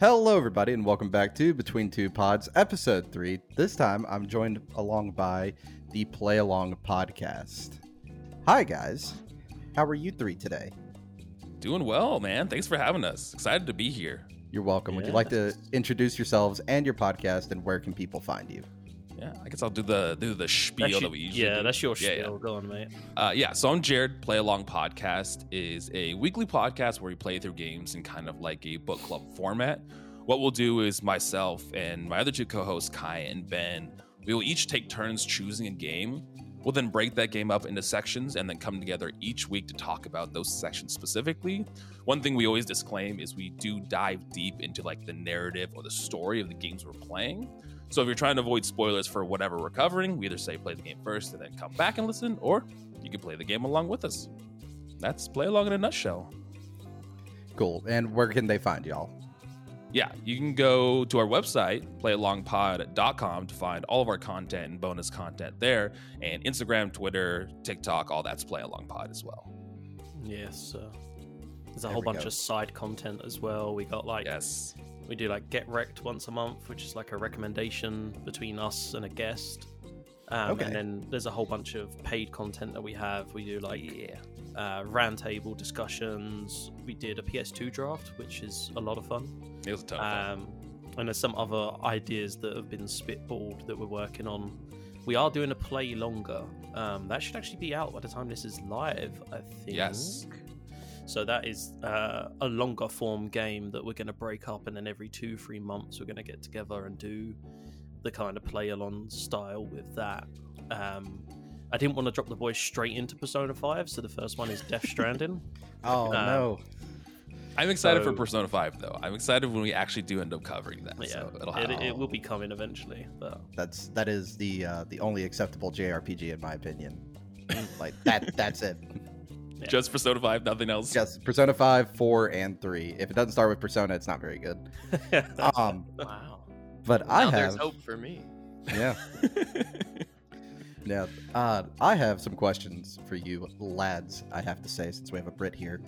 Hello, everybody, and welcome back to Between Two Pods, episode three. This time, I'm joined along by the Play Along podcast. Hi, guys. How are you three today? Doing well, man. Thanks for having us. Excited to be here. You're welcome. Would you like to introduce yourselves and your podcast, and where can people find you? Yeah, guess I'll do the do the spiel That's that we usually yeah, do. that's your Yeah, yeah. spiel. Go on, mate. Uh, yeah, so I'm Jared. Play Along Podcast is a weekly podcast where we play through games in kind of like a book club format. What we'll do is myself and my other two co-hosts, Kai and Ben, we will each take turns choosing a game. We'll then break that game up into sections and then come together each week to talk about those sections specifically. One thing we always disclaim is we do dive deep into like the narrative or the story of the games we're playing. So if you're trying to avoid spoilers for whatever we're covering, we either say play the game first and then come back and listen, or you can play the game along with us. That's play along in a nutshell. Cool. And where can they find y'all? Yeah, you can go to our website, playalongpod.com, to find all of our content and bonus content there. And Instagram, Twitter, TikTok, all that's Play Along Pod as well. Yes. Uh, there's a There whole bunch go. of side content as well. We got like Yes. we do like get wrecked once a month, which is like a recommendation between us and a guest. Um, Okay. And then there's a whole bunch of paid content that we have. We do like Yeah. uh, roundtable discussions. We did a PS2 draft, which is a lot of fun. It was a ton of fun. Um, and there's some other ideas that have been spitballed that we're working on. We are doing a play longer. Um, that should actually be out by the time this is live, I think. Yes. So that is uh, a longer form game that we're going to break up, and then every two, three months we're going to get together and do the kind of play along style with that. Um, I didn't want to drop the boys straight into Persona 5, so the first one is Death Stranding. Oh, Um, no. I'm excited for Persona 5, though. I'm excited when we actually do end up covering that. yeah, so it'll it, happen. it will be coming eventually, but That's that is the uh, the only acceptable JRPG in my opinion. like that that's it. yeah. Just Persona 5, nothing else. Yes, Persona 5, 4, and 3. If it doesn't start with Persona, it's not very good. Um, Wow. but I have there's hope for me. yeah. Yeah, uh, I have some questions for you lads, I have to say, since we have a Brit here.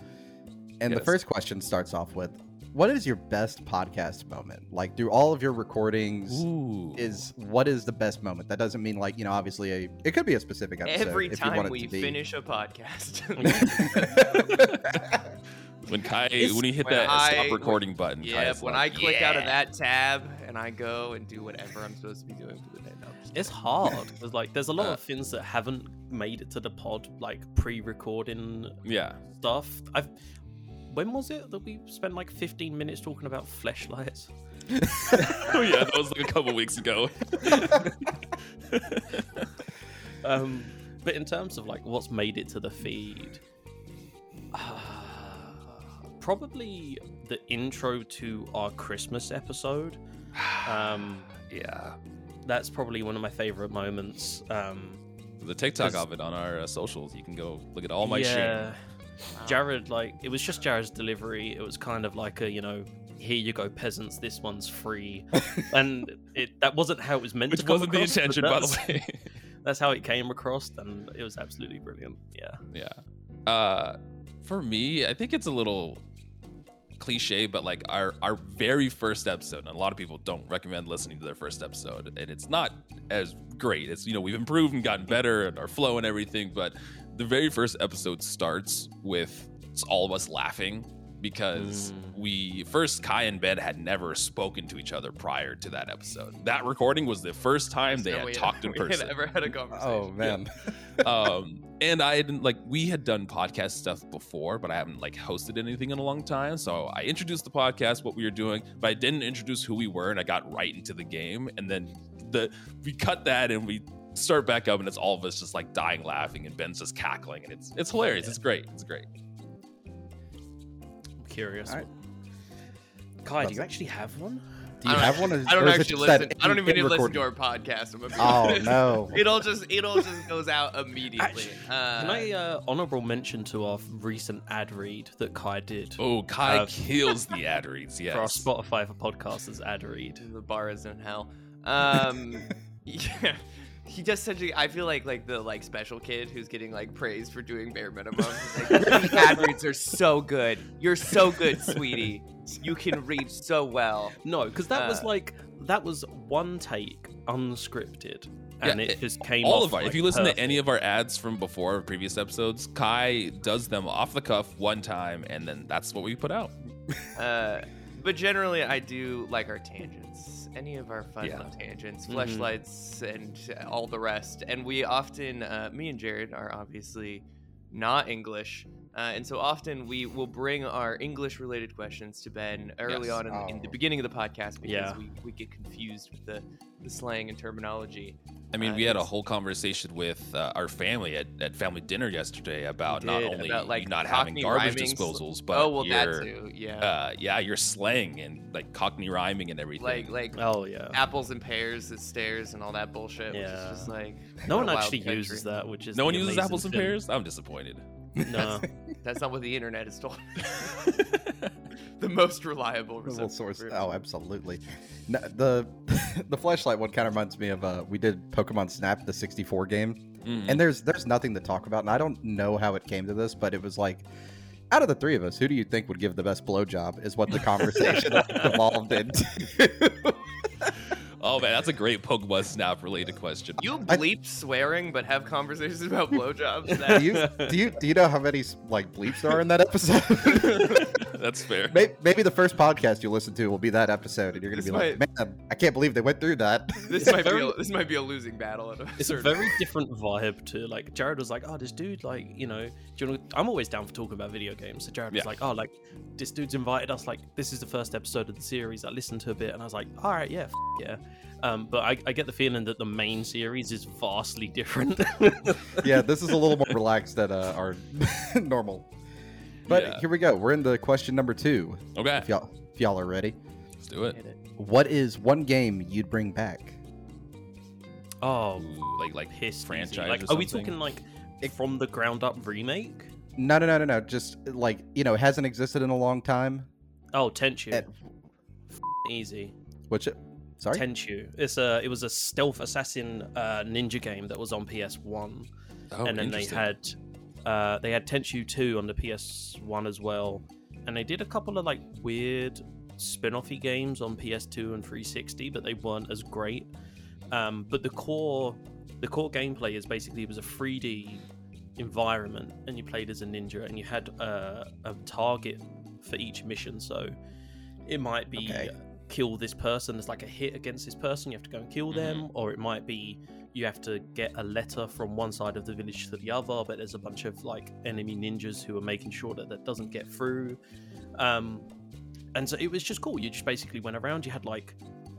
And the first question starts off with What is your best podcast moment? Like, through all of your recordings, Ooh. is what is the best moment? That doesn't mean, like, you know, obviously, a, it could be a specific episode. Every if you want time it we to be. finish a podcast. when Kai, It's- when he hit when that I- stop recording button, yeah, Kai's when like, I click out of that tab and I go and do whatever I'm supposed to be doing for the day. No, It's hard. There's like there's a lot Uh, of things that haven't made it to the pod, like pre-recording Yeah. stuff. I've when was it that we spent like 15 minutes talking about fleshlights? oh yeah, that was like a couple weeks ago. Um, but in terms of like what's made it to the feed, uh, probably the intro to our Christmas episode. Um, yeah. that's probably one of my favorite moments. Um, The TikTok of it on our uh, socials. You can go look at all my yeah. Wow. Jared, like, it was just Jared's delivery. It was kind of like a, you know, here you go, peasants. This one's free, and it that wasn't how it was meant Which to wasn't the across, but intention, by the way. That's how it came across, and it was absolutely brilliant. Yeah. yeah. Uh, for me, I think it's a little cliche, but like our our very first episode, and a lot of people don't recommend listening to their first episode, and it's not as great. It's you know we've improved and gotten better and our flow and everything, but the very first episode starts with it's all of us laughing because Mm. we first Kai and Ben had never spoken to each other prior to that episode. That recording was the first time they So had we talked in we person Had ever had a conversation? oh, man. um and i didn't like we had done podcast stuff before but i haven't like hosted anything in a long time so i introduced the podcast what we were doing but i didn't introduce who we were and i got right into the game and then the we cut that and we start back up and it's all of us just like dying laughing and ben's just cackling and it's it's hilarious it's great it's great I'm curious. All right. Kai, do you it. actually have one? Do you I have one? or- I don't or is it actually listen. I don't even need to listen to our podcast. I'm gonna be Oh, no. It all just it all just goes out immediately. Actually, uh, Can I uh, honorable mention to our recent ad read that Kai did oh kai Uh, kills the ad reads yes for our Spotify for podcasters ad read? the bar is in hell. Um, yeah. He just said, I feel like like the like special kid who's getting like praised for doing bare minimum. Like, the ad reads are so good. You're so good, sweetie. you can read so well. No, because that was Uh, like that was one take, unscripted, and Yeah, it just came all off of our like, if you listen perfect. to any of our ads from before previous episodes kai does them off the cuff one time and then that's what we put out Uh, but generally, I do like our tangents. Any of our fun Yeah. tangents, Mhm. fleshlights, and all the rest. And we often, uh, me and Jared are obviously not English. Uh, and so often we will bring our English related questions to Ben early Yes. on in, in the Oh. beginning of the podcast because Yeah. we, we get confused with the, the slang and terminology. i mean Uh, we had a whole conversation with uh, our family at, at family dinner yesterday about We not only about, like, you not having garbage rhyming, disposals but oh, well, that too. Yeah. uh, yeah your slang and like cockney rhyming and everything like, like Oh yeah. apples and pears and stairs and all that bullshit, which is Yeah. just like. No one actually country. uses that, which is no one uses amazing apples and thing. pears i'm disappointed No. That's not what the internet is told. the most reliable Little source. for- Oh, absolutely. No, the the flashlight one kind of reminds me of uh, we did Pokemon Snap, the 64 game, Mhm. and there's there's nothing to talk about, and I don't know how it came to this, but it was like. Out of the three of us, who do you think would give the best blowjob? Is what the conversation devolved into. Oh man that's a great pokemon snap related question You I- bleep swearing, but have conversations about blowjobs. do you do you do you know how many like bleeps there are in that episode? that's fair Maybe, maybe the first podcast you listen to will be that episode, and you're gonna This be like, "Man, I can't believe they went through that." this might be a, this might be a losing battle. At a It's a certain- very different vibe to like Jared was like, oh, this dude like you know, do you wanna... I'm always down for talking about video games. So Jared was like, oh, like this dude's invited us. Like this is the first episode of the series. I listened to a bit and I was like, all right, yeah, f- yeah. Um, but I, I get the feeling that the main series is vastly different. yeah, this is a little more relaxed than uh, our normal. But Yeah. here we go. We're into question number two. okay If y'all, if y'all are ready, let's do it what is one game you'd bring back? oh, like like piss easy. franchise Like, or are we talking like from the ground up remake? No, no, no, no, no. Just like you know, it hasn't existed in a long time. Oh, Tenchu. And- Easy. which, sorry, Tenchu. It's a it was a stealth assassin uh, ninja game that was on PS1. oh, and then they had uh, they had Tenchu 2 on the PS1 as well, and they did a couple of like weird spin-offy games on PS2 and 360, but they weren't as great. Um, but the core the core gameplay is basically it was a 3D environment, and you played as a ninja, and you had uh, a target for each mission. So it might be Okay. Kill this person. There's like a hit against this person. You have to go and kill them, or it might be you have to get a letter from one side of the village to the other. But there's a bunch of like enemy ninjas who are making sure that that doesn't get through. Um, and so it was just cool. You just basically went around. You had like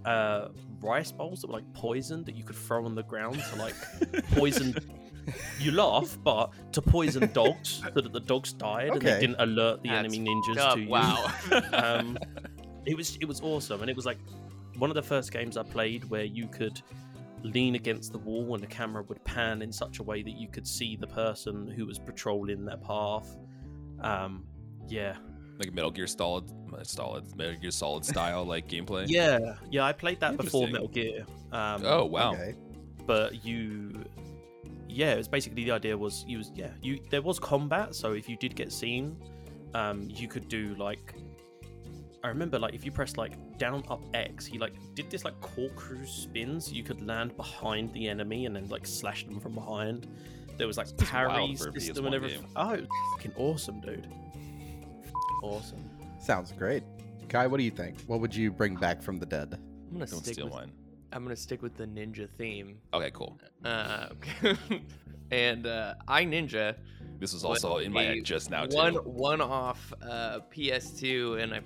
uh, rice bowls that were like poisoned that you could throw on the ground to like poison. You laugh, but to poison dogs so that the dogs died and they didn't alert the That's enemy ninjas to you. wow. um, it was it was awesome, and it was like one of the first games I played where you could lean against the wall and the camera would pan in such a way that you could see the person who was patrolling their path. Um, yeah, like Metal Gear Solid, solid Metal Gear Solid style like gameplay. yeah, yeah. I played that before Metal Gear. Um, Oh wow. Okay. but you yeah it was basically the idea was you was yeah you there was combat so if you did get seen um you could do like i remember like if you pressed like down up x he like did this like corkscrew spins you could land behind the enemy and then like slash them from behind there was like That's wild parry system and everything game. oh it was fucking awesome dude awesome Sounds great. Kai, what do you think? What would you bring back from the dead? I'm gonna Don't stick steal with mine. I'm gonna stick with the ninja theme. Okay, cool. Uh, and uh, I Ninja This was was also in my head just now too. one one off uh, PS2, and I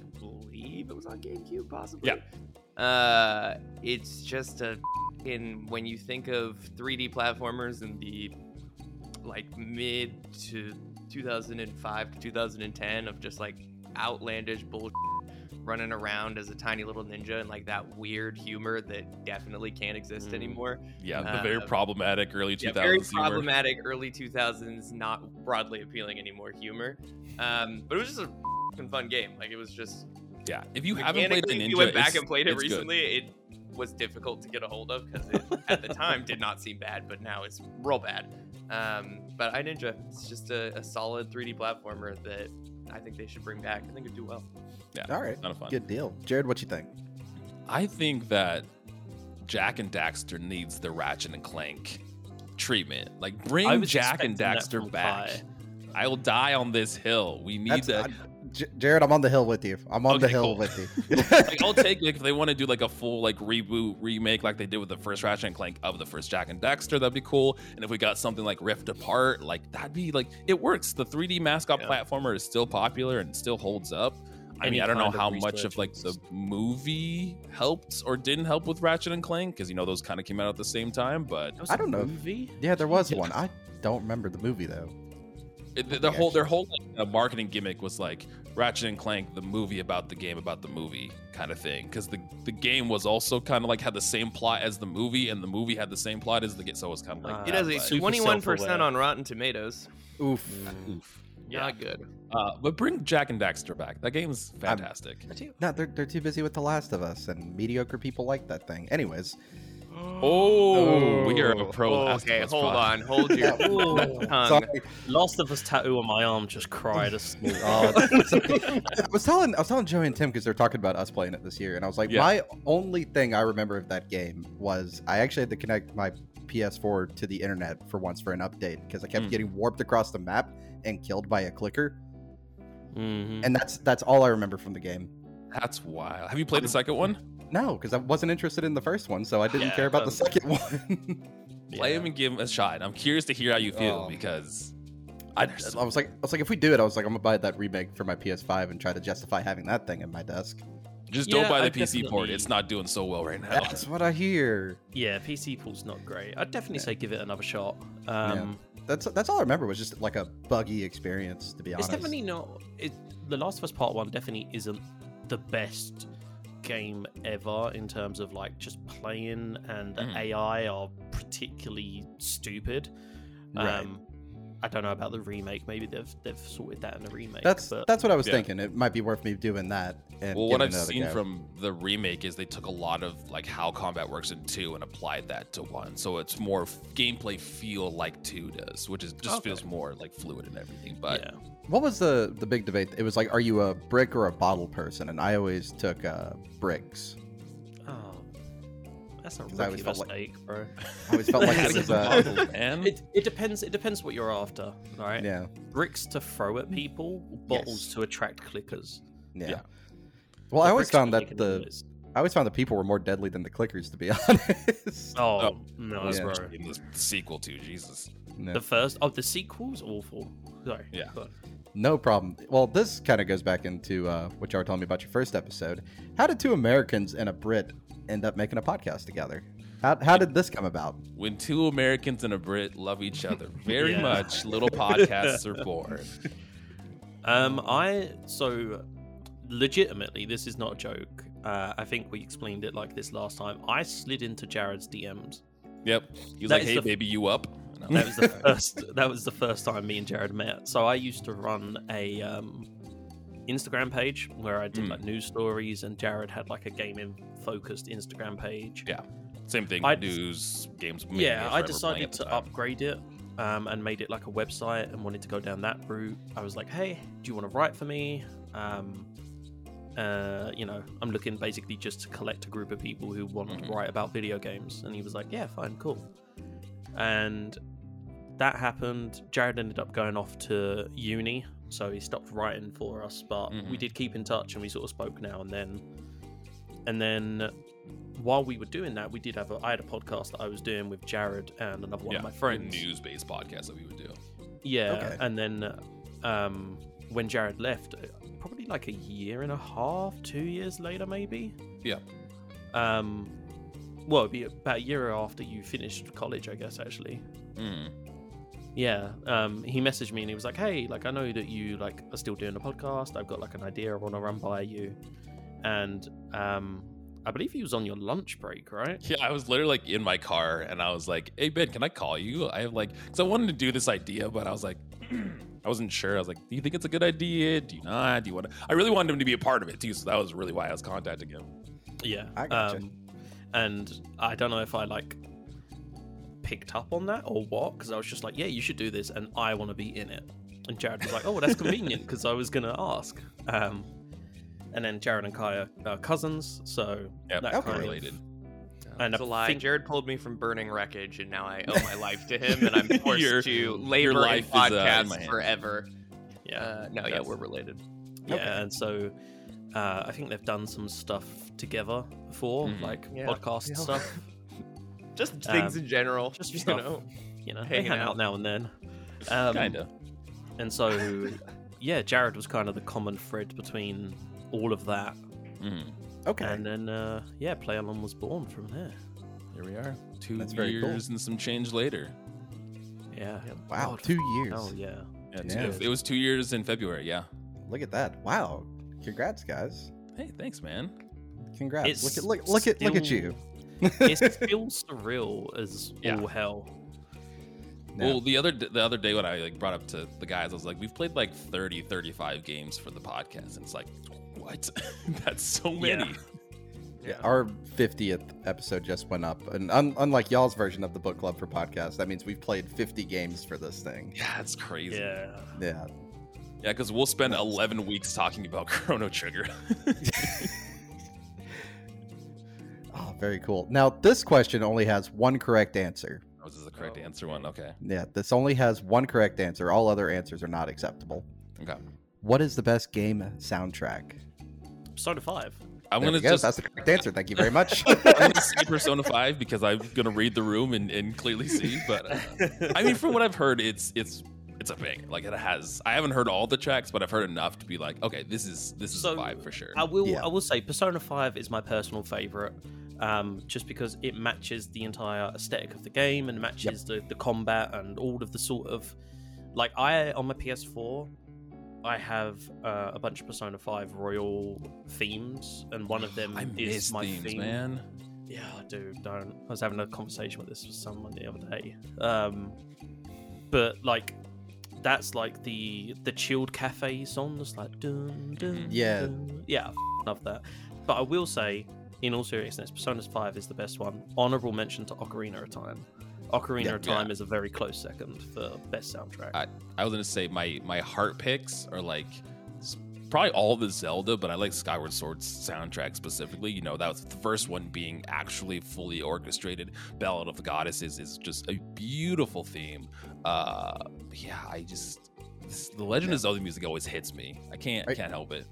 believe it was on GameCube, possibly. Yeah. Uh, it's just a in when you think of 3D platformers in the like mid to 2005 to 2010 of just like outlandish bullshit running around as a tiny little ninja and like that weird humor that definitely can't exist Mm. anymore. Yeah, the very Uh, problematic early 2000s Yeah, very humor. problematic early 2000s, not broadly appealing anymore humor. Um, but it was just a fun game. Like it was just. Yeah, if you haven't played a mechanically, Ninja, if you went back and played it it's good. recently. It was difficult to get a hold of because it at the time did not seem bad, but now it's real bad. Um, but I Ninja, it's just a, a solid 3D platformer that I think they should bring back. I think it'd do well. Yeah, All right. kind of fun. Good deal. Jared, what you think? I think that Jak and Daxter needs the Ratchet and Clank treatment. Like bring Jak and Daxter back. Kai. I will die on this hill. We need That's- to. I- J- Jared, I'm on the hill with you. I'm on the hill cool. with you. like I'll take like if they want to do like a full like reboot remake like they did with the first Ratchet and Clank of the first Jak and Daxter, that'd be cool and if we got something like Rift Apart like that'd be like it works the 3D mascot Yeah. platformer is still popular and still holds up I Any mean I don't know kind of how much of like the movie helped or didn't help with Ratchet and Clank because you know those kind of came out at the same time but There was I a don't know. Movie? yeah, there was Yeah. one. I don't remember the movie though. it, the, the whole their whole like, uh, marketing gimmick was like Ratchet and Clank, the movie about the game about the movie kind of thing. Because the the game was also kind of like had the same plot as the movie, and the movie had the same plot as the game. So it was kind of like Ah, It has a 21% self-aware. on Rotten Tomatoes. Oof. oof. Not good. Uh, but bring Jak and Daxter back. That game's fantastic. No, they're they're too busy with The Last of Us, and mediocre people like that thing. Anyways, Oh, we are a pro. Last of Okay, Us hold pod. on. Hold your Ooh. tongue. sorry. Last of Us tattoo on my arm just cried a small. Oh, sorry. I was telling I was telling Joey and Tim because they're talking about us playing it this year, and I was like, Yeah. my only thing I remember of that game was I actually had to connect my PS4 to the internet for once for an update because I kept Mm. getting warped across the map and killed by a clicker, Mhm. and that's that's all I remember from the game. That's wild. Have you played the second one? No, because I wasn't interested in the first one, so I didn't Yeah, care about the second one. Play Yeah. him and give him a shot. I'm curious to hear how you feel Oh. because I, I was like, I was like, if we do it, I was like, I'm gonna buy that remake for my PS5 and try to justify having that thing in my desk. just Yeah, don't buy the I PC port. It's not doing so well right now. That's what I hear. Yeah, PC port's not great. I'd definitely Yeah. say give it another shot. Um, That's that's all I remember was just like a buggy experience, to be honest, It's definitely not. It, the Last of Us Part One definitely isn't the best game ever in terms of like just playing, and the Mhm. AI are particularly stupid. Right. Um, I don't know about the remake. Maybe they've they've sorted that in the remake. That's but that's what I was Yeah. thinking. It might be worth me doing that. And Well, what I've it seen go. from the remake is they took a lot of like how combat works in two and applied that to one, so it's more gameplay feel like two does, which is just Okay. feels more like fluid and everything. But yeah, what was the the big debate? It was like, are you a brick or a bottle person? And I always took uh, bricks. That's a 'Cause I always rookie felt like- bro. I always felt like it was a uh, bottle. It, it depends. It depends what you're after, right? yeah, Bricks to throw at people, bottles Yes. to attract clickers. yeah. Yeah. Well, I always found that the noise. I always found the people were more deadly than the clickers, to be honest. Oh, Oh, no, yeah. bro. in the sequel to Jesus. No. The first oh the sequel's awful. Sorry. Yeah. go on. No problem. Well, this kind of goes back into uh, what you were telling me about your first episode. How did two Americans and a Brit end up making a podcast together? How, how did this come about? When two Americans and a Brit love each other very Yeah. much, little podcasts are born. Um I so legitimately this is not a joke. Uh, I think we explained it like this last time. I slid into Jared's DMs. Yep. He was That like, "Hey, the- baby, you up?" That was the first. That was the first time me and Jared met. So I used to run a um, Instagram page where I did Mm. like news stories, and Jared had like a gaming focused Instagram page. Yeah. Same thing. I- news, games. Yeah, I decided to upgrade it um, and made it like a website and wanted to go down that route. I was like, hey, do you want to write for me? Um, uh, you know, I'm looking basically just to collect a group of people who want Mhm. to write about video games. And he was like, yeah, fine, cool. And that happened. Jared ended up going off to uni, so he stopped writing for us. But we Mhm. did keep in touch and we sort of spoke now and then. And then while we were doing that, we did have a. I had a podcast that I was doing with Jared and another one yeah, of my friends. news-based podcast that we would do. Yeah, Okay. and then um, when Jared left, uh, probably like a year and a half, two years later, maybe. Yeah. Um, well, it'd be about a year after you finished college, I guess. Actually, Mm. Yeah. Um, he messaged me and he was like, "Hey, like I know that you like are still doing a podcast. I've got like an idea I want to run by you," and um, I believe he was on your lunch break, right? Yeah, I was literally like in my car and I was like, "Hey Ben, can I call you?" I have like, because I wanted to do this idea, but I was like, I wasn't sure. I was like, "Do you think it's a good idea? Do you not? Do you want to?" I really wanted him to be a part of it too, so that was really why I was contacting him. Yeah, I gotcha. Um, and I don't know if I like picked up on that or what, because I was just like, yeah, you should do this, and I want to be in it. and Jared was like, "Oh, well, that's convenient because I was gonna ask." Um, and then Jared and Kai are, are cousins, so Yep, that okay. kind of- related. And It's I a lie. think- Jared pulled me from burning wreckage, and now I owe my life to him, and I'm forced Your- to labor life in is, uh, in my podcasts forever. yeah, Uh, no, yeah, we're related. yeah, okay. and so uh, I think they've done some stuff together before, Mhm. like Yeah. podcast Yeah. stuff. Just things Um, in general. just you stuff. know. You know, they Hanging hang out out. now and then. Um, Kinda. And so, yeah, Jared was kind of the common thread between all of that, Mhm. Okay. and then uh, yeah, Play Along was born from there. Here we are. Two That's very cool. years and some change later. Yeah. wow, God, two years. Oh yeah. Yeah, Yeah. two- it was two years in February. Yeah. Look at that. Wow. Congrats, guys. Hey, thanks, man. Congrats. It's look at look look at look at you. It's still surreal as Yeah. all hell. No. Well, the other the other day when I like brought up to the guys, I was like, we've played like 30, 35 games for the podcast, and it's like, what? That's so many. Yeah, our 50th episode just went up, and un- unlike y'all's version of the book club for podcast, that means we've played 50 games for this thing. Yeah, it's crazy. Yeah. Yeah, Yeah, because we'll spend 11 weeks talking about Chrono Trigger. Oh, very cool. Now, this question only has one correct answer. Oh, this is the correct Oh, answer one. Okay. Yeah, this only has one correct answer. All other answers are not acceptable. Okay. What is the best game soundtrack? Persona Five. I'm There gonna we go. just That's the correct answer. Thank you very much. I'm gonna say Persona 5 because I'm gonna read the room and, and clearly see. But uh, I mean, from what I've heard, it's it's it's a banger. Like it has. I haven't heard all the tracks, but I've heard enough to be like, okay, this is this is So, a vibe for sure. I will. Yeah. I will say Persona Five is my personal favorite, um, just because it matches the entire aesthetic of the game and matches the the combat and all of the sort of like I on my PS4. I have uh, a bunch of Persona 5 Royal themes, and one of them I is miss my themes, theme. man. Yeah, dude, don't. I was having a conversation with this with someone the other day. Um, but like, that's like the the chilled cafe songs, like dun dun. Yeah. dun. yeah, I f- love that. But I will say, in all seriousness, Persona Five is the best one. Honorable mention to Ocarina of Time. Ocarina Yeah. of Time Yeah. is a very close second for best soundtrack. I- I was gonna say my my heart picks are like probably all the Zelda, but I like Skyward Sword's soundtrack specifically. You know, that was the first one being actually fully orchestrated. Ballad of the Goddesses is just a beautiful theme. Uh, yeah, I just this, the Legend of Zelda music always hits me. I can't Right. can't help it.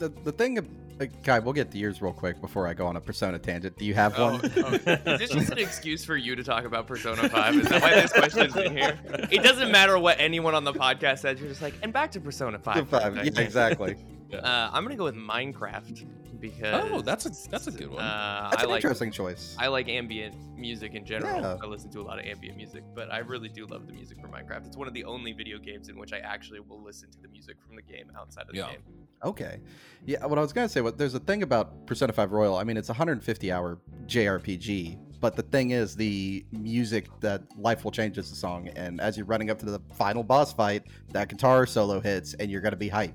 The the thing, ab- uh, Kai, we'll get to yours real quick before I go on a Persona tangent. Do you have Oh, one? oh. Is this just an excuse for you to talk about Persona 5? Is that why this question's in here? It doesn't matter what anyone on the podcast says. You're just like, and back to Persona 5. Five. Yeah, exactly. Uh, I'm gonna go with Minecraft because Oh, that's a that's a good one. Uh, That's I an like interesting choice. I like ambient music in general. Yeah. I listen to a lot of ambient music, but I really do love the music for Minecraft. It's one of the only video games in which I actually will listen to the music from the game outside of the Yeah. game. Okay. Yeah, what I was gonna say, what there's a thing about Persona 5 Royal. I mean, it's a 150 hour JRPG, but the thing is, the music that Life Will Change is the song, and as you're running up to the final boss fight, that guitar solo hits, and you're gonna be hype.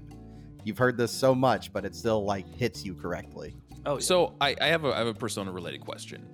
You've heard this so much, but it still like hits you correctly. oh, yeah. So I, I have a I have a Persona related question.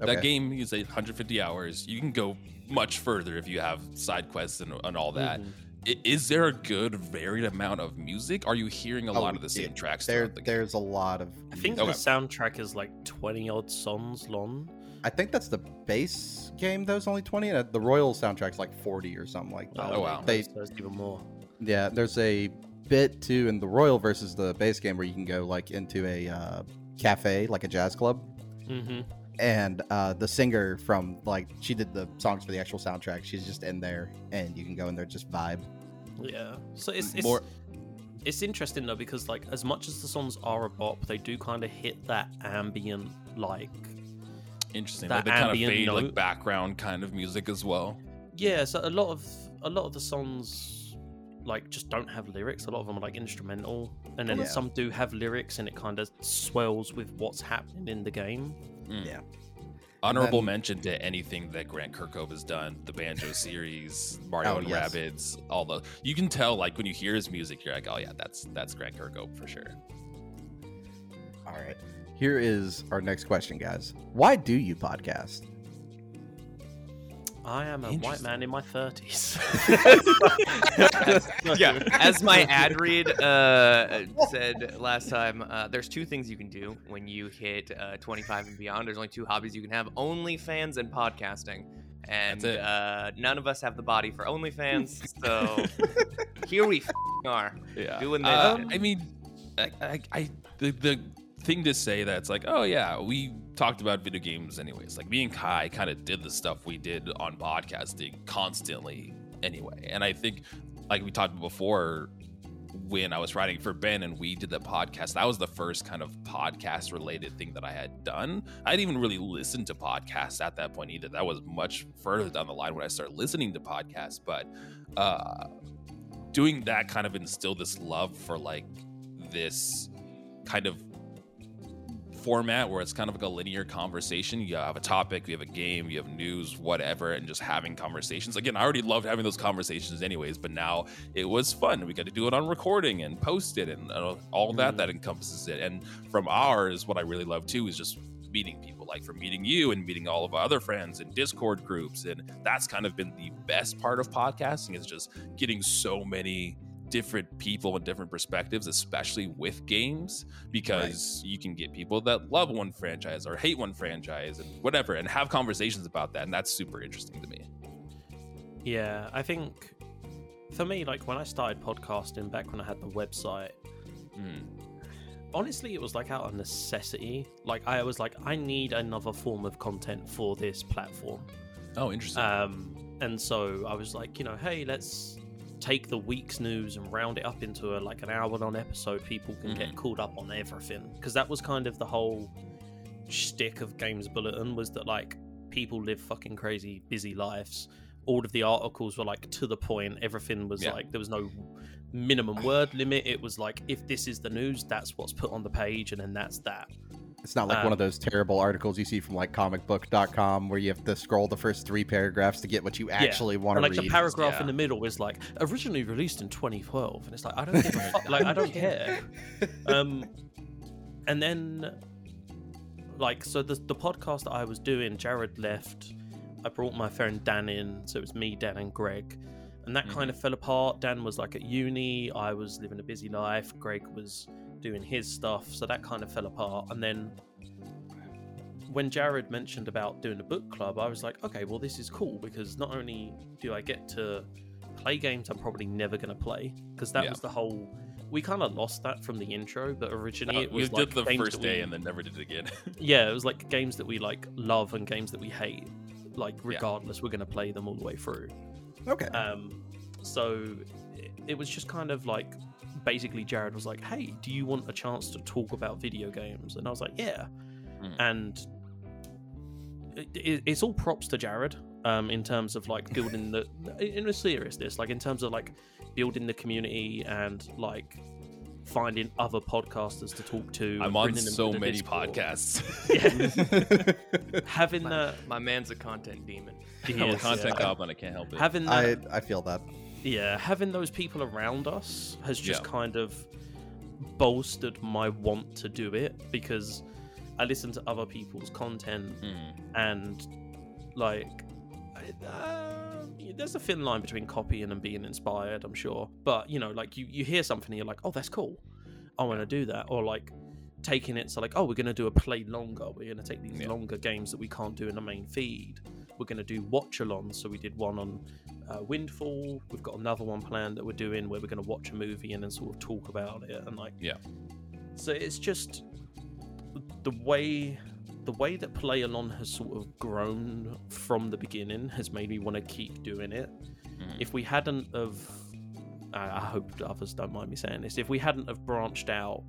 Okay. That game is 150 hours. You can go much further if you have side quests and, and all that. Mhm. I- Is there a good varied amount of music? Are you hearing a Oh, lot of the same yeah. tracks? There, the there's a lot of. I think music. the soundtrack is like 20 odd songs long. I think that's the base game. That was only 20, and the Royal soundtrack's like 40 or something like that. Oh, wow. They, There's even more. Yeah, there's a bit too in the Royal versus the base game where you can go like into a uh, cafe, like a jazz club, Mm-hmm. and uh, the singer from like she did the songs for the actual soundtrack. She's just in there, and you can go in there just vibe. Yeah. So it's it's, More- it's interesting though because like as much as the songs are a bop, they do kind of hit that ambient like Interesting. that Like they kind of ambient fade like background kind of music as well. yeah. So a lot of a lot of the songs like just don't have lyrics. A lot of them are like instrumental, and then Yeah. some do have lyrics, and it kind of swells with what's happening in the game. Mm. Yeah. Honorable then- mention to anything that Grant Kirkhope has done, the Banjo series, Mario Oh, and yes. Rabbids, all the you can tell like when you hear his music, you're like, oh yeah, that's that's Grant Kirkhope for sure. All right. Here is our next question, guys. Why do you podcast? I am a white man in my thirties. yeah, as my ad read uh, said last time, uh, there's two things you can do when you hit uh, 25 and beyond. There's only two hobbies you can have: OnlyFans and podcasting. And uh, none of us have the body for OnlyFans, so here we f- are. yeah. Doing this Uh, shit. I mean, I, I, I the, the thing to say that's like, oh yeah, we talked about video games anyways. Like me and Kai kind of did the stuff we did on podcasting constantly anyway. And I think, like we talked before, when I was writing for Ben and we did the podcast, that was the first kind of podcast related thing that I had done. I didn't even really listen to podcasts at that point either. That was much further down the line when I started listening to podcasts. But uh, doing that kind of instilled this love for like this kind of format where it's kind of like a linear conversation. You have a topic, you have a game, you have news, whatever, and just having conversations. Again, I already loved having those conversations anyways, but now it was fun. We got to do it on recording and post it and uh, all that that encompasses it. And from ours, what I really love too is just meeting people like from meeting you and meeting all of our other friends in discord groups and that's kind of been the best part of podcasting is just getting so many different people and different perspectives especially with games because you can get people that love one franchise or hate one franchise and whatever and have conversations about that and that's super interesting to me Yeah, I think for me, like when I started podcasting back when I had the website, Mm. honestly, it was like out of necessity. Like I was like, I need another form of content for this platform. oh interesting Um, and so I was like, you know, hey, let's take the week's news and round it up into a, like an hour-long episode. People can get mm-hmm. caught up on everything because that was kind of the whole shtick of Games Bulletin was that like people live fucking crazy busy lives. All of the articles were like to the point. Everything was Yeah. like there was no minimum word limit. It was like if this is the news, that's what's put on the page, and then that's that. It's not like one Um, of those terrible articles you see from like comicbook.com where you have to scroll the first three paragraphs to get what you actually want And to like read. the paragraph yeah. in the middle is like originally released in 2012, and it's like I don't give a fuck. Like I don't care. Um, and then like so the the podcast that I was doing, Jared left. I brought my friend Dan in, so it was me, Dan, and Greg, and that kind of fell apart. Dan was like at uni, I was living a busy life. Greg was doing his stuff, so that kind of fell apart. And then when Jared mentioned about doing a book club, I was like, okay, well, this is cool because not only do I get to play games I'm probably never going to play, because that Yeah. was the whole. We kind of lost that from the intro, but originally Uh, it we was did like the first that we- day and then never did it again yeah, it was like games that we like love and games that we hate. Like Yeah. regardless, we're going to play them all the way through. okay. Um, so it, it was just kind of like basically Jared was like, "Hey, do you want a chance to talk about video games?" And I was like, "Yeah." Mm. And it, it, it's all props to Jared um, in terms of like building the in a seriousness, like in terms of like building the community and like finding other podcasters to talk to. i'm and on bringing to so many Discord. podcasts Yeah, having My, that my man's a content demon. he i'm a content yeah. goblin i can't help it having that I I feel that. Yeah, having those people around us has just Yeah. kind of bolstered my want to do it because I listen to other people's content Mm. and like I- uh, there's a thin line between copying and being inspired, I'm sure. But you know, like you you hear something and you're like, oh, that's cool. I want to do that, or like taking it so like, oh, we're gonna do a play longer. We're gonna take these Yeah. longer games that we can't do in the main feed. We're gonna do watch alongs. So we did one on uh, Windfall. We've got another one planned that we're doing where we're gonna watch a movie and then sort of talk about it and like Yeah. So it's just the way the way that play along has sort of grown from the beginning has made me want to keep doing it. Mhm. If we hadn't of, I I hope others don't mind me saying this. If we hadn't have branched out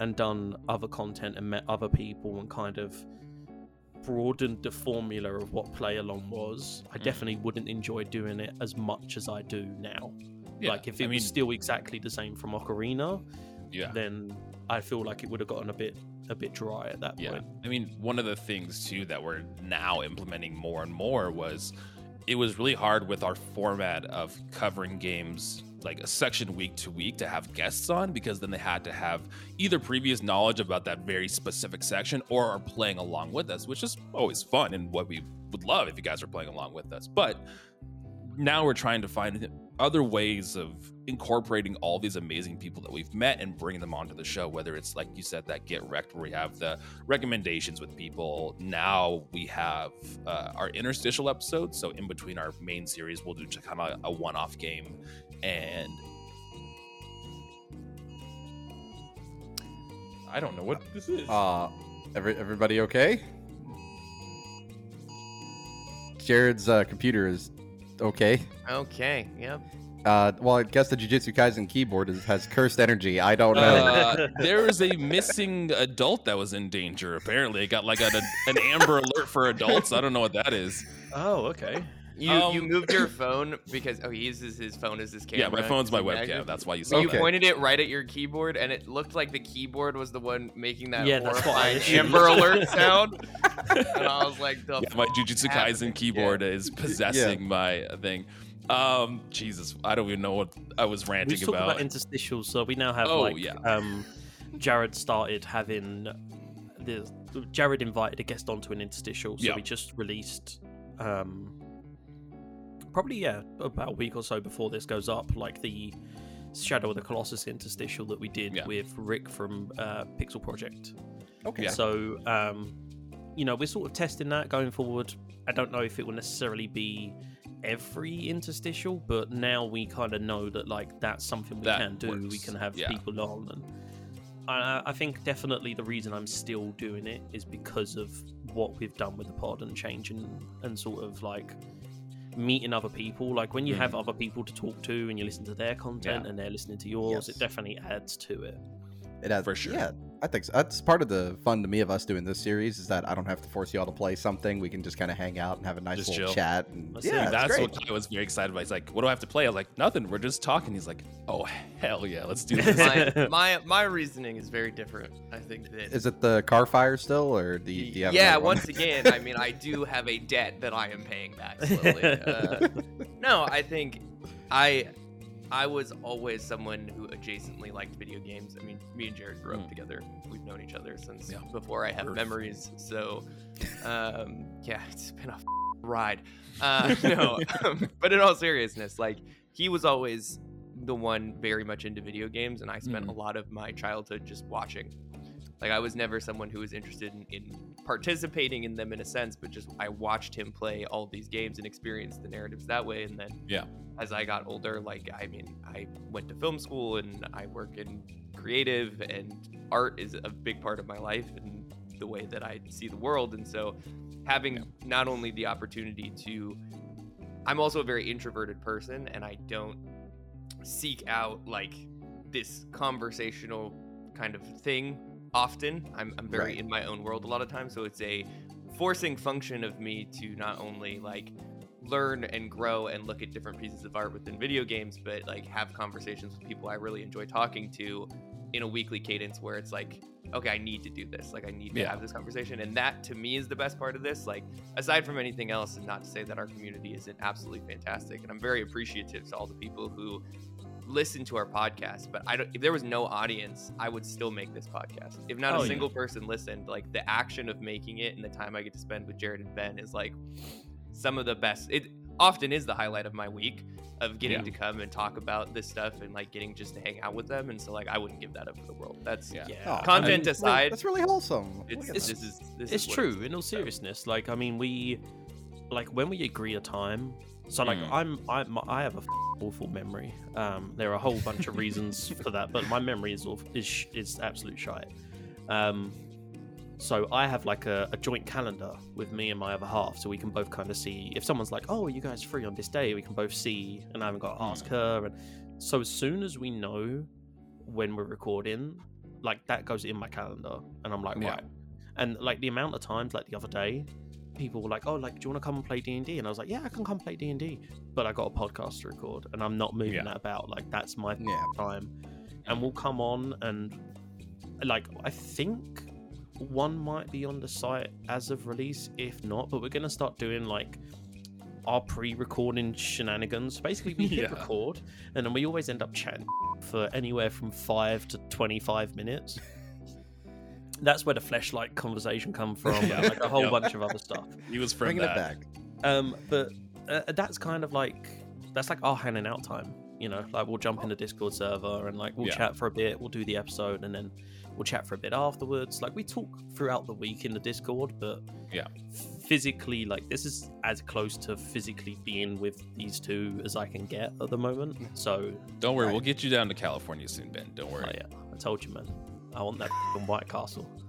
and done other content and met other people and kind of broadened the formula of what play along was, I Mhm. definitely wouldn't enjoy doing it as much as I do now. Yeah, like if it I mean, was still exactly the same from Ocarina, yeah. then I feel like it would have gotten a bit a bit dry at that Yeah. point. I mean, one of the things too that we're now implementing more and more was it was really hard with our format of covering games like a section week to week to have guests on because then they had to have either previous knowledge about that very specific section or are playing along with us, which is always fun and what we would love if you guys are playing along with us. But now we're trying to find other ways of incorporating all these amazing people that we've met and bringing them onto the show whether it's like you said that get wrecked where we have the recommendations with people now we have uh, our interstitial episodes so in between our main series we'll do kind of a one-off game and i don't know what this is Uh, every, everybody okay? Jared's uh, computer is okay. Okay. Yep. Uh, well, I guess the Jujutsu Kaisen keyboard is, has cursed energy. I don't know. Uh, there was a missing adult that was in danger. Apparently, it got like a, an amber alert for adults. I don't know what that is. Oh, okay. You Um, you moved your phone because oh he uses his phone as his camera. Yeah, my phone's my webcam. imagine. That's why you But saw you pointed it right at your keyboard, and it looked like the keyboard was the one making that Yeah, that's what horrifying assumed. Amber Alert sound. and I was like, the Yeah, my Jujutsu happening? Kaisen keyboard Yeah. is possessing my thing. Um, Jesus, I don't even know what I was We ranting talked about about. interstitials, so we now have Oh, like yeah. um, Jared started having the Jared invited a guest onto an interstitial, so Yeah. we just released um, probably yeah about a week or so before this goes up, like the Shadow of the Colossus interstitial that we did Yeah. with Rick from uh, Pixel Project. okay. Yeah. So, um, you know, we're sort of testing that going forward. I don't know if it will necessarily be every interstitial, but now we kind of know that like that's something we That can do. We can have yeah. people on, and I, I think definitely the reason I'm still doing it is because of what we've done with the pod and changing and sort of like meeting other people. Like when you have mm. other people to talk to and you listen to their content. Yeah. and they're listening to yours, Yes. it definitely adds to it. It has For sure. Yeah, I think so. That's part of the fun to me of us doing this series is that I don't have to force y'all to play something. We can just kind of hang out and have a nice Just little chill. chat. And yeah, it. That's great. what I was very excited about. He's like, "What do I have to play?" I was like, "Nothing. We're just talking." He's like, "Oh hell yeah, let's do this." my, my my reasoning is very different. I think that Is it the car fire still, or the you, do yeah. one? Once again, I mean, I do have a debt that I am paying back slowly. Uh, no, I think I I was always someone who adjacently liked video games. I mean, me and Jared grew up Mm. together. We've known each other since Yeah. before I have Earth. memories. So, um, yeah, it's been a ride. Uh, no, um, but in all seriousness, like he was always the one very much into video games, and I spent Mhm. a lot of my childhood just watching. Like I was never someone who was interested in, in participating in them in a sense, but just I watched him play all these games and experience the narratives that way. And then Yeah. as I got older, like I mean, I went to film school and I work in creative and art is a big part of my life and the way that I see the world. And so having Yeah. not only the opportunity to I'm also a very introverted person and I don't seek out like this conversational kind of thing often. I'm, I'm very Right. in my own world a lot of times. So it's a forcing function of me to not only like learn and grow and look at different pieces of art within video games, but like have conversations with people I really enjoy talking to in a weekly cadence where it's like, okay, I need to do this. Like I need to Yeah. have this conversation. And that to me is the best part of this. Like aside from anything else, and not to say that our community isn't absolutely fantastic. And I'm very appreciative to all the people who listen to our podcast. But I don't if there was no audience, I would still make this podcast. If not Oh, a yeah. single person listened, like the action of making it and the time I get to spend with Jared and Ben is like some of the best it often is the highlight of my week of getting Yeah. to come and talk about this stuff and like getting just to hang out with them and so like i wouldn't give that up for the world that's Yeah. Yeah, Oh, Content I mean, aside, that's really wholesome. it's, Look this that. is this it's is what true in all so. seriousness like i mean we like when we agree a time so like Mm. i'm i'm i have a f- awful memory. Um there are a whole bunch of reasons for that but my memory is awful, is is absolute shite. Um so i have like a, a joint calendar with me and my other half so we can both kind of see if someone's like oh are you guys free on this day? we can both see and i haven't got to ask her and so as soon as we know when we're recording like that goes in my calendar and i'm like Yeah. right. And like the amount of times like the other day people were like oh like do you want to come and play d&d and i was like yeah i can come play d&d but i got a podcast to record and i'm not moving Yeah. that about like that's my Yeah. time and we'll come on and like i think one might be on the site as of release if not but we're going to start doing like our pre-recording shenanigans. Basically, we hit Yeah. record, and then we always end up chatting for anywhere from five to twenty-five minutes. That's where the flashlight conversation come from, and like a whole Yep. bunch of other stuff. He was from Bringing that. it back. Um, but uh, that's kind of like that's like our hanging out time. You know, like we'll jump in the Discord server and like we'll Yeah. chat for a bit. We'll do the episode and then we'll chat for a bit afterwards. Like we talk throughout the week in the Discord, but Yeah. physically, like this is as close to physically being with these two as I can get at the moment. So, Don't worry, Right. we'll get you down to California soon, Ben. Don't worry. oh, worry. yeah, I told you, man. I want that White Castle.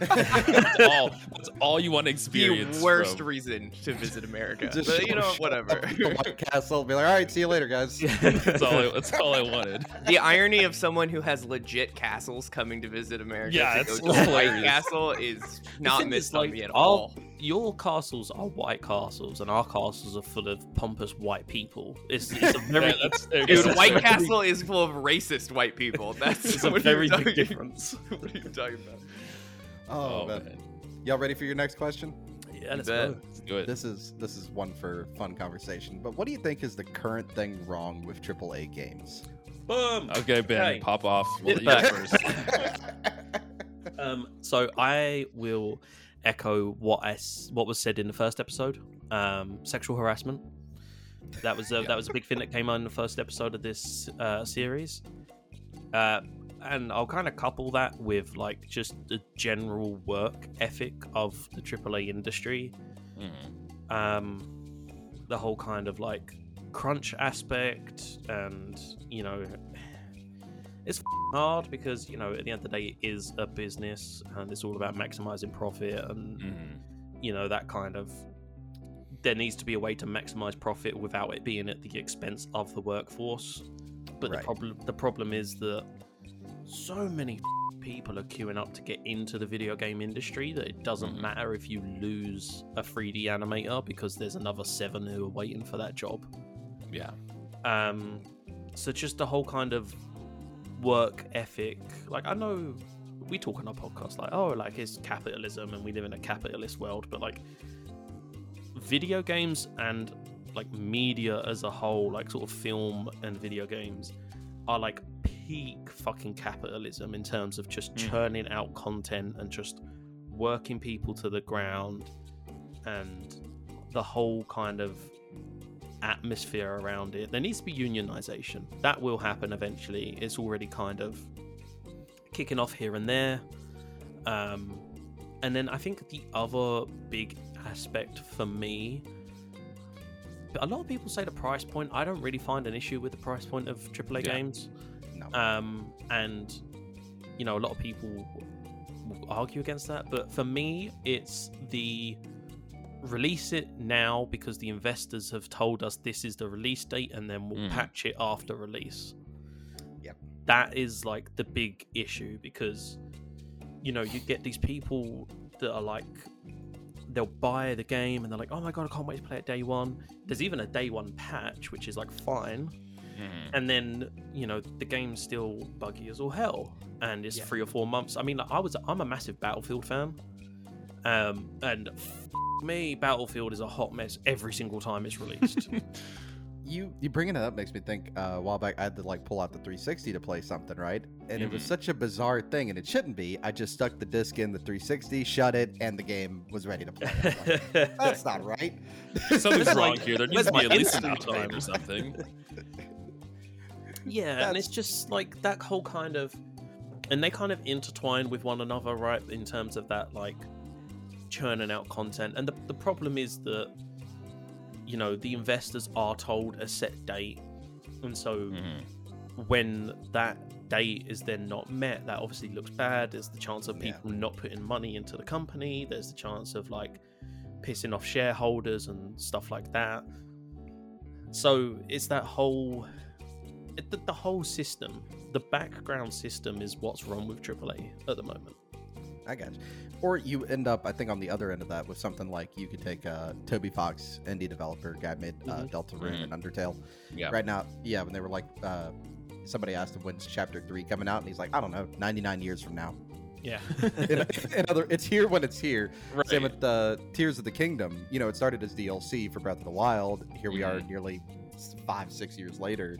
That's, all, that's all you want to The experience. worst from- reason to visit America. Just but you know, whatever. up at the White Castle. Be like, all right, see you later, guys. that's, all I, that's all I wanted. the irony of someone who has legit castles coming to visit America Yeah, to it's go to White hilarious. Castle is not thing is, missed on like, me at our- all. Your castles are white castles, and our castles are full of pompous white people. It's, it's a very Yeah, that's, there you Dude, go. White Castle is full of racist white people. That's It's a what very you big talking- difference. what are you talking about? Oh, Oh, man. man. Y'all ready for your next question? Yeah, let's bet. go. Let's do it. This is this is one for fun conversation. But what do you think is the current thing wrong with AAA games? Boom. Okay, Ben, Okay. pop off. We'll Hit you first. Um, so I will echo what I s- what was said in the first episode. Um, sexual harassment. That was a, Yeah. that was a big thing that came out in the first episode of this uh, series. Uh, and I'll kind of couple that with like just the general work ethic of the AAA industry. Mhm. um, the whole kind of like crunch aspect, and you know, it's f***ing hard because you know at the end of the day it is a business and it's all about maximizing profit and Mhm. you know that kind of. There needs to be a way to maximize profit without it being at the expense of the workforce. But the problem the problem is that so many people are queuing up to get into the video game industry that it doesn't matter if you lose a 3D animator because there's another seven who are waiting for that job. Yeah. Um, so just the whole kind of work ethic. Like I know we talk on our podcast like, oh, like it's capitalism and we live in a capitalist world, but like video games and like media as a whole, like sort of film and video games, are like peak fucking capitalism in terms of just Mhm. churning out content and just working people to the ground and the whole kind of atmosphere around it. There needs to be unionization. That will happen eventually. It's already kind of kicking off here and there. Um, and then I think the other big aspect for me, a lot of people say the price point. I don't really find an issue with the price point of AAA Yeah. games. Um, and you know, a lot of people will argue against that, but for me, it's the release it now because the investors have told us this is the release date, and then we'll Mhm. patch it after release. Yep. That is like the big issue because you know you get these people that are like they'll buy the game and they're like, oh my god, I can't wait to play it day one. There's even a day one patch, which is like fine Mhm. and then you know the game's still buggy as all hell and it's Yeah. three or four months i mean like, i was i'm a massive battlefield fan um and f- me battlefield is a hot mess every single time it's released You you bringing it up makes me think. Uh, a while back, I had to like pull out the 360 to play something, right? And it was Mhm. such a bizarre thing, and it shouldn't be. I just stuck the disc in the 360, shut it, and the game was ready to play. Like, That's not right. Something's wrong here. There needs to be my at least an update time? or something. Yeah and it's just like that whole kind of and they kind of intertwine with one another right in terms of that like churning out content and the, the problem is that you know the investors are told a set date and so Mhm. when that date is then not met, that obviously looks bad. There's the chance of Yeah. people not putting money into the company. There's the chance of like pissing off shareholders and stuff like that. So it's that whole, the, the whole system, the background system is what's wrong with AAA at the moment. I got you. Or you end up, I think, on the other end of that with something like you could take uh, Toby Fox, indie developer, guy made uh, Mhm. Deltarune and Undertale. Yeah. Right now, yeah, when they were like, uh, somebody asked him when's Chapter Three coming out, and he's like, I don't know, 99 years from now. Yeah. in, in other, it's here when it's here. Right. Same with the Tears of the Kingdom. You know, it started as DLC for Breath of the Wild. Here we are, Mhm. nearly five, six years later,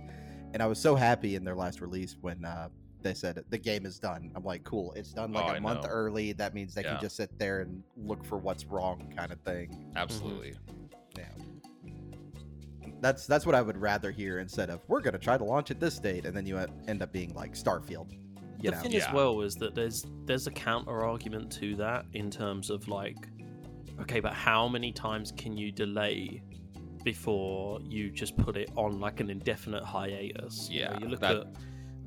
and I was so happy in their last release when uh, they said the game is done. I'm like, cool, it's done like Oh, a I month know. early. That means they Yeah. can just sit there and look for what's wrong, kind of thing. Absolutely. Yeah. That's that's what I would rather hear instead of we're gonna try to launch at this date, and then you end up being like Starfield. You the know, thing Yeah. as well is that there's there's a counter argument to that in terms of like, okay, but how many times can you delay before you just put it on like an indefinite hiatus? You know, Yeah, you look that- at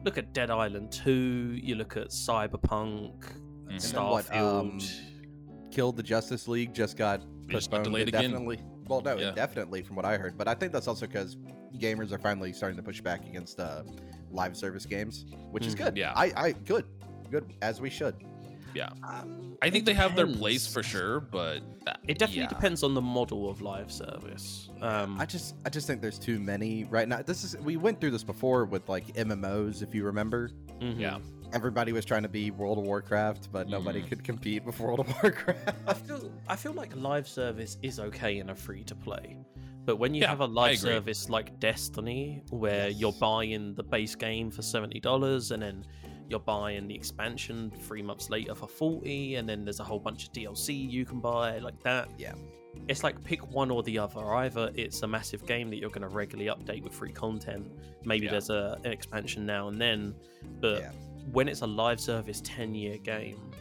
look at Dead Island Two, you look at Cyberpunk, Mhm. And what, Starfield. um, Kill the Justice League just got just got postponed delayed again? indefinitely. Well, no, Yeah. indefinitely from what I heard, but I think that's also because gamers are finally starting to push back against uh, live service games, which is Mhm. good. Yeah. I, I good, good as we should. Um, I think it they have their place for sure, but uh, It definitely yeah. depends on the model of live service. Um, I just, I just think there's too many right now. This is we went through this before with like MMOs, if you remember. mhm. Yeah. Everybody was trying to be World of Warcraft, but nobody Mhm. could compete with World of Warcraft. I Warcraft. feel I feel like live service is okay in a free to play. But when you Yeah, have a live service like Destiny, where you're buying the base game for seventy dollars and then you're buying the expansion three months later for forty, and then there's a whole bunch of DLC you can buy like that. Yeah. It's like pick one or the other. Either it's a massive game that you're going to regularly update with free content. Maybe Yeah. there's a, an expansion now and then, but Yeah. when it's a live service ten year game,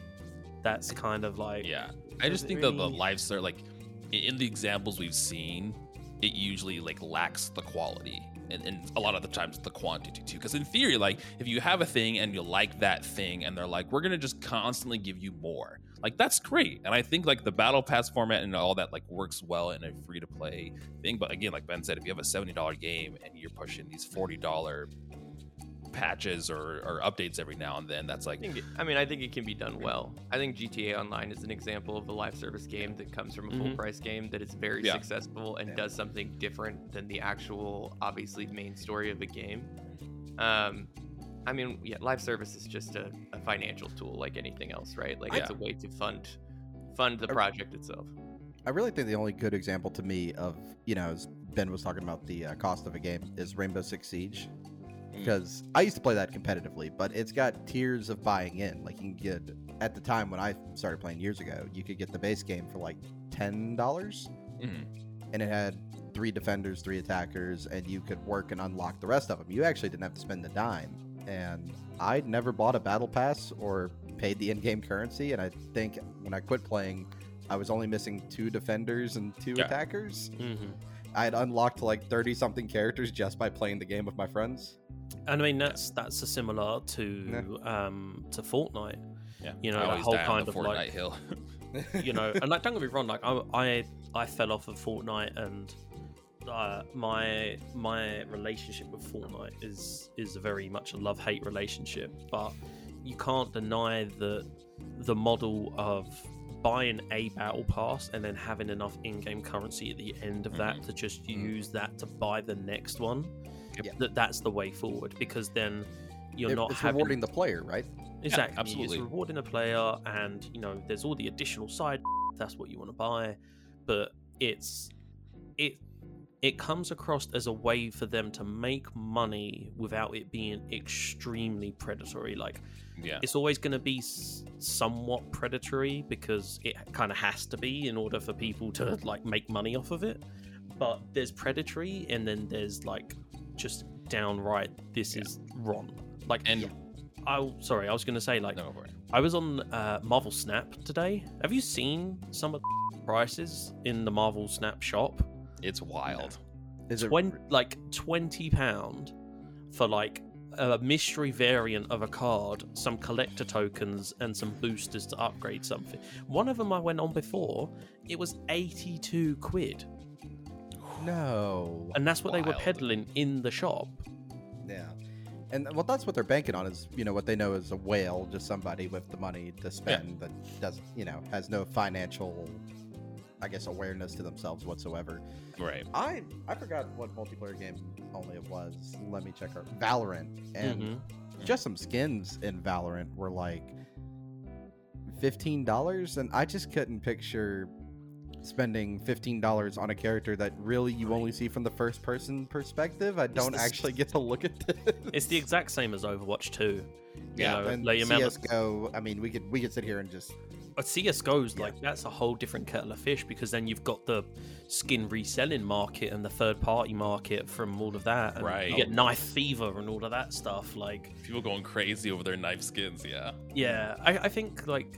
that's kind of like Yeah, I just think that the really- live start like in the examples we've seen, it usually like lacks the quality, and, and a lot of the times the quantity too. Because in theory, like if you have a thing and you like that thing, and they're like, we're gonna just constantly give you more, like that's great. And I think like the battle pass format and all that like works well in a free to play thing. But again, like Ben said, if you have a seventy dollar game and you're pushing these forty dollar patches or, or updates every now and then, that's like I think it, I mean I think it can be done well. I think GTA Online is an example of a live service game that comes from a full Mhm. price game that is very Yeah. successful and Yeah. does something different than the actual obviously main story of the game. Um I mean, yeah, live service is just a, a financial tool like anything else, right? Like it's a way to fund fund the I- project itself. I really think the only good example to me of, you know, as Ben was talking about the uh, cost of a game is Rainbow Six Siege. Because I used to play that competitively, but it's got tiers of buying in. Like you can get, at the time when I started playing years ago, you could get the base game for like $10. Mhm. And it had three defenders, three attackers, and you could work and unlock the rest of them. You actually didn't have to spend a dime. And I'd never bought a battle pass or paid the in-game currency. And I think when I quit playing, I was only missing two defenders and two Yeah. attackers. Mhm. I had unlocked like 30 something characters just by playing the game with my friends. And I mean that's that's a similar to um to Fortnite. yeah, you know, I that whole kind the of, Fortnite like- hill. You know, and like don't get me wrong, like I I, I fell off of Fortnite and uh, my my relationship with Fortnite is is a very much a love hate relationship, but you can't deny that the model of buying a battle pass and then having enough in-game currency at the end of that to just Mhm. use that to buy the next one Yep. that that's the way forward because then you're It- not it's having rewarding the player, right? Exactly. absolutely. It's rewarding a player, and you know, there's all the additional side. That's what you want to buy, but it's it it comes across as a way for them to make money without it being extremely predatory. Like yeah, it's always going to be somewhat predatory because it kind of has to be in order for people to like make money off of it. But there's predatory, and then there's like just downright this Yeah. is wrong. Like and I sorry, I was going to say like no, go for it. I was on uh, Marvel Snap today. Have you seen some of the prices in the Marvel Snap shop? It's wild. Is it like twenty pound for like a mystery variant of a card, some collector tokens, and some boosters to upgrade something. One of them I went on before. It was eighty-two quid, no? and that's what they were peddling in the shop. Yeah. And well, that's what they're banking on is, you know, what they know is a whale, just somebody with the money to spend that doesn't, you know, has no financial, I guess, awareness to themselves whatsoever. Right. I I forgot what multiplayer game only it was. Let me check out Valorant and Mhm. just some skins in Valorant were like fifteen dollars, and I just couldn't picture spending fifteen dollars on a character that really you only see from the first person perspective. I don't the- actually get to look at this. It's the exact same as Overwatch 2. You yeah, know, and like, the amount of- CS:GO. I mean, we could we could sit here and just But CSGO's Yeah. like that's a whole different kettle of fish because then you've got the skin reselling market and the third party market from all of that. And Right. You get knife fever and all of that stuff. Like, People going crazy over their knife skins. Yeah. yeah, I, I think like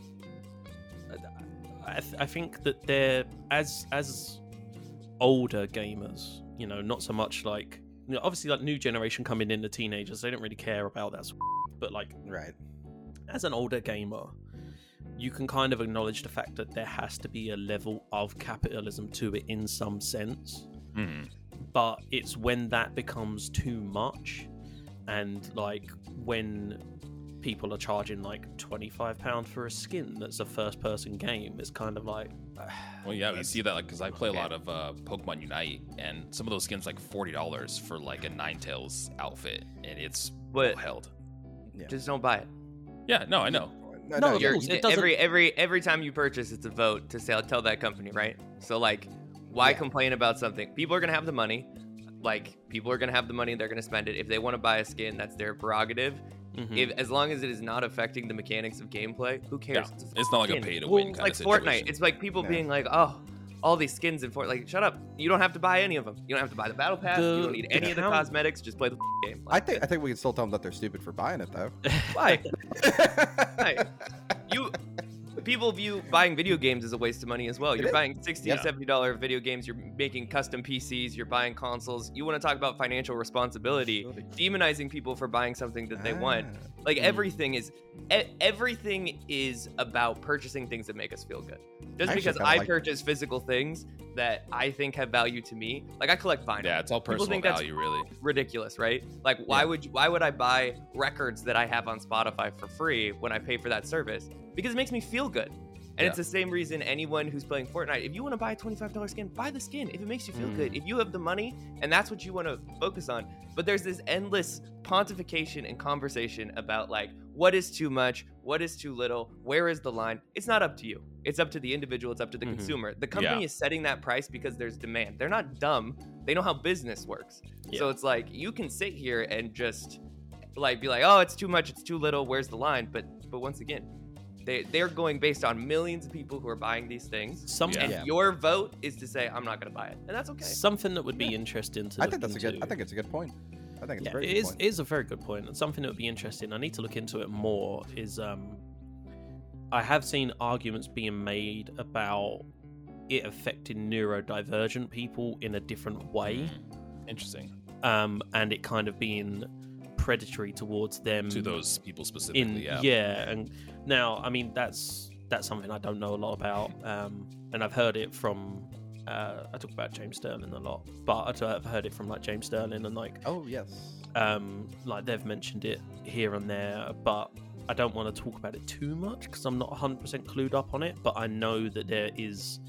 I, th- I think that they're as as older gamers, you know, not so much like you know, obviously like new generation coming in, the teenagers, they don't really care about that. Sort of, but like right. as an older gamer, you can kind of acknowledge the fact that there has to be a level of capitalism to it in some sense. Mhm. But it's when that becomes too much, and like when people are charging like £25 for a skin that's a first person game, it's kind of like. Well, yeah, we see that like because I play a lot of uh, Pokemon Unite, and some of those skins like forty dollars for like a Ninetales outfit, and it's But- well held. Just don't buy it. Yeah, no, I know. No, No, no, of you're- course, it doesn't- every every every time you purchase, it's a vote to say tell that company, right? So like, why Yeah. complain about something? People are gonna have the money. Like people are gonna have the money, they're gonna spend it. If they want to buy a skin, that's their prerogative. Mhm. If as long as it is not affecting the mechanics of gameplay, who cares? Yeah, It's, it's not like a pay to win it's kind like of situation. Fortnite. It's like people Yeah. being like, oh. All these skins in Fortnite, like shut up! You don't have to buy any of them. You don't have to buy the battle pass. you don't need the any of the cosmetics. Just play the game. I think I think we can still tell them that they're stupid for buying it though. Why? Right. you people view buying video games as a waste of money as well. It You're is. buying 60 Yeah. to 70 dollar video games, you're making custom PCs, you're buying consoles. You want to talk about financial responsibility, demonizing people for buying something that they want. Ah. Like Mm. everything is e- everything is about purchasing things that make us feel good. Just I because I like- purchase physical things that I think have value to me. Like I collect vinyl Yeah, it's all People personal think that's- value, really. ridiculous, right? Like, why Yeah. would you, why would I buy records that I have on Spotify for free when I pay for that service? Because it makes me feel good. And it's the same reason anyone who's playing Fortnite, if you want to buy a $25 skin, buy the skin if it makes you feel Mm. good. If you have the money and that's what you want to focus on. But there's this endless pontification and conversation about like what is too much, what is too little, where is the line? It's not up to you. It's up to the individual, it's up to the Mhm. consumer. The company Yeah. is setting that price because there's demand. They're not dumb. They know how business works. So it's like you can sit here and just like be like, "Oh, it's too much, it's too little. Where's the line?" But but once again, they they're going based on millions of people who are buying these things. Some, And Yeah. your vote is to say, "I'm not going to buy it," and that's okay. Something that would be interesting to I think that's a good. I think it's a good point. I think it's yeah, a very it good is, point. it is a very good point and something that would be interesting. I need to look into it more. Is um, I have seen arguments being made about it affecting neurodivergent people in a different way, Mm. Interesting. um, and it kind of being predatory towards them To those people specifically, in yeah. and now I mean that's that's something I don't know a lot about, um, and I've heard it from. Uh, I talk about James Sterling a lot, but I've heard it from like James Sterling and like Oh yes. um, like they've mentioned it here and there, but I don't want to talk about it too much because I'm not 100% clued up on it. But I know that there is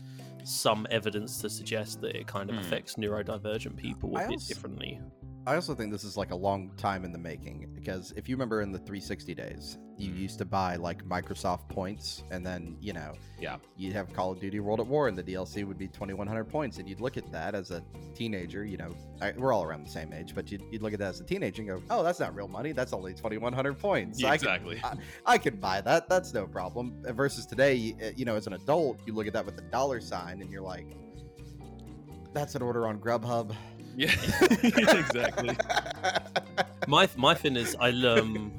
some evidence to suggest that it kind of Hmm. affects neurodivergent people a I bit also- differently. I also think this is like a long time in the making because if you remember in the 360 days, you Mhm. used to buy like Microsoft points, and then you know, Yeah. you'd have Call of Duty World at War, and the DLC would be 2,100 points, and you'd look at that as a teenager. You know, I, we're all around the same age, but you'd, you'd look at that as a teenager and go, "Oh, that's not real money. That's only 2,100 points. Yeah, I exactly. I, I can buy that. That's no problem." Versus today, y- you know, as an adult, you look at that with the dollar sign, and you're like, "That's an order on Grubhub." Yeah. exactly. My my thing is I um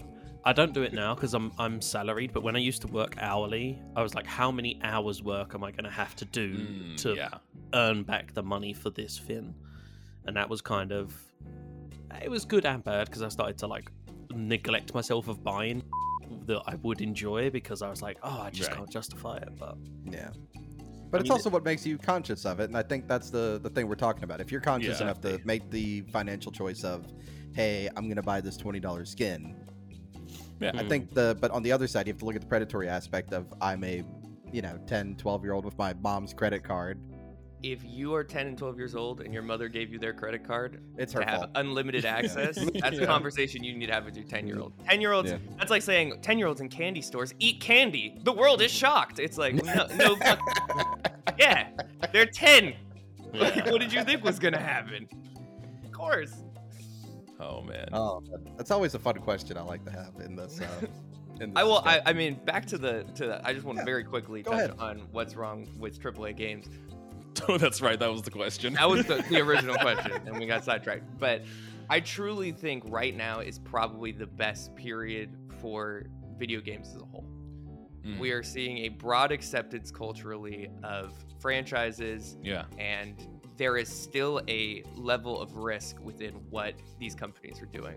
I don't do it now because I'm I'm salaried. But when I used to work hourly, I was like, how many hours work am I going to have to do Mm, to yeah. earn back the money for this fin? And that was kind of it was good and bad because I started to like neglect myself of buying that I would enjoy because I was like, oh, I just Right. can't justify it. But Yeah. But I it's mean, also what makes you conscious of it, and I think that's the the thing we're talking about. If you're conscious Yeah. enough to make the financial choice of, hey, I'm gonna buy this twenty dollars skin. Yeah. I think the but on the other side, you have to look at the predatory aspect of I'm a, you know, 10, 12 year old with my mom's credit card. If you are 10 and 12 years old and your mother gave you their credit card It's to her have fault. unlimited access, that's a conversation you need to have with your 10 year old. 10 year olds, Yeah. that's like saying 10 year olds in candy stores eat candy. The world is shocked. It's like, no, no fuck- yeah, they're 10. Like, what did you think was going to happen? Of course. Oh man. Oh, that's always a fun question I like to have in this. Uh, I will. I. I mean, back to the to the. I just want to Yeah, very quickly go touch ahead. on what's wrong with AAA games. Oh, that's right. That was the question. That was the, the original question, and we got sidetracked. But I truly think right now is probably the best period for video games as a whole. Mm. We are seeing a broad acceptance culturally of franchises, Yeah. and there is still a level of risk within what these companies are doing.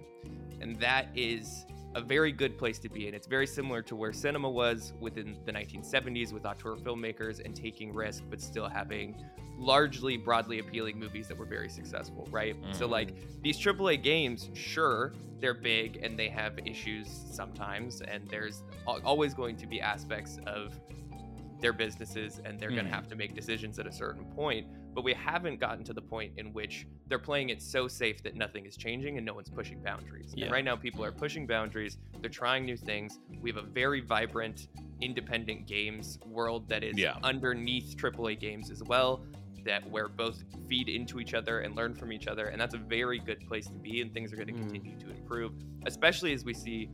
And that is a very good place to be in. It's very similar to where cinema was within the 1970s with auteur filmmakers and taking risk, but still having largely broadly appealing movies that were very successful, right? So, Mhm. like these AAA games, sure, they're big and they have issues sometimes, and there's always going to be aspects of their businesses and they're going Mhm. to have to make decisions at a certain point but we haven't gotten to the point in which they're playing it so safe that nothing is changing and no one's pushing boundaries Yeah. and right now people are pushing boundaries they're trying new things we have a very vibrant independent games world that is Yeah. underneath AAA games as well that where both feed into each other and learn from each other and that's a very good place to be and things are going to Mm. continue to improve especially as we see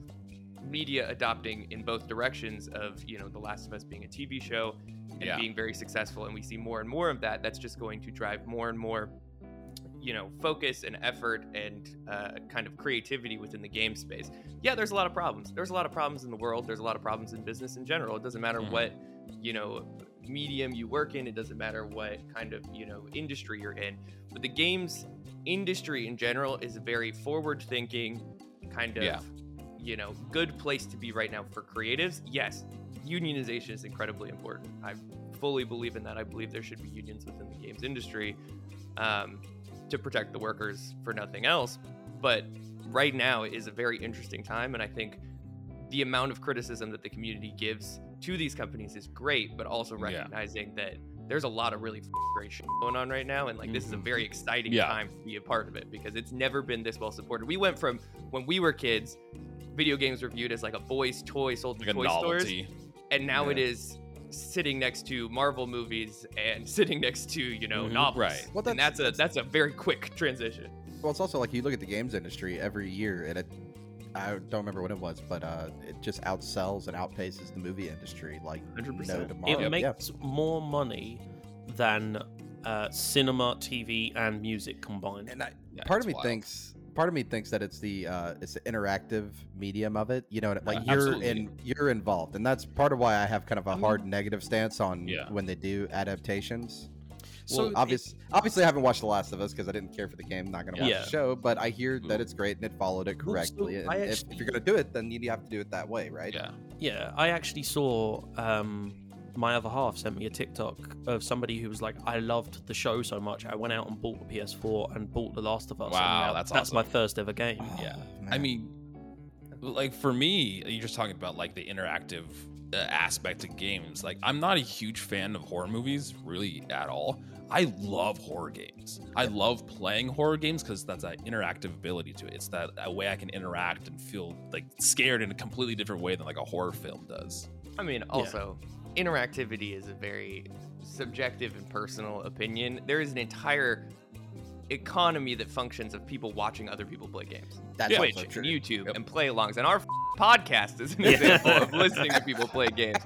media adopting in both directions of you know the last of us being a tv show and Yeah. being very successful and we see more and more of that that's just going to drive more and more you know focus and effort and uh, kind of creativity within the game space. Yeah there's a lot of problems. There's a lot of problems in the world. There's a lot of problems in business in general. It doesn't matter Mhm. what you know medium you work in. It doesn't matter what kind of you know industry you're in. But the games industry in general is a very forward thinking kind of Yeah. you know good place to be right now for creatives. Yes unionization is incredibly important i fully believe in that i believe there should be unions within the games industry um, to protect the workers for nothing else but right now is a very interesting time and i think the amount of criticism that the community gives to these companies is great but also Yeah. recognizing that there's a lot of really great shit going on right now and like this is a Mhm. very exciting Yeah. time to be a part of it because it's never been this well supported we went from when we were kids video games were viewed as like a boy's toy sold Like a toy stores novelty. And now it Yeah. is sitting next to Marvel movies and sitting next to you know Mhm. novels. Right. Well, and that's- that's a that's a very quick transition. Well, it's also like you look at the games industry every year, and it. I don't remember when it was, but uh, it just outsells and outpaces the movie industry like 100%. no It tomorrow. Yeah. makes more money than uh, cinema, TV, and music combined. And I, Yeah, part of me wild. thinks, part of me thinks that it's the uh, it's the interactive medium of it. You know, like Uh, you're in, you're involved, and that's part of why I have kind of a hard negative stance on Yeah. when they do adaptations. So well, obviously, obviously, I haven't watched The Last of Us because I didn't care for the game. Not gonna watch Yeah. the show, but I hear Ooh. that it's great and it followed it Well, so correctly. I if, if you're gonna do it, then you have to do it that way, right? Yeah. Yeah, I actually saw um, my other half sent me a TikTok of somebody who was like, "I loved the show so much, I went out and bought the PS4 and bought The Last of Us. and Wow, now that's that's my first ever game." Oh, Yeah. I mean, like for me, you're just talking about like the interactive uh, aspect of games. Like, I'm not a huge fan of horror movies, really at all. I love horror games. I love playing horror games because that's that interactive ability to it. It's that a way I can interact and feel like scared in a completely different way than like a horror film does. I mean, also interactivity is a very subjective and personal opinion. There is an entire economy that functions of people watching other people play games. that's Twitch and true. YouTube Yep. and play alongs. And our f- podcast is an example of listening to people play games.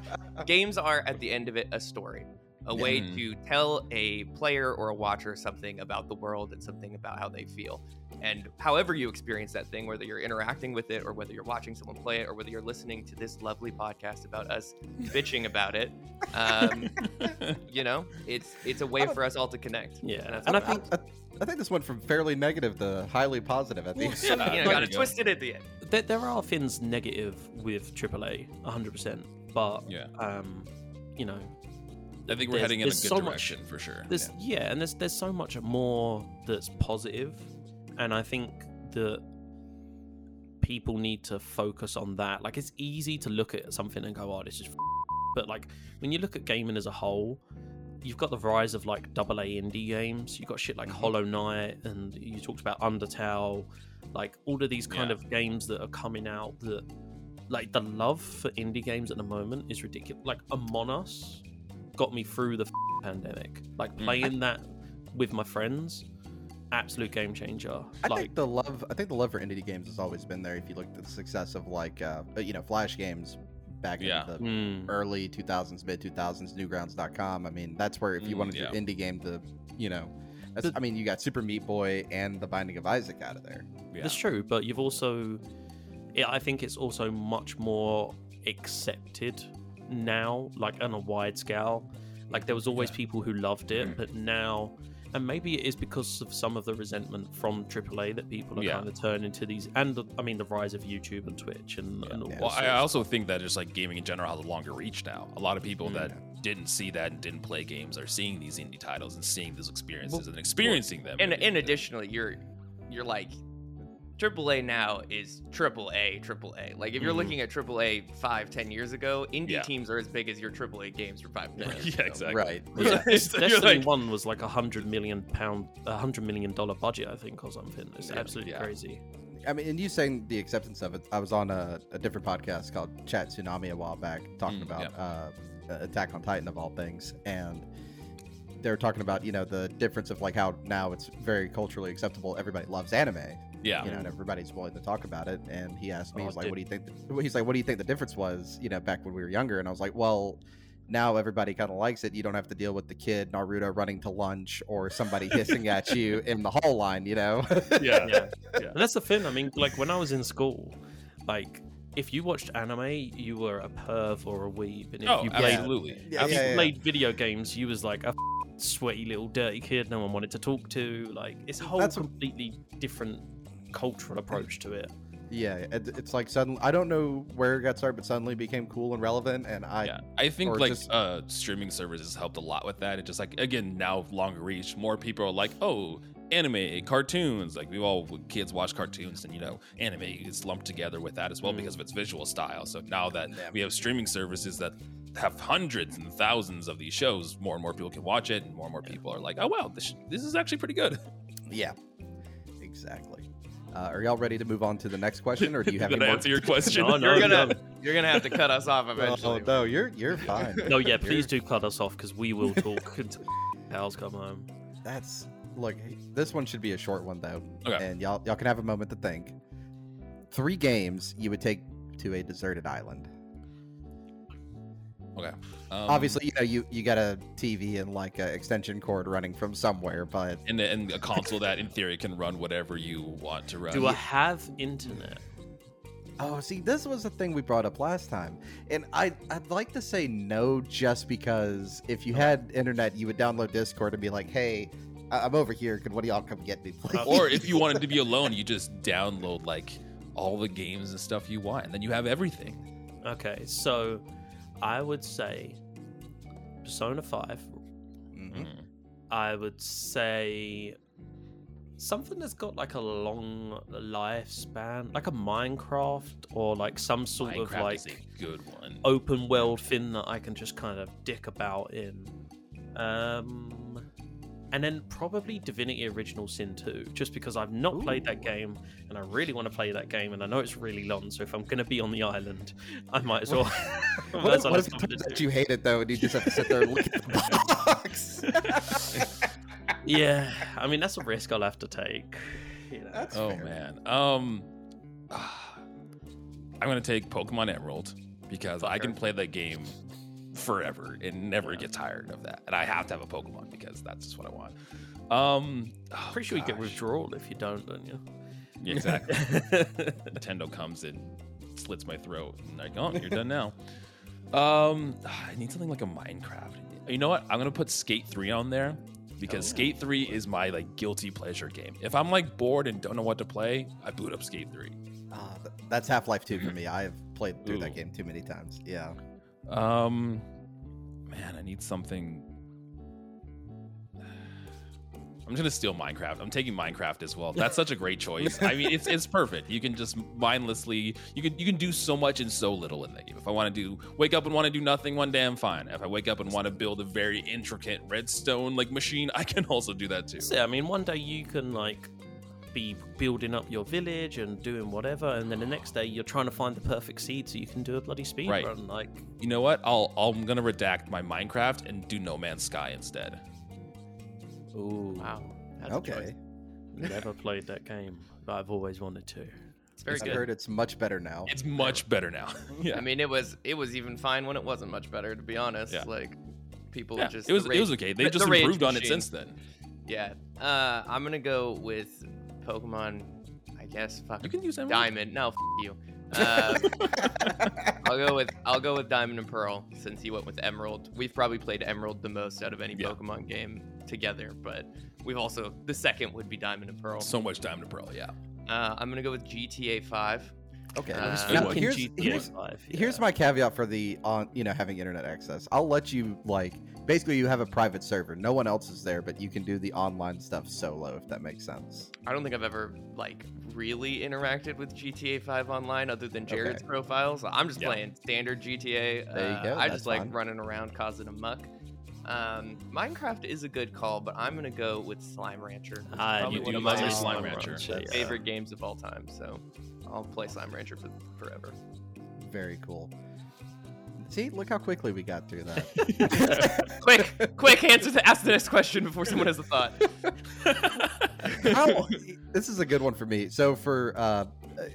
Games are, at the end of it, a story, a way Mhm. to tell a player or a watcher something about the world and something about how they feel. And however you experience that thing, whether you're interacting with it or whether you're watching someone play it or whether you're listening to this lovely podcast about us bitching about it, um, you know, it's it's a way for us all to connect. Yeah, that's and I think I, I think this went from fairly negative to highly positive at the end. so- you know, got you to go. twist it at the end. there, there are things negative with AAA, 100%, but Yeah. um, you know, I think we're heading in a good so much- direction for sure. there's yeah. and there's there's so much more that's positive, and I think that people need to focus on that. Like it's easy to look at something and go, "Oh, this is," f-" but like when you look at gaming as a whole, you've got the rise of like double A indie games. You've got shit like Mhm. Hollow Knight, and you talked about Undertale, like all of these kind Yeah. of games that are coming out. That like the love for indie games at the moment is ridiculous. Like Among Us got me through the pandemic. Like Mm. playing that with my friends, absolute game changer. I like think the love, I think the love for indie games has always been there. If you look at the success of like, uh, you know, Flash games back Yeah. in the mm, early 2000s, mid 2000s, Newgrounds.com. I mean, that's where if you Mm, wanted yeah. your indie game to, you know, that's, But- I mean, you got Super Meat Boy and The Binding of Isaac out of there. Yeah. That's true, but you've also, I think it's also much more accepted now, like on a wide scale. Like there was always Yeah. people who loved it, Mhm. but now, and maybe it is because of some of the resentment from AAA that people are Yeah. kind of turning to these, and the, I mean the rise of YouTube and Twitch and, and Yeah. this Well, I also think that just like gaming in general has a longer reach now. A lot of people Mm. that didn't see that and didn't play games are seeing these indie titles and seeing those experiences and experiencing them. And and additionally, you're you're like AAA now is AAA, AAA. Like if you're Mhm. looking at AAA five, ten years ago, indie Yeah. teams are as big as your AAA games for five, ten years yeah, ago. exactly. Right. Yeah, So you're Destiny like- One was like a hundred million pound, a hundred million dollar budget, I think, or something. It's Yeah, absolutely yeah. crazy. I mean, and you saying the acceptance of it, I was on a, a different podcast called Chat Tsunami a while back, talking Mm, about uh, Attack on Titan of all things, and they were talking about you know the difference of like how now it's very culturally acceptable. Everybody loves anime, Yeah. you know, and everybody's willing to talk about it. And he asked me, Oh, he's like, dude. "What do you think?" The, he's like, "What do you think the difference was?" You know, back when we were younger, and I was like, "Well." Now everybody kind of likes it. You don't have to deal with the kid Naruto running to lunch or somebody hissing at you in the hall line. You know. Yeah. yeah. And that's the thing. I mean, like when I was in school, like if you watched anime, you were a perv or a weeb, and if Oh, you played, absolutely. Yeah, if yeah, yeah. played video games, you was like a f- sweaty little dirty kid no one wanted to talk to. Like it's a whole That's what- completely different cultural approach to it. Yeah, it, it's like suddenly I don't know where it got started, but suddenly became cool and relevant, and I yeah, I think like just- uh streaming services helped a lot with that. It just like again now longer reach. More people are like, oh, anime, cartoons. Like we all kids watch cartoons, and you know, anime is lumped together with that as well Mm. because of its visual style. So now that Yeah. we have streaming services that have hundreds and thousands of these shows, more and more people can watch it, and more and more people are like, oh wow, this this is actually pretty good. yeah, exactly. Uh, are y'all ready to move on to the next question, or do you have Did any I more? answer your question? No, no, You're gonna no. you're gonna have to cut us off Oh, eventually. no, you're you're fine. No, yeah, please do cut us off because we will talk until pals come home. That's look. This one should be a short one though, Okay. and y'all y'all can have a moment to think. Three games you would take to a deserted island. Okay. Um, Obviously, you know you you got a TV and like an extension cord running from somewhere, but and, and a console that in theory can run whatever you want to run. Do I have internet? Oh, see, this was the thing we brought up last time, and I I'd like to say no, just because if you had internet, you would download Discord and be like, "Hey, I- I'm over here. Could one of y'all come get me, please?" or if you wanted to be alone, you just download like all the games and stuff you want, and then you have everything. Okay, so I would say Persona 5. Mhm. Mm. I would say something that's got like a long lifespan, like a Minecraft or like some sort of like good one. open world thing that I can just kind of dick about in. Um, and then probably Divinity Original Sin 2, just because I've not played that game and I really want to play that game and I know it's really long. So if I'm going to be on the island, I might as well. I might What, if- what if something to that you hate it though, and you just have to sit there and look at the box? Yeah, I mean that's a risk I'll have to take. You know. Oh fair. man. Um, I'm gonna take Pokemon Emerald because I can play that game forever and never Yeah. get tired of that. And I have to have a Pokemon because that's just what I want. Um, oh, Pretty sure you get gosh. withdrawal if you don't, don't you? Yeah, exactly. Nintendo comes and slits my throat, and like, oh, you're done now. Um, I need something like a Minecraft. You know what? I'm gonna put Skate 3 on there because Oh. Skate 3 is my like guilty pleasure game. If I'm like bored and don't know what to play, I boot up Skate 3. Ah, th- that's Half Life 2 for me. I have played through Ooh. that game too many times. Yeah. Um, man, I need something. I'm gonna steal Minecraft. I'm taking Minecraft as well. That's such a great choice. I mean, it's it's perfect. You can just mindlessly you can you can do so much in so little in that game. If I want to do wake up and want to do nothing one day, I'm fine. If I wake up and want to build a very intricate redstone like machine, I can also do that too. So, I mean, one day you can like be building up your village and doing whatever, and then the next day you're trying to find the perfect seed so you can do a bloody speed Right. run. Like, You know what? I'll, I'll I'm gonna redact my Minecraft and do No Man's Sky instead. ooh, Wow. That's. Okay. never played that game, but I've always wanted to. It's very I've good. heard it's much better now. It's much better now. yeah. I mean, it was it was even fine when it wasn't much better, to be honest. Yeah. Like people Yeah, just it was the it was okay. They just the improved on it since then. Yeah. Uh, I'm gonna go with Pokemon. I guess. Fuck. You can use Emerald. Diamond. No, f- you. Uh, I'll go with I'll go with Diamond and Pearl since he went with Emerald. We've probably played Emerald the most out of any Yeah. Pokemon game together, but we've also the second would be Diamond and Pearl. So much Diamond and Pearl. Yeah. Uh, I'm gonna go with GTA 5. Okay. Uh, now, Fucking here's, GTA here's, 5, here's my caveat for the on you know having internet access. I'll let you like basically you have a private server. No one else is there, but you can do the online stuff solo if that makes sense. I don't think I've ever like really interacted with GTA 5 online other than Jared's Okay. profiles. I'm just Yeah. playing standard GTA. There you Uh, go, I that's just like fine. running around causing a muck. Um, Minecraft is a good call, but I'm gonna go with Slime Rancher. It's probably you one do of love my Slime Slime Rancher, Rancher. yeah. favorite games of all time. So I'll play Slime Rancher for forever. Very cool. See, look how quickly we got through that. quick, quick, answer to ask the next question before someone has a thought. How, this is a good one for me. So for uh,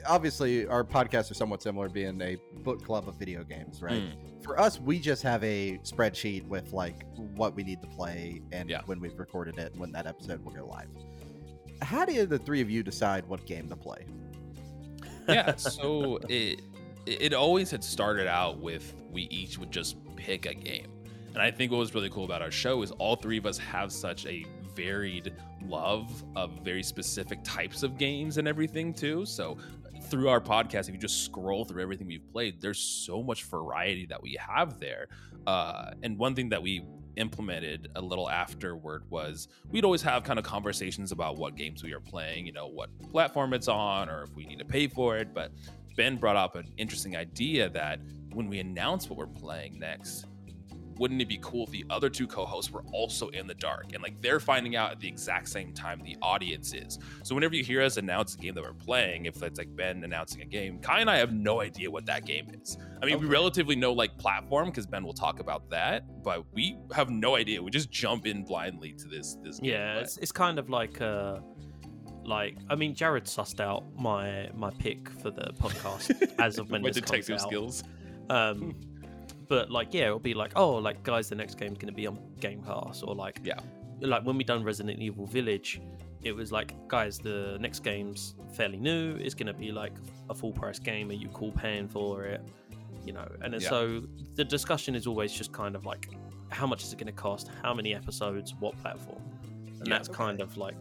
obviously our podcasts are somewhat similar, being a book club of video games, right? Mm. For us, we just have a spreadsheet with like what we need to play and Yeah. when we've recorded it and when that episode will go live. How do the three of you decide what game to play? yeah so it it always had started out with we each would just pick a game. And i think what was really cool about our show is all three of us have such a varied love of very specific types of games and everything too. So through our podcast if you just scroll through everything we've played there's so much variety that we have there. Uh, and one thing that we implemented a little afterward was we'd always have kind of conversations about what games we are playing, you know, what platform it's on, or if we need to pay for it. But Ben brought up an interesting idea that when we announce what we're playing next, wouldn't it be cool if the other two co-hosts were also in the dark and like they're finding out at the exact same time the audience is? So whenever you hear us announce a game that we're playing if it's like ben announcing a game kai and i have no idea what that game is. I mean we relatively know like platform because ben will talk about that but we have no idea. We just jump in blindly to this this Yeah, it's, it's kind of like uh like I mean Jared sussed out my my pick for the podcast as of when my this comes detective out. skills Um but like yeah, it'll be like, oh like guys, the next game's gonna be on Game Pass or like Yeah. like when we done Resident Evil Village, it was like, guys, the next game's fairly new, it's gonna be like a full price game, are you cool paying for it? You know, and then Yeah. so the discussion is always just kind of like how much is it gonna cost, how many episodes, what platform? And Yeah. that's kind of like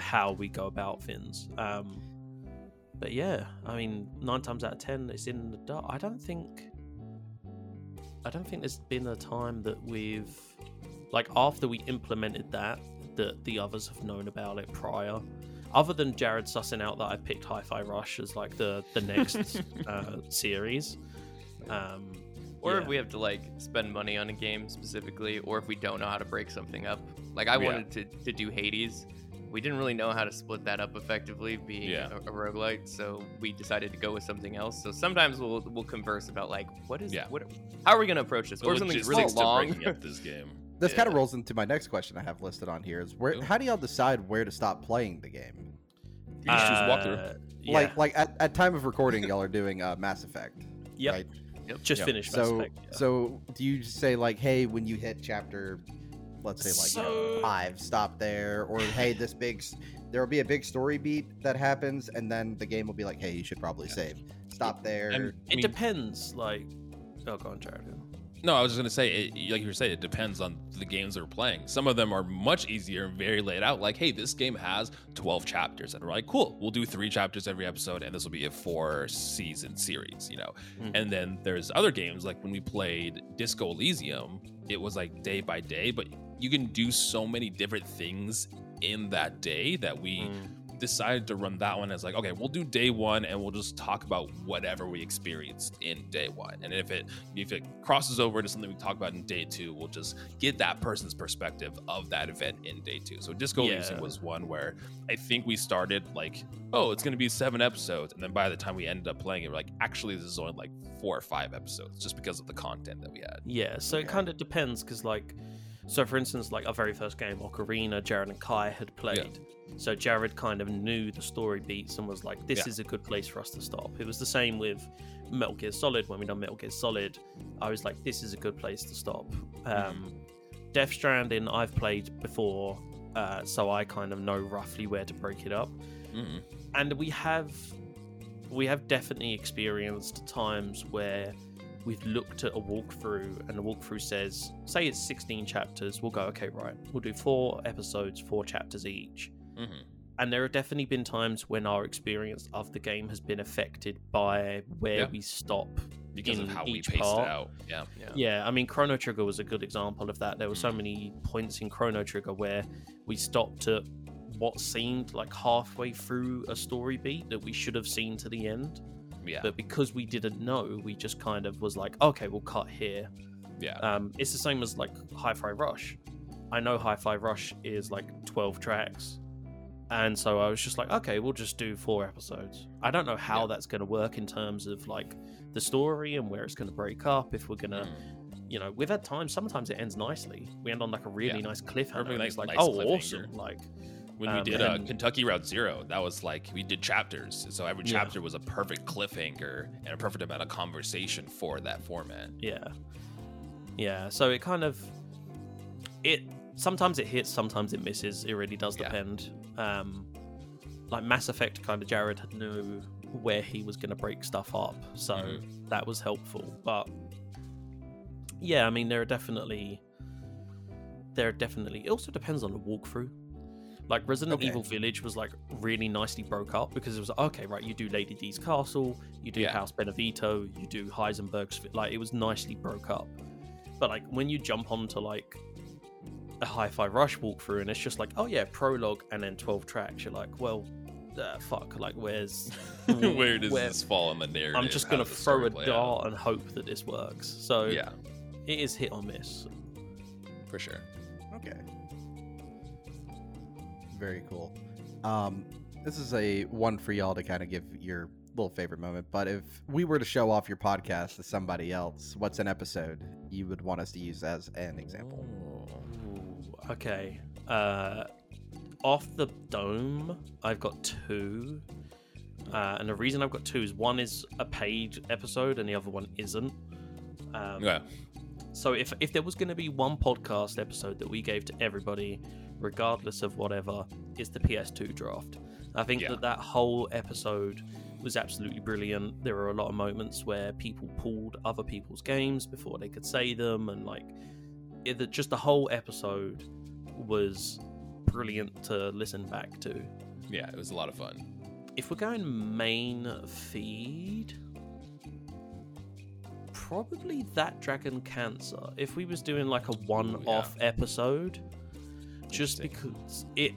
how we go about things. Um but yeah, I mean, nine times out of ten, it's in the dark. I don't think, I don't think there's been a time that we've, like, after we implemented that, that the others have known about it prior. Other than Jared sussing out that I picked Hi-Fi Rush as like the the next uh, series. Um, Or yeah. if we have to like spend money on a game specifically, or if we don't know how to break something up. Like I Yeah. wanted to, to do Hades. We didn't really know how to split that up effectively, being Yeah. a, a roguelite, so we decided to go with something else. So sometimes we'll we'll converse about like what is Yeah. what how are we gonna approach this? the Or if something's really long. breaking up this game This kind of rolls into my next question I have listed on here: is where? Cool. How do y'all decide where to stop playing the game? you just choose walkthrough uh, yeah. Like, like at, at time of recording, y'all are doing uh, Mass Effect, Yep. right? just Yep. finished So, yeah. so do you just say like, hey, when you hit chapter, let's say like you know, So- five, stop there, or hey, this big, there will be a big story beat that happens, and then the game will be like, hey, you should probably save. Stop there. And- it I mean- depends. Like, oh, go on, Jared. No, I was just gonna say, it, like you were saying, it depends on the games that we're playing. Some of them are much easier and very laid out. Like, hey, this game has 12 chapters, and we're like, cool, we'll do three chapters every episode, and this will be a four season series, you know. Mhm. And then there's other games like when we played Disco Elysium, it was like day by day, but you can do so many different things in that day that we Mm. decided to run that one as like, okay, we'll do day one and we'll just talk about whatever we experienced in day one. And if it if it crosses over into something we talk about in day two, we'll just get that person's perspective of that event in day two. So Disco Yeah. Elysium was one where I think we started like, oh, it's gonna be seven episodes, and then by the time we ended up playing it, we're like, actually, this is only like four or five episodes, just because of the content that we had. Yeah, so it kind of depends because, like, so for instance, like our very first game, Ocarina, Jared and Kai had played. So Jared kind of knew the story beats and was like, "This Yeah. is a good place for us to stop." It was the same with Metal Gear Solid when we done Metal Gear Solid. I was like, "This is a good place to stop." Um, Death Stranding, I've played before, uh, so I kind of know roughly where to break it up Mm-mm. and we have we have definitely experienced times where we've looked at a walkthrough and the walkthrough says say it's 16 chapters we'll go okay right we'll do four episodes four chapters each Mhm. and there have definitely been times when our experience of the game has been affected by where Yeah. we stop Because of in how we each paced part. it out. Yeah. yeah, I mean, Chrono Trigger was a good example of that. There were so many points in Chrono Trigger where we stopped at what seemed like halfway through a story beat that we should have seen to the end. Yeah. But because we didn't know, we just kind of was like, okay, we'll cut here. yeah. Um, it's the same as like Hi Fi Rush. I know Hi Fi Rush is like 12 tracks. And so I was just like, okay, we'll just do four episodes. I don't know how Yeah. that's going to work in terms of like the story and where it's going to break up. If we're going to Mm. you know, we've had times. Sometimes it ends nicely. We end on like a really Yeah. nice cliffhanger. Really it's like, nice oh, awesome! Like, when we Um, did uh, Kentucky Route Zero, that was like we did chapters, so every Yeah. chapter was a perfect cliffhanger and a perfect amount of conversation for that format. yeah, yeah. So it kind of it. Sometimes it hits, sometimes it misses. It really does Yeah. depend. Um, like Mass Effect, kind of Jared knew where he was going to break stuff up, so Mhm. that was helpful. But yeah, I mean, there are definitely there are definitely. It also depends on the walkthrough. Like Resident Okay. Evil Village was like really nicely broke up because it was like, okay, right, you do Lady D's castle, you do Yeah. House Beneviento, you do Heisenberg's. Like it was nicely broke up. But like when you jump onto like a Hi-Fi Rush walkthrough and it's just like, oh yeah, prologue and then twelve tracks, you're like, well, uh, fuck, like where's Where does where- this fall in the narrative? I'm just gonna throw a play dart and hope that this works. So? Yeah, it is hit or miss. for sure. Okay. Very cool. Um, this is a one for y'all to kind of give your little favorite moment. But if we were to show off your podcast to somebody else, what's an episode you would want us to use as an example? Ooh, okay. Uh, off the dome, I've got two. Uh, and the reason I've got two is one is a paid episode and the other one isn't. Um, Yeah, So if if there was going to be one podcast episode that we gave to everybody, regardless of whatever, is the PS2 draft. I think Yeah. that that whole episode was absolutely brilliant. There were a lot of moments where people pulled other people's games before they could say them, and like it, the- just the whole episode was brilliant to listen back to. yeah, it was a lot of fun. If we're going main feed, probably that Dragon Cancer. If we was doing like a one-off episode, just because it.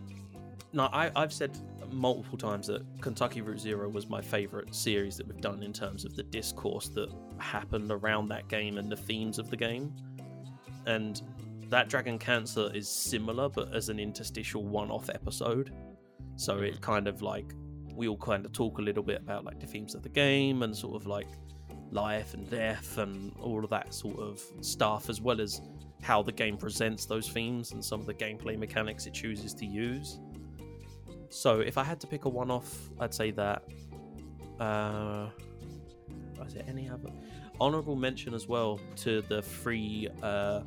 Now, I, I've said multiple times that Kentucky Route Zero was my favorite series that we've done in terms of the discourse that happened around that game and the themes of the game. And that Dragon Cancer is similar, but as an interstitial one-off episode. So it mm-hmm. kind of like we all kind of talk a little bit about like the themes of the game and sort of like life and death and all of that sort of stuff, as well as how the game presents those themes and some of the gameplay mechanics it chooses to use. So if I had to pick a one-off, I'd say that. Uh, is there any other honorable mention as well to the free uh,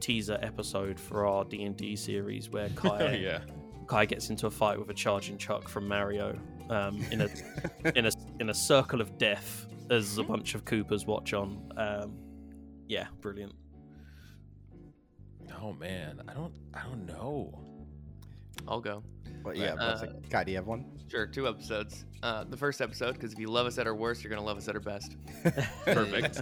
teaser episode for our D and D series where Kai yeah, Kai gets into a fight with a charging Chuck from Mario um, in a in a in a circle of death as a bunch of Koopas watch on. Um, yeah, brilliant. Oh man, I don't, I don't know. I'll go. Well, yeah, Uh, what's it? Kai, do you have one? Sure, two episodes. Uh, the first episode, because if you love us at our worst, you're gonna love us at our best. Perfect.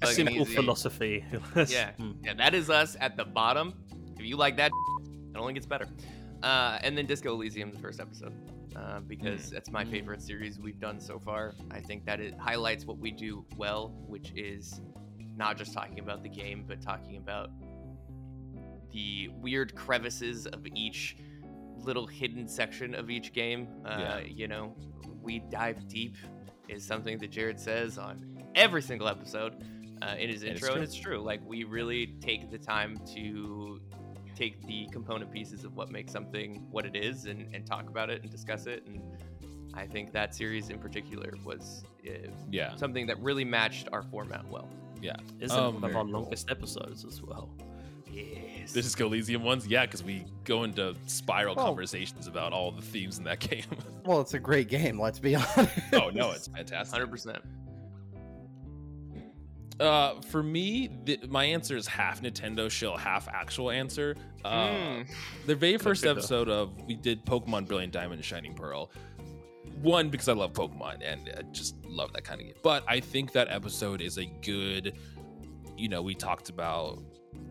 Fucking Simple easy. philosophy. Yeah. Hmm. Yeah, that is us at the bottom. If you like that, it only gets better. Uh, and then Disco Elysium, the first episode, uh, Hmm. because that's my favorite series we've done so far. I think that it highlights what we do well, which is not just talking about the game, but talking about the weird crevices of each little hidden section of each game. Uh, Yeah. You know, we dive deep is something that Jared says on every single episode uh, in his And it's intro, and it's true. Like we really take the time to take the component pieces of what makes something what it is and, and talk about it and discuss it. And I think that series in particular was uh, Yeah. something that really matched our format well. Yeah, it's Um, one of very our cool. longest episodes as well. Yes. This is Elysium ones, yeah, because we go into spiral Well- conversations about all the themes in that game. Well, it's a great game. Let's be honest. oh no, it's fantastic. Hundred percent. Uh, for me, the, my answer is half Nintendo shill, half actual answer. Uh, Hmm. The very first episode of we did Pokemon Brilliant Diamond and Shining Pearl. One because I love Pokemon and I just love that kind of game. But I think that episode is a good. You know, we talked about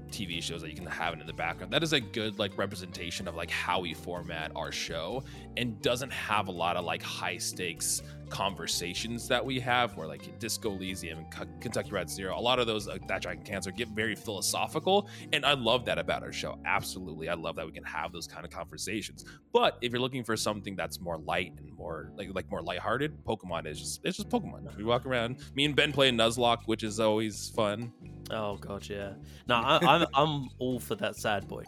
TV shows that you can have it in the background. That is a good like representation of like how we format our show and doesn't have a lot of like high stakes conversations that we have where like Disco Elysium and Kentucky Route Zero, a lot of those uh, that Dragon Cancer get very philosophical and I love that about our show. Absolutely. I love that we can have those kind of conversations. But if you're looking for something that's more light and more like like more lighthearted, Pokemon is just it's just Pokemon. We walk around. Me and Ben play Nuzlocke, which is always fun. Oh god, yeah. No, I, I'm I'm all for that sad boy.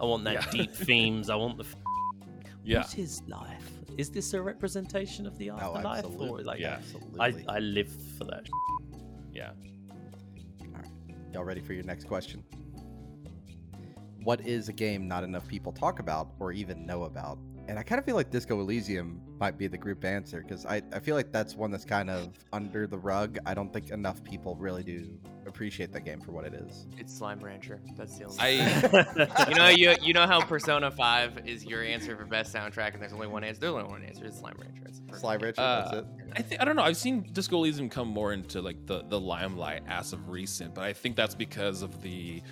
I want that Yeah. deep themes. I want the. F- Yeah. What is life? Is this a representation of the Oh, afterlife, or absolutely. like? Yeah. absolutely. I I live for that. Yeah. Y'all ready for your next question? What is a game not enough people talk about or even know about? And I kind of feel like Disco Elysium might be the group answer because I, I feel like that's one that's kind of under the rug. I don't think enough people really do appreciate that game for what it is. It's Slime Rancher. That's the only. I you know you you know how Persona Five is your answer for best soundtrack, and there's only one answer. There's only one answer. It's Slime Rancher. It's. Slime Rancher, Uh, that's it. I think I don't know. I've seen Disco Elysium come more into like the the limelight as of recent, but I think that's because of the.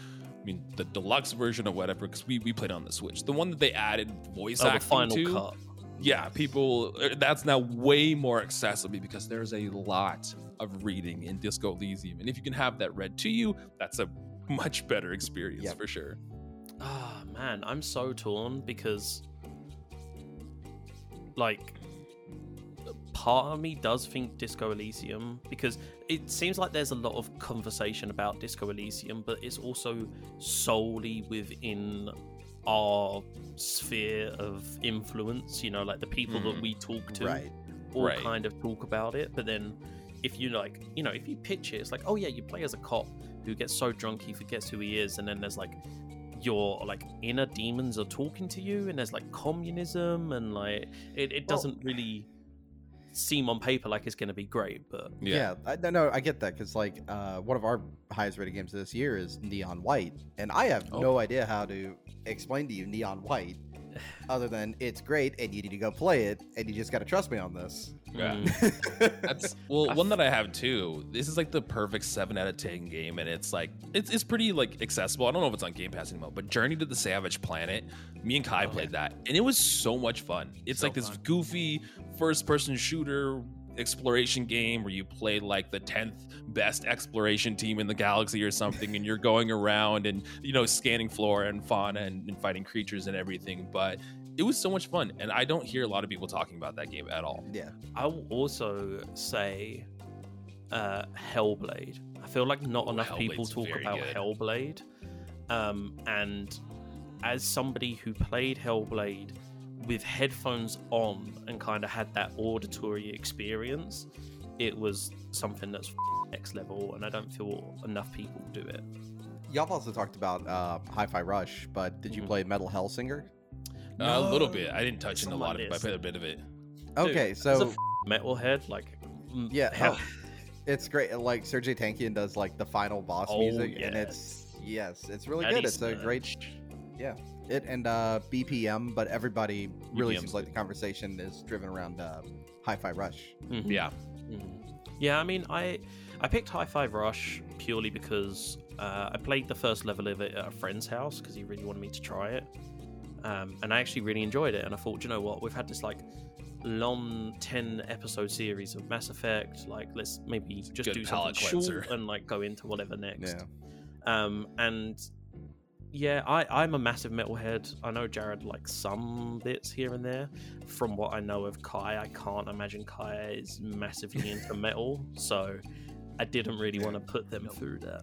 I mean, the deluxe version or whatever, because we, we played on the Switch. The one that they added voice Oh, the acting final to, cut. yeah, people, uh, that's now way more accessible because there's a lot of reading in Disco Elysium, and if you can have that read to you, that's a much better experience for sure. Ah man, I'm so torn because, like, part of me does think Disco Elysium because it seems like there's a lot of conversation about Disco Elysium, but it's also solely within our sphere of influence. You know, like the people that Mhm. we talk to Right. all Right. kind of talk about it. But then, if you like, you know, if you pitch it, it's like, oh yeah, you play as a cop who gets so drunk he forgets who he is, and then there's like your like inner demons are talking to you, and there's like communism, and like it, it doesn't really seem on paper like it's going to be great, but Yeah, I, no, no, I get that because like uh, one of our highest rated games this year is Neon White, and I have Oh. no idea how to explain to you Neon White, other than it's great and you need to go play it, and you just got to trust me on this. Yeah. mm, That's well, one that I have too. This is like the perfect seven out of ten game, and it's like it's, it's pretty like accessible. I don't know if it's on Game Pass anymore, but Journey to the Savage Planet. Me and Kai Oh, played that, and it was so much fun. It's So like this fun. goofy first-person shooter exploration game where you play like the 10th best exploration team in the galaxy or something and you're going around and you know scanning flora and fauna and, and fighting creatures and everything but it was so much fun and i don't hear a lot of people talking about that game at all yeah, I will also say uh, Hellblade. I feel like not enough people talk about good. Hellblade. Um, and as somebody who played Hellblade with headphones on and kind of had that auditory experience, it was something that's next level, and I don't feel enough people do it. y'all also talked about uh, Hi-Fi Rush, but did you Mhm. play Metal Hellsinger? Uh, a little bit i didn't touch It's in a lot of it but i played a bit of it Okay, As so a f- metalhead, like mm, Yeah, hell, oh, it's great. Like Serj Tankian does like the final boss Oh, music, and it's yes, it's really good. Eddie It's a great yeah. it and uh, BPM, but everybody really BPM's seems like good. the conversation is driven around uh, Hi-Fi Rush. Mhm. yeah Mm. Yeah, I mean, I I picked Hi-Fi Rush purely because uh, I played the first level of it at a friend's house because he really wanted me to try it. Um, and I actually really enjoyed it. And I thought, you know what, we've had this like long 10 episode series of Mass Effect. Like, let's maybe just do something palate short cleanser. and like go into whatever next. Yeah. Um, and yeah, I, I'm a massive metalhead. I know Jared likes some bits here and there. From what I know of Kai, I can't imagine Kai is massively into metal, so I didn't really want to put them through that.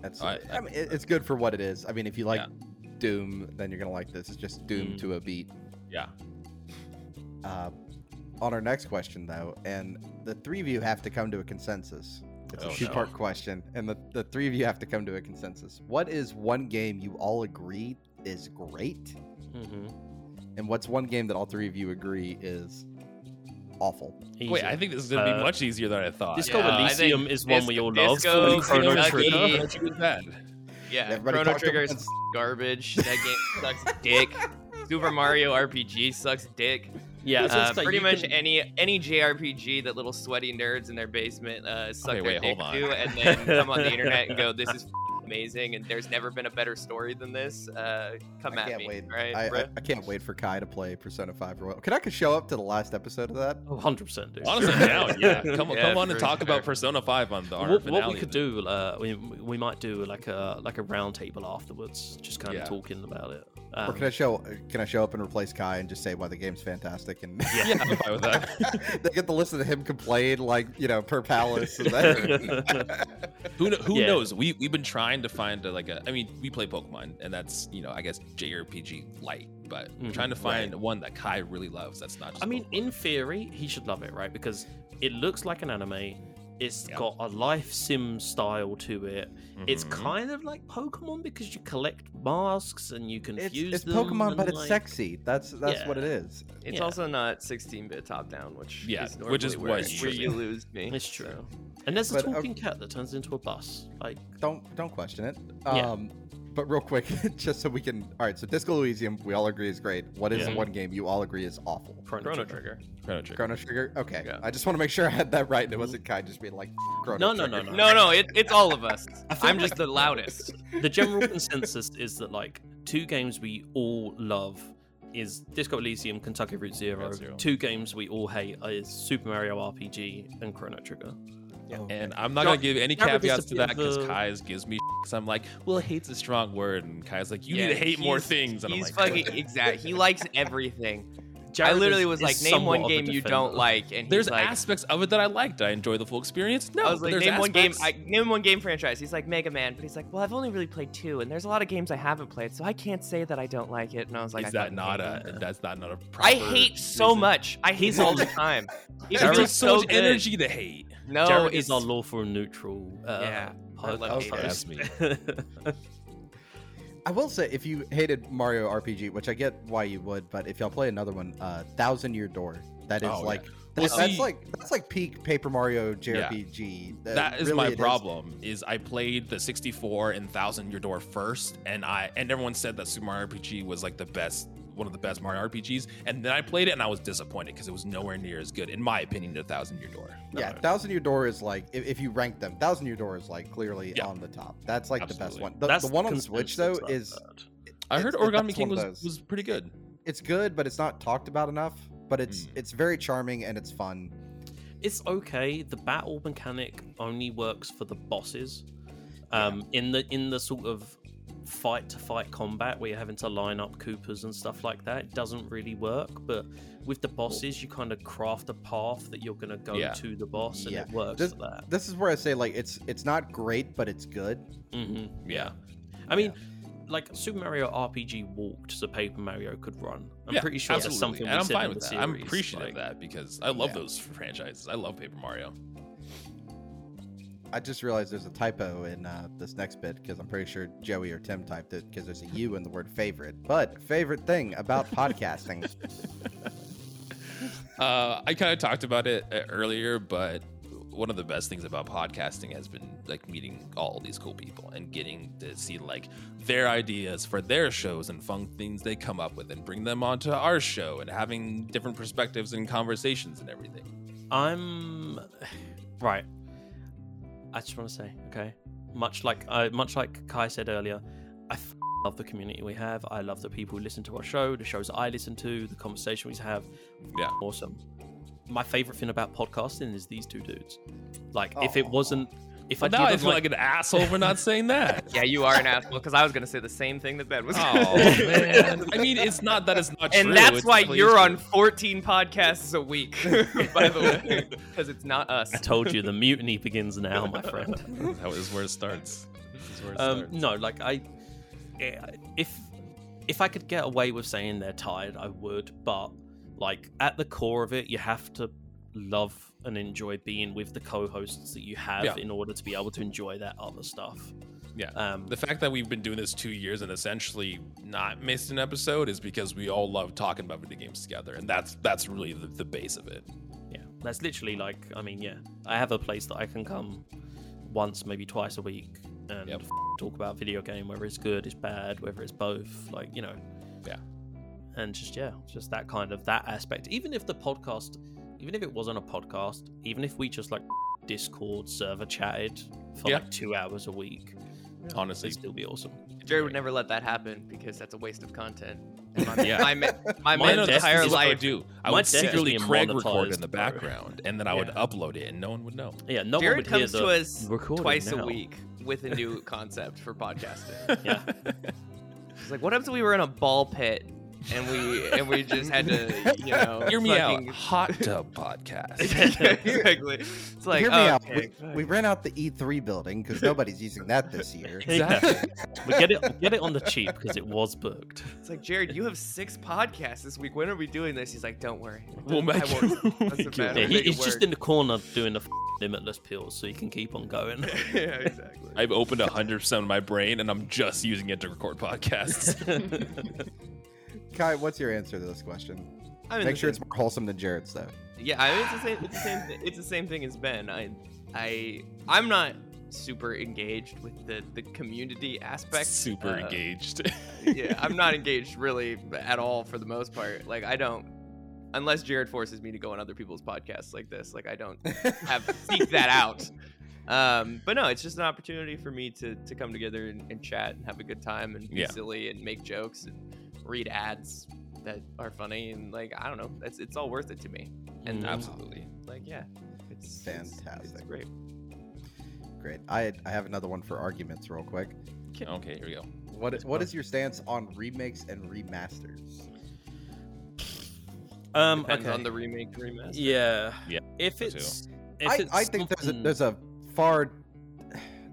That's. I- I, mean, it's good for what it is. I mean, if you like Yeah. Doom, then you're gonna like this. It's just Doom Mm. to a beat. Yeah. Uh, on our next question, though, and the three of you have to come to a consensus. It's Oh, a two-part question, and the, the three of you have to come to a consensus. What is one game you all agree is great, Mm-hmm. and what's one game that all three of you agree is awful? Wait, I think this is gonna be Uh, much easier than I thought. Disco Yeah, Elysium is one we all love. Disco, and Chrono Kentucky- Trigger. Chrono Trigger's bad. Yeah, Everybody Chrono talked Trigger's about- garbage. That game sucks dick. Super Mario RPG sucks dick. Yeah, so Uh, it's like pretty much can- any any JRPG that little sweaty nerds in their basement uh, suck Okay, their wait, dick hold to, and then come on the internet and go, "This is amazing," and there's never been a better story than this. Uh, come I at can't me, wait. right? I, I. I can't wait for Kai to play Persona 5 Royal. Can I could show up to the last episode of that? Oh, 100% dude. Honestly, now, yeah. Come, Yeah, come on and talk sure. about Persona 5 on the our what, finale. what we could do, uh, we, we might do like a like a roundtable afterwards, just kind Yeah. of talking about it. Or Um, can I show can I show up and replace Kai and just say why the game's fantastic and Yeah, I'm fine with that. they get to listen to him complain like you know per palace and then Who kn- who Yeah. knows? We we've been trying to find a, like a. I mean, we play Pokemon, and that's you know I guess JRPG light, but we're Mhm. trying to find one that Kai really loves. That's not. Just I mean, Pokemon. in theory, he should love it, right? Because it looks like an anime. It's Yeah. got a life sim style to it. It's Mhm. kind of like Pokemon because you collect masks and you can it's, fuse it's them. Pokemon but and, it's like- sexy that's that's what it Yeah. is It's yeah. also not 16-bit top-down, which Yeah, is which is where, you where you lose me. It's true. so. And there's a But, uh, talking cat that turns into a bus. Like, don't don't question it Yeah. But real quick just so we can all right so disco elysium we all agree is great what is Yeah. the one game you all agree is awful Chrono, Chrono Trigger. Trigger. Chrono Trigger. chrono trigger okay Yeah. i just want to make sure i had that right and it mm-hmm. wasn't kai just being like chrono No, no, no, Trigger. no. No, no, it, it's all of us. I feel I'm just the loudest. the general consensus is that like two games we all love is Disco Elysium, Kentucky Route Zero. Route Zero. Two games we all hate is Super Mario RPG and Chrono Trigger. Oh, and I'm not gonna give any caveats to that because Kai's gives me because I'm like, well, hate's a strong word, and Kai's like, you Yeah, need to hate more things, and I'm He's like, fucking exact. He likes everything. Jared I literally is- was like, name one game you don't like, and there's like, aspects of it that I liked. I enjoy the full experience. No, I was like, there's name one game. I, name one game franchise. He's like Mega Man, but he's like, well, I've only really played two, and there's a lot of games I haven't played, so I can't say that I don't like it. And I was like, is I that not a? it. That's not not a. I hate so reason. much. I hate all all- the time. It Jared feels has so much good. energy to hate. No, Jared it's is our lawful neutral. Uh, Yeah, I pod- love host. I will say, if you hated Mario RPG, which I get why you would, but if y'all play another one, uh, Thousand Year Door, that is Oh, yeah. like Well, that's see- like that's like peak Paper Mario JRPG. That that is really my problem. Is. I played the 64 and Thousand Year Door first, and I and everyone said that Super Mario RPG was like the best, one of the best Mario RPGs, and then I played it and I was disappointed because it was nowhere near as good, in my opinion, to Thousand Year Door. Yeah, Thousand Year Door is like if, if you rank them, Thousand Year Door is like clearly Yeah. on the top. That's like the best one. The, That's the one on the Switch though is on that. I heard It's- it- Origami King was was pretty good. it's good, but it's not talked about enough. But it's Mm. it's very charming and it's fun. It's okay. The battle mechanic only works for the bosses. Um, in the in the sort of fight to fight combat where you're having to line up Koopas and stuff like that, it doesn't really work. But with the bosses, you kind of craft a path that you're gonna go Yeah. to the boss, and Yeah. it works This- for that. This is where I say like it's it's not great, but it's good. hmm Yeah. I mean, like Super Mario RPG walked so Paper Mario could run. I'm Yeah, pretty sure that's absolutely. something and I'm said fine in with the that. I'm series, appreciative like- of that because I love Yeah. those franchises. I love Paper Mario. I just realized there's a typo in uh, this next bit because I'm pretty sure Joey or Tim typed it because there's a U in the word favorite. But favorite thing about podcasting. Uh, I kind of talked about it uh, earlier, but one of the best things about podcasting has been like meeting all these cool people and getting to see like their ideas for their shows and fun things they come up with and bring them onto our show and having different perspectives and conversations and everything. I'm right. I just want to say, okay, much like uh, much like Kai said earlier, I f- love the community we have. I love the people who listen to our show, the shows I listen to, the conversation we have. Yeah. Awesome. My favorite thing about podcasting is these two dudes. Like, if it wasn't, if But I now I feel like, like an asshole for not saying that. Yeah, you are an asshole because I was gonna say the same thing that Ben was. Oh man! I mean, it's not that it's not and true. And that's it's why you're true. on 14 podcasts a week, by the way, because it's not us. I told you the mutiny begins now, my friend. That is where it starts. This where it Um, starts. no, like I, if if I could get away with saying they're tired, I would. But like at the core of it, you have to love and enjoy being with the co-hosts that you have Yeah. in order to be able to enjoy that other stuff. Yeah. Um, The fact that we've been doing this two years and essentially not missed an episode is because we all love talking about video games together, and that's that's really the, the base of it. yeah, that's literally like I mean, yeah, I have a place that I can come once, maybe twice a week, and Yep. f- talk about video game, whether it's good, it's bad, whether it's both, like you know. Yeah. And just yeah, just that kind of that aspect. Even if the podcast, even if it wasn't a podcast, even if we just like Discord server chatted for Yeah. like two hours a week, Honestly, it'd still be awesome. Jerry would never let that happen because that's a waste of content. And my, Yeah. my, ma- my My man's entire is This is what I life. would do. I would secretly Craig record in the background, and then I would upload it, and no one would know. Yeah, no one Jared would hear comes the to us twice now. a week with a new concept for podcasting. Yeah. It's like, what happens if we were in a ball pit and we and we just had to, you know, Hear me out. fucking- Hot tub podcast. exactly. It's like, Hear me out. We, we ran out the E3 building because nobody's using that this year. Exactly. we get it, we get it on the cheap because it was booked. It's like, Jared, you have six podcasts this week. When are we doing this? He's like, don't worry. We'll make I won't. it. Doesn't. Yeah, We'll he, make it he's just in the corner doing the f- limitless pills, so he can keep on going. yeah, exactly. I've opened 100% of my brain, and I'm just using it to record podcasts. Kai, what's your answer to this question? I'm in Make sure it's more wholesome than Jared's, though. Yeah, I mean, it's the same. It's the same. Th- it's the same thing as Ben. I, I, I'm not super engaged with the the community aspect. Super Uh, engaged. yeah, I'm not engaged really at all for the most part. Like, I don't, unless Jared forces me to go on other people's podcasts like this. Like, I don't have seek that out. Um, but no, it's just an opportunity for me to to come together and, and chat and have a good time and be Yeah. silly and make jokes and read ads that are funny and like I don't know. It's it's all worth it to me. And Mm. Absolutely. like yeah, it's it's- It's, Fantastic. great. Great. I I have another one for arguments, real quick. Okay, okay here we go. What is, what is your stance on remakes and remasters? um, Depends okay. on the remake remaster. yeah, Yeah, If it's, if I, it's I think there's a there's a far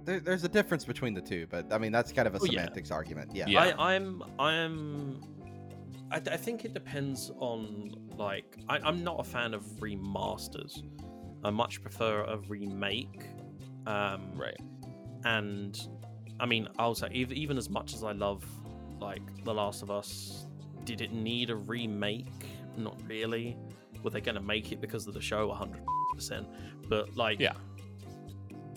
there, there's a difference between the two, but I mean that's kind of a Oh, yeah. semantics argument. Yeah. Yeah. I, I'm I'm I, I think it depends on like I, I'm not a fan of remasters. I much prefer a remake. Um, Right. and I mean, I'll say even, even as much as I love like The Last of Us, did it need a remake? Not really. Were they going to make it because of the show? 100. percent But like, Yeah.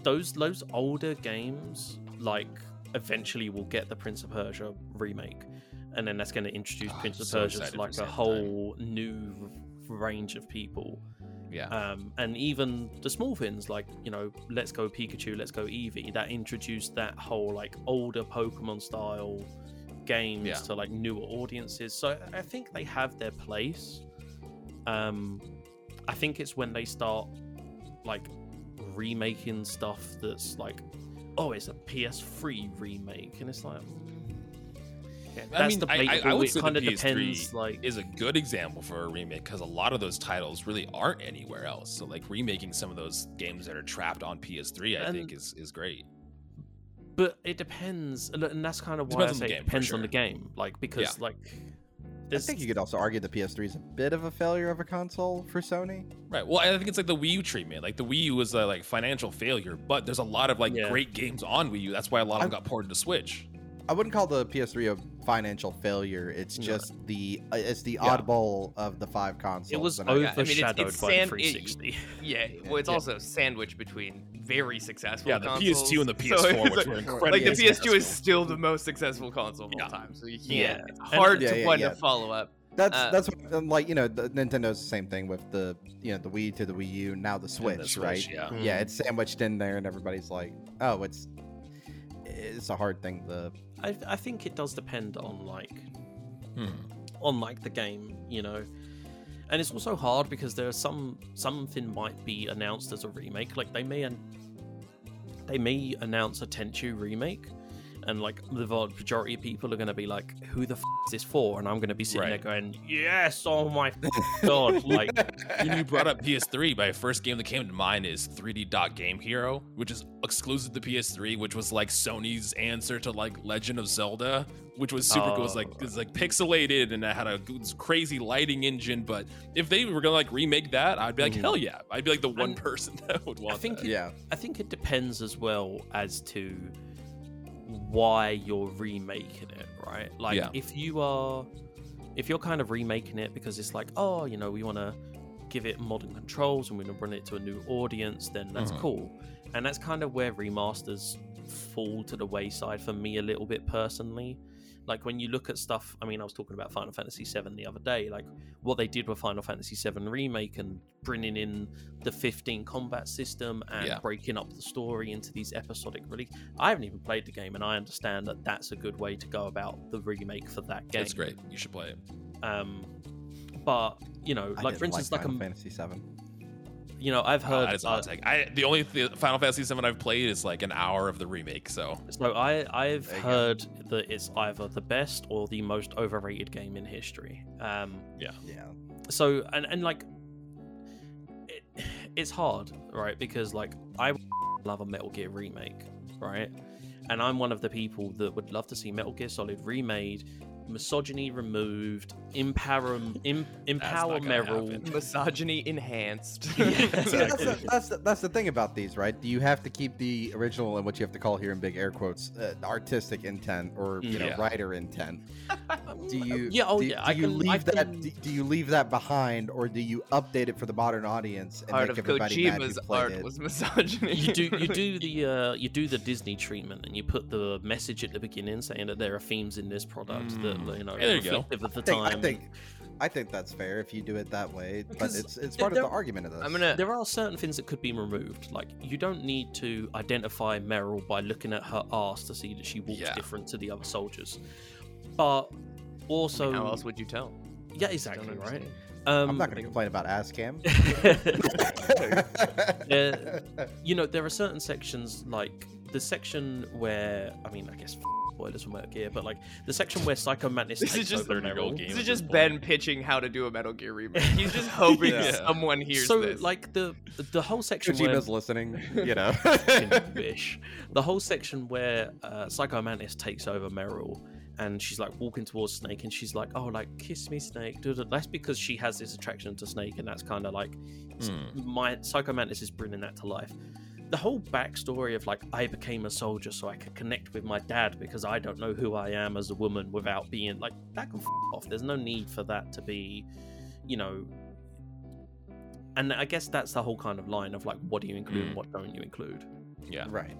Those those older games, like eventually will get the Prince of Persia remake, and then that's going to introduce Oh, Prince of so Persia to like a whole new range of people Yeah. um, and even the small things like you know let's go pikachu let's go eevee that introduced that whole like older pokemon style games Yeah. to like newer audiences so i think they have their place um i think it's when they start like remaking stuff that's like oh it's a ps3 remake and it's like I that's mean, I, I, debatable. I would say the kinda PS3 depends, like- is a good example for a remake because a lot of those titles really aren't anywhere else. So like remaking some of those games that are trapped on PS3, I And- think is is great. but it depends and that's kind of why Depends i say it depends on the game like because like I think you could also argue the PS3 is a bit of a failure of a console for Sony. Right. Well, I think it's like the Wii U treatment. Like the Wii U was a like financial failure, but there's a lot of like Yeah. great games on Wii U. That's why a lot of them I'm- got ported to Switch. I wouldn't call the PS3 a financial failure. It's No. just the uh, it's the Yeah. oddball of the five consoles. it was and I- I mean, it's- overshadowed it's by sand- the it- 360 Yeah, well, it's Yeah. also sandwiched between very successful Yeah, the consoles. PS2 and the PS4, it's which like- were like, incredibly like the PS2 successful. is still the most successful console of all Yeah. time, so you can't. Yeah. It's hard Yeah, to yeah, one yeah. to follow up. That's Uh, that's what, like you know the Nintendo's the same thing with the you know the Wii to the Wii U now the Switch, Switch, right? yeah. Yeah, Mm. it's sandwiched in there, and everybody's like, oh, it's it's a hard thing to. I, I think it does depend on like Hmm. on like the game, you know. And it's also hard because there are some something might be announced as a remake. Like they may an- they may announce a Tenchu remake, and like the vast majority of people are going to be like, "Who the f- is this for?" And I'm going to be sitting Right. there going, "Yes, oh my god!" Like, when you brought up PS3, my first game that came to mind is 3D Dot Game Hero, which is exclusive to PS3, which was like Sony's answer to like Legend of Zelda, which was super cool. It was like it's like pixelated and it had a crazy lighting engine. But if they were gonna like remake that, I'd be like, Mhm. hell yeah! I'd be like the one And person that would want. I think that. it- Yeah. I think it depends as well as to why you're remaking it, right? Like Yeah. if you are if you're kind of remaking it because it's like, oh, you know, we want to give it modern controls and we want to bring it to a new audience, then that's Mhm. cool. And that's kind of where remasters fall to the wayside for me a little bit personally. Like when you look at stuff, I mean, I was talking about Final Fantasy VII the other day. Like what they did with Final Fantasy VII remake and bringing in the 15 combat system and Yeah. breaking up the story into these episodic release. I haven't even played the game, and I understand that that's a good way to go about the remake for that game. It's great. You should play it. Um, but you know, I like for instance, like, Final a, Fantasy Seven. You know, I've Uh, heard. that is a uh, hot take. I the only th- Final Fantasy VII I've played is like an hour of the remake. So So I I've There you go. heard that it's either the best or the most overrated game in history. Um, Yeah. so and and like it, it's hard, right? Because like I love a Metal Gear remake, right? And I'm one of the people that would love to see Metal Gear Solid remade, misogyny removed, empower em, empower not Meryl. Misogyny enhanced. See, that's, the, that's, the, that's the thing about these, right? Do you have to keep the original and what you have to call here in big air quotes uh, artistic intent or you know Yeah. writer intent? Do you Yeah, oh do, yeah, do I you can- leave I that can- do, do you leave that behind or do you update it for the modern audience and Part make of everybody mad who Kojima's played art it? was misogyny. you do you do the uh, you do the Disney treatment and you put the message at the beginning saying that there are themes in this product that Mm. you know Yeah, there you go. reflective of the I think, I time. think I think that's fair if you do it that way, but Because it's it's there- part of the argument of this. I'm gonna. there are certain things that could be removed. Like you don't need to identify Meryl by looking at her ass to see that she walks Yeah. different to the other soldiers. But also, How else would you tell? yeah, exactly right. Um, I'm not going to complain about ass cam. Uh, you know, there are certain sections like the section where I mean, I guess f- spoilers from Metal Gear, but like the section where Psycho Mantis This takes is just over the real Meryl. This is this just point. Ben pitching how to do a Metal Gear remake. He's just hoping Yeah. someone hears so this. like the the whole section where listening, you know. fucking wish. The whole section where uh, Psycho Mantis takes over Meryl and she's like walking towards Snake and she's like, oh, like, kiss me, Snake. duh, duh." That's because she has this attraction to Snake and that's kind of like s- Hmm. my Psycho Mantis is bringing that to life. The whole backstory of like, I became a soldier so I could connect with my dad because I don't know who I am as a woman without being like, that can f- off. There's no need for that to be, you know. And I guess that's the whole kind of line of like, what do you include and Mm. what don't you include? yeah. right.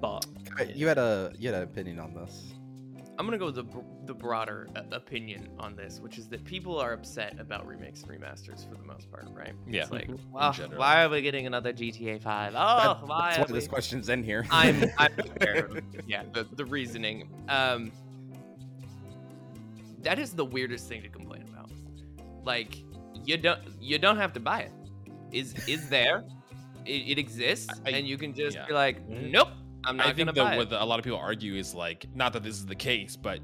But You had a you had an opinion on this. I'm gonna go with the, the broader uh, opinion on this, which is that people are upset about remakes and remasters for the most part, right? Yeah. It's like, Mhm. well, why are we getting another GTA 5? Oh, That- why that's are why this we- question's in here. I'm, I'm aware yeah, the, the reasoning. Um, that is the weirdest thing to complain about. Like, you don't you don't have to buy it. Is is there? It, it exists, I- and you can just yeah. be like, Mhm. nope, I'm not I think that it. what a lot of people argue is like not that this is the case, but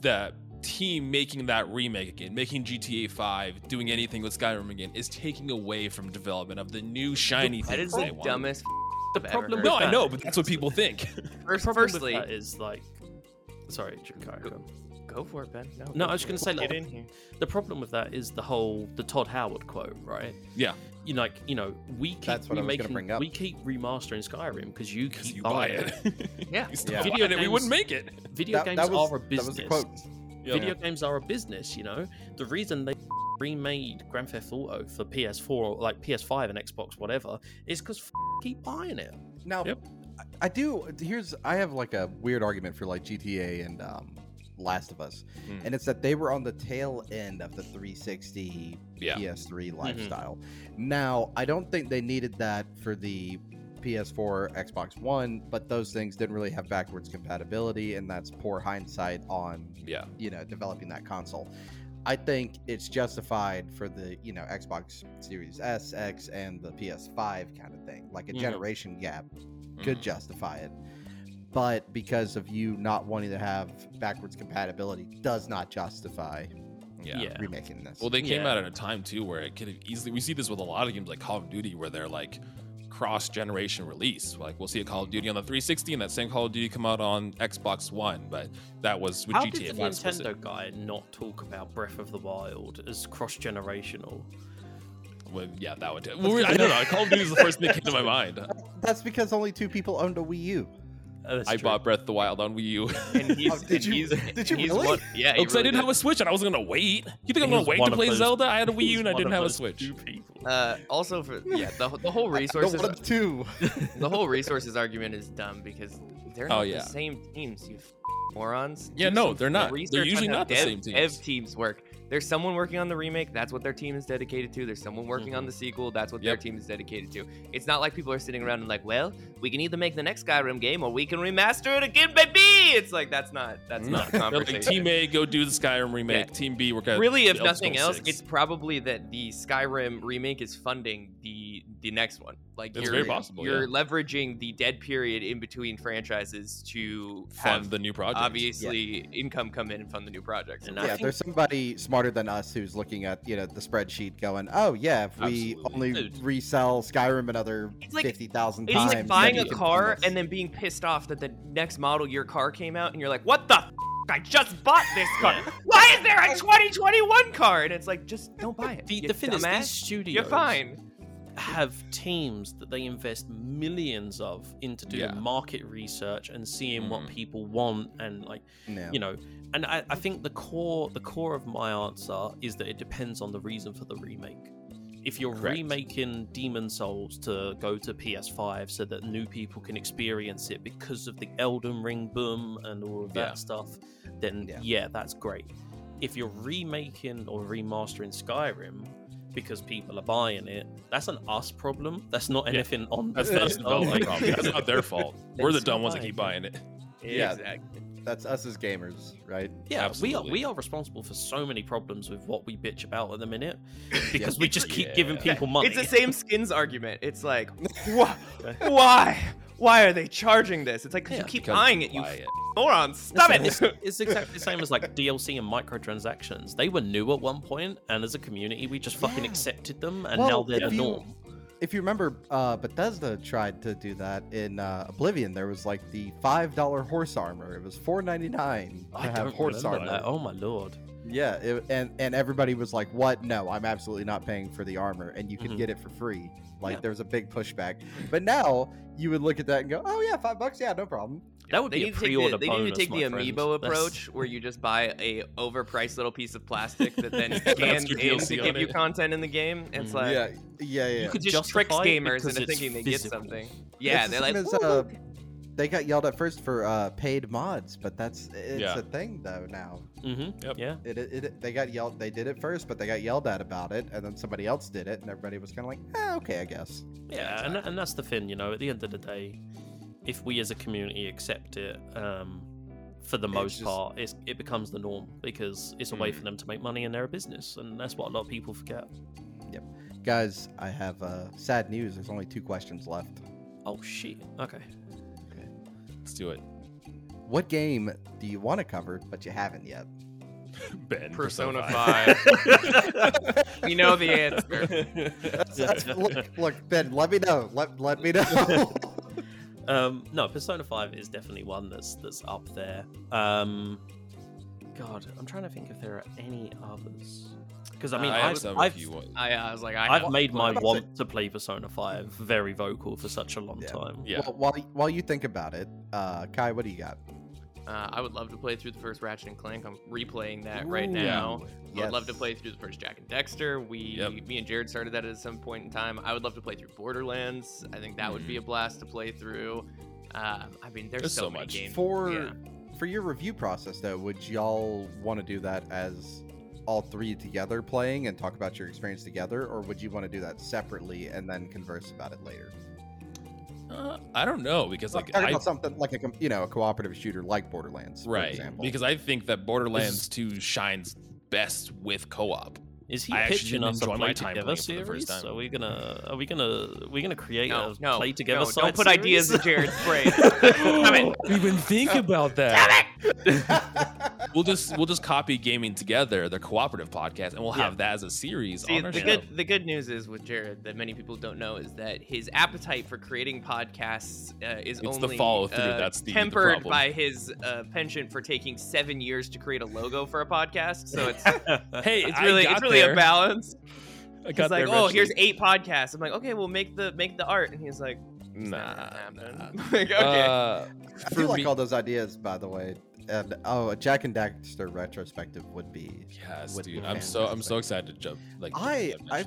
the team making that remake again, making GTA 5, doing anything with Skyrim again, is taking away from development of the new shiny that things is the want. dumbest. The I've ever problem heard. with No, I know, but that's what people think. First, problem firstly, with that is like, sorry, Kai, go. go for it, Ben. No, No, I was for gonna say, like, get in here. the problem with that is the whole the Todd Howard quote, right? Yeah. You know, like you know, we keep That's what I was gonna bring up. we keep remastering Skyrim because you keep you buy buying it. Yeah. you still Yeah. buy Video it, we games- wouldn't make it. Video That- games that was- are a That business. was the quote. Yeah. Video games are a business. You know, the reason they remade Grand Theft Auto for PS4, or like PS5 and Xbox, whatever, is because keep buying it. Now, Yep. I- I do. Here's I have like a weird argument for like GTA and um, Last of Us, Mm. and it's that they were on the tail end of the 360 Yeah. PS3 lifestyle. Now, I don't think they needed that for the PS4, Xbox One, but those things didn't really have backwards compatibility, and that's poor hindsight on Yeah. you know developing that console. I think it's justified for the you know Xbox Series S, X, and the PS5 kind of thing, like a Mhm. generation gap could Mhm. justify it. But because of you not wanting to have backwards compatibility, does not justify Yeah. Yeah. remaking this. Well, they came Yeah. out at a time too where it could have easily. We see this with a lot of games like Call of Duty, where they're like cross-generation release. Like we'll see a Call of Duty on the 360, and that same Call of Duty come out on Xbox One. But that was with How GTA did the 5 Nintendo specific. guy not talk about Breath of the Wild as cross generational? Well, yeah, that would. Well, I don't know. Call of Duty is the first thing that came to my mind. That's because only two people owned a Wii U. I bought Breath of the Wild on Wii U. And he's, Oh, did and you- he's, did you he's really? One, yeah, he Because I didn't did. have a Switch and I wasn't gonna wait. You think I'm gonna wait to play those- Zelda? I had a Wii He's U and I didn't have a Switch. Uh, also, for yeah, the, the whole resources one of two. the whole resources argument is dumb because they're Oh, not yeah. the same teams. You f- morons. Yeah, Do no, they're not. They're usually not the dev, same teams. Dev teams work. There's someone working on the remake. That's what their team is dedicated to. There's someone working on Mhm. the sequel. That's what Mm-hmm. Yep. their team is dedicated to. It's not like people are sitting around and like, well, we can either make the next Skyrim game or we can remaster it again, baby. It's like that's not that's not a conversation. like Team A, go do the Skyrim remake. Yeah. Team B, work at really, if nothing else, 6. it's probably that the Skyrim remake is funding the the next one. Like It's you're, very possible, You're yeah. leveraging the dead period in between franchises to fund the new project. obviously income come in and fund the new projects. And yeah, think- there's somebody smarter than us who's looking at you know the spreadsheet, going, "Oh yeah, if we Absolutely. only Dude. resell Skyrim another It's like- fifty thousand It's times." like buying a car and then being pissed off that the next model your car came out and you're like, what the f- I just bought this car. Why is there a 2021 car? And it's like, just don't buy it. The, you the thing is, dumbass. these studios You're fine. Have teams that they invest millions of into doing Yeah. market research and seeing what Mhm. people want and like Yeah. you know and I, I think the core the core of my answer is that it depends on the reason for the remake if you're Correct. remaking demon's souls to go to ps5 so that new people can experience it because of the elden ring boom and all of that Yeah. stuff then Yeah. yeah. that's great if you're remaking or remastering skyrim because people are buying it that's an us problem that's not Yeah. anything on That's not a Bethesda, development like- problem. That's not their fault. We're the dumb ones that keep buying it. Yeah. Exactly. That's us as gamers, right? Yeah, we are we are responsible for so many problems with what we bitch about at the minute because we just keep yeah. giving people money. It's the same skins argument. It's like, wh- why? Why are they charging this? It's like, 'cause Yeah, you keep because buying you it, you buy f- morons. Stop It's, it. it's exactly the same as like DLC and microtransactions. They were new at one point, and as a community, we just fucking Yeah. accepted them, and Well, now they're if the you- norm. If you remember, uh, Bethesda tried to do that in uh, Oblivion. There was like the five dollar horse armor. It was four ninety nine to I have horse armor. that. Oh my lord! Yeah, it, and and everybody was like, "What? No, I'm absolutely not paying for the armor, and you could Mhm. get it for free." Like Yeah. there was a big pushback. But now you would look at that and go, "Oh yeah, five bucks, yeah, no problem." That would they be need a to take pre-order the, they need to take the friends. amiibo That's- approach where you just buy a overpriced little piece of plastic that then scans your in to on give you content in the game. It's Mm. like yeah, yeah, yeah. You could just tricks justify it gamers into thinking they get something. Yeah, It's they're like, as, uh, they got yelled at first for uh, paid mods, but that's it's Yeah. a thing though now. Mhm, Yep. Yeah. It, it, it they got yelled they did it first, but they got yelled at about it, and then somebody else did it, and everybody was kind of like, eh, okay, I guess. Yeah, and, and that's the thing, you know. At the end of the day, if we as a community accept it, um, for the It's most just- part, it's, it becomes the norm because it's a way Mm. for them to make money and they're a business, and that's what a lot of people forget. Yep, guys, I have uh, sad news. There's only two questions left. Oh shit. Okay. Okay. Let's do it. What game do you want to cover but you haven't yet? Ben. Persona 5. 5. we know the answer. That's, that's, look, look, Ben, let me know. Let, let me know. um, no, Persona Five is definitely one that's that's up there. Um, God, I'm trying to think if there are any others. Because I mean, Uh, I have I've, some I've, if you. I, I was like, I I've have- made my about want to play Persona Five very vocal for such a long Yeah. time. Yeah. Well, while, while you think about it, uh, Kai, what do you got? Uh, I would love to play through the first Ratchet and Clank. I'm replaying that right Ooh, now. I would love to play through the first Jak and Daxter. We, Yep. me and Jared started that at some point in time. I would love to play through Borderlands. I think that would be a blast to play through. Um, I mean, there's, There's so, so many much. games. For yeah. for your review process, though, would y'all want to do that as all three together playing and talk about your experience together, or would you want to do that separately and then converse about it later? Uh, I don't know because Like, I, about something like a you know a cooperative shooter like Borderlands, for right example. because I think that Borderlands 2 shines best with co-op. Is he I pitching us a enjoy my play time together playing for the first series? time. Are we gonna are we gonna are we gonna create No, a no, play together no, side don't put ideas in? Jared's brain. Damn it. We even think about that. we'll just we'll just copy gaming together, the cooperative podcast, and we'll Yeah. have that as a series See, on our the show. good the good news is with Jared that many people don't know is that his appetite for creating podcasts uh, is It's the only follow-through, uh, that's the- the tempered problem. by his uh, penchant for taking seven years to create a logo for a podcast. So it's hey, it's really it's really there. a balance. I He's got like, there oh, here's eight podcasts. I'm like, okay, well make the make the art, and he's like, it's Nah, not nah. like, okay. Uh, I feel like me- all those ideas, by the way. And oh, a Jak and Daxter retrospective would be. yes, would be dude. I'm so I'm so excited to jump like I- I-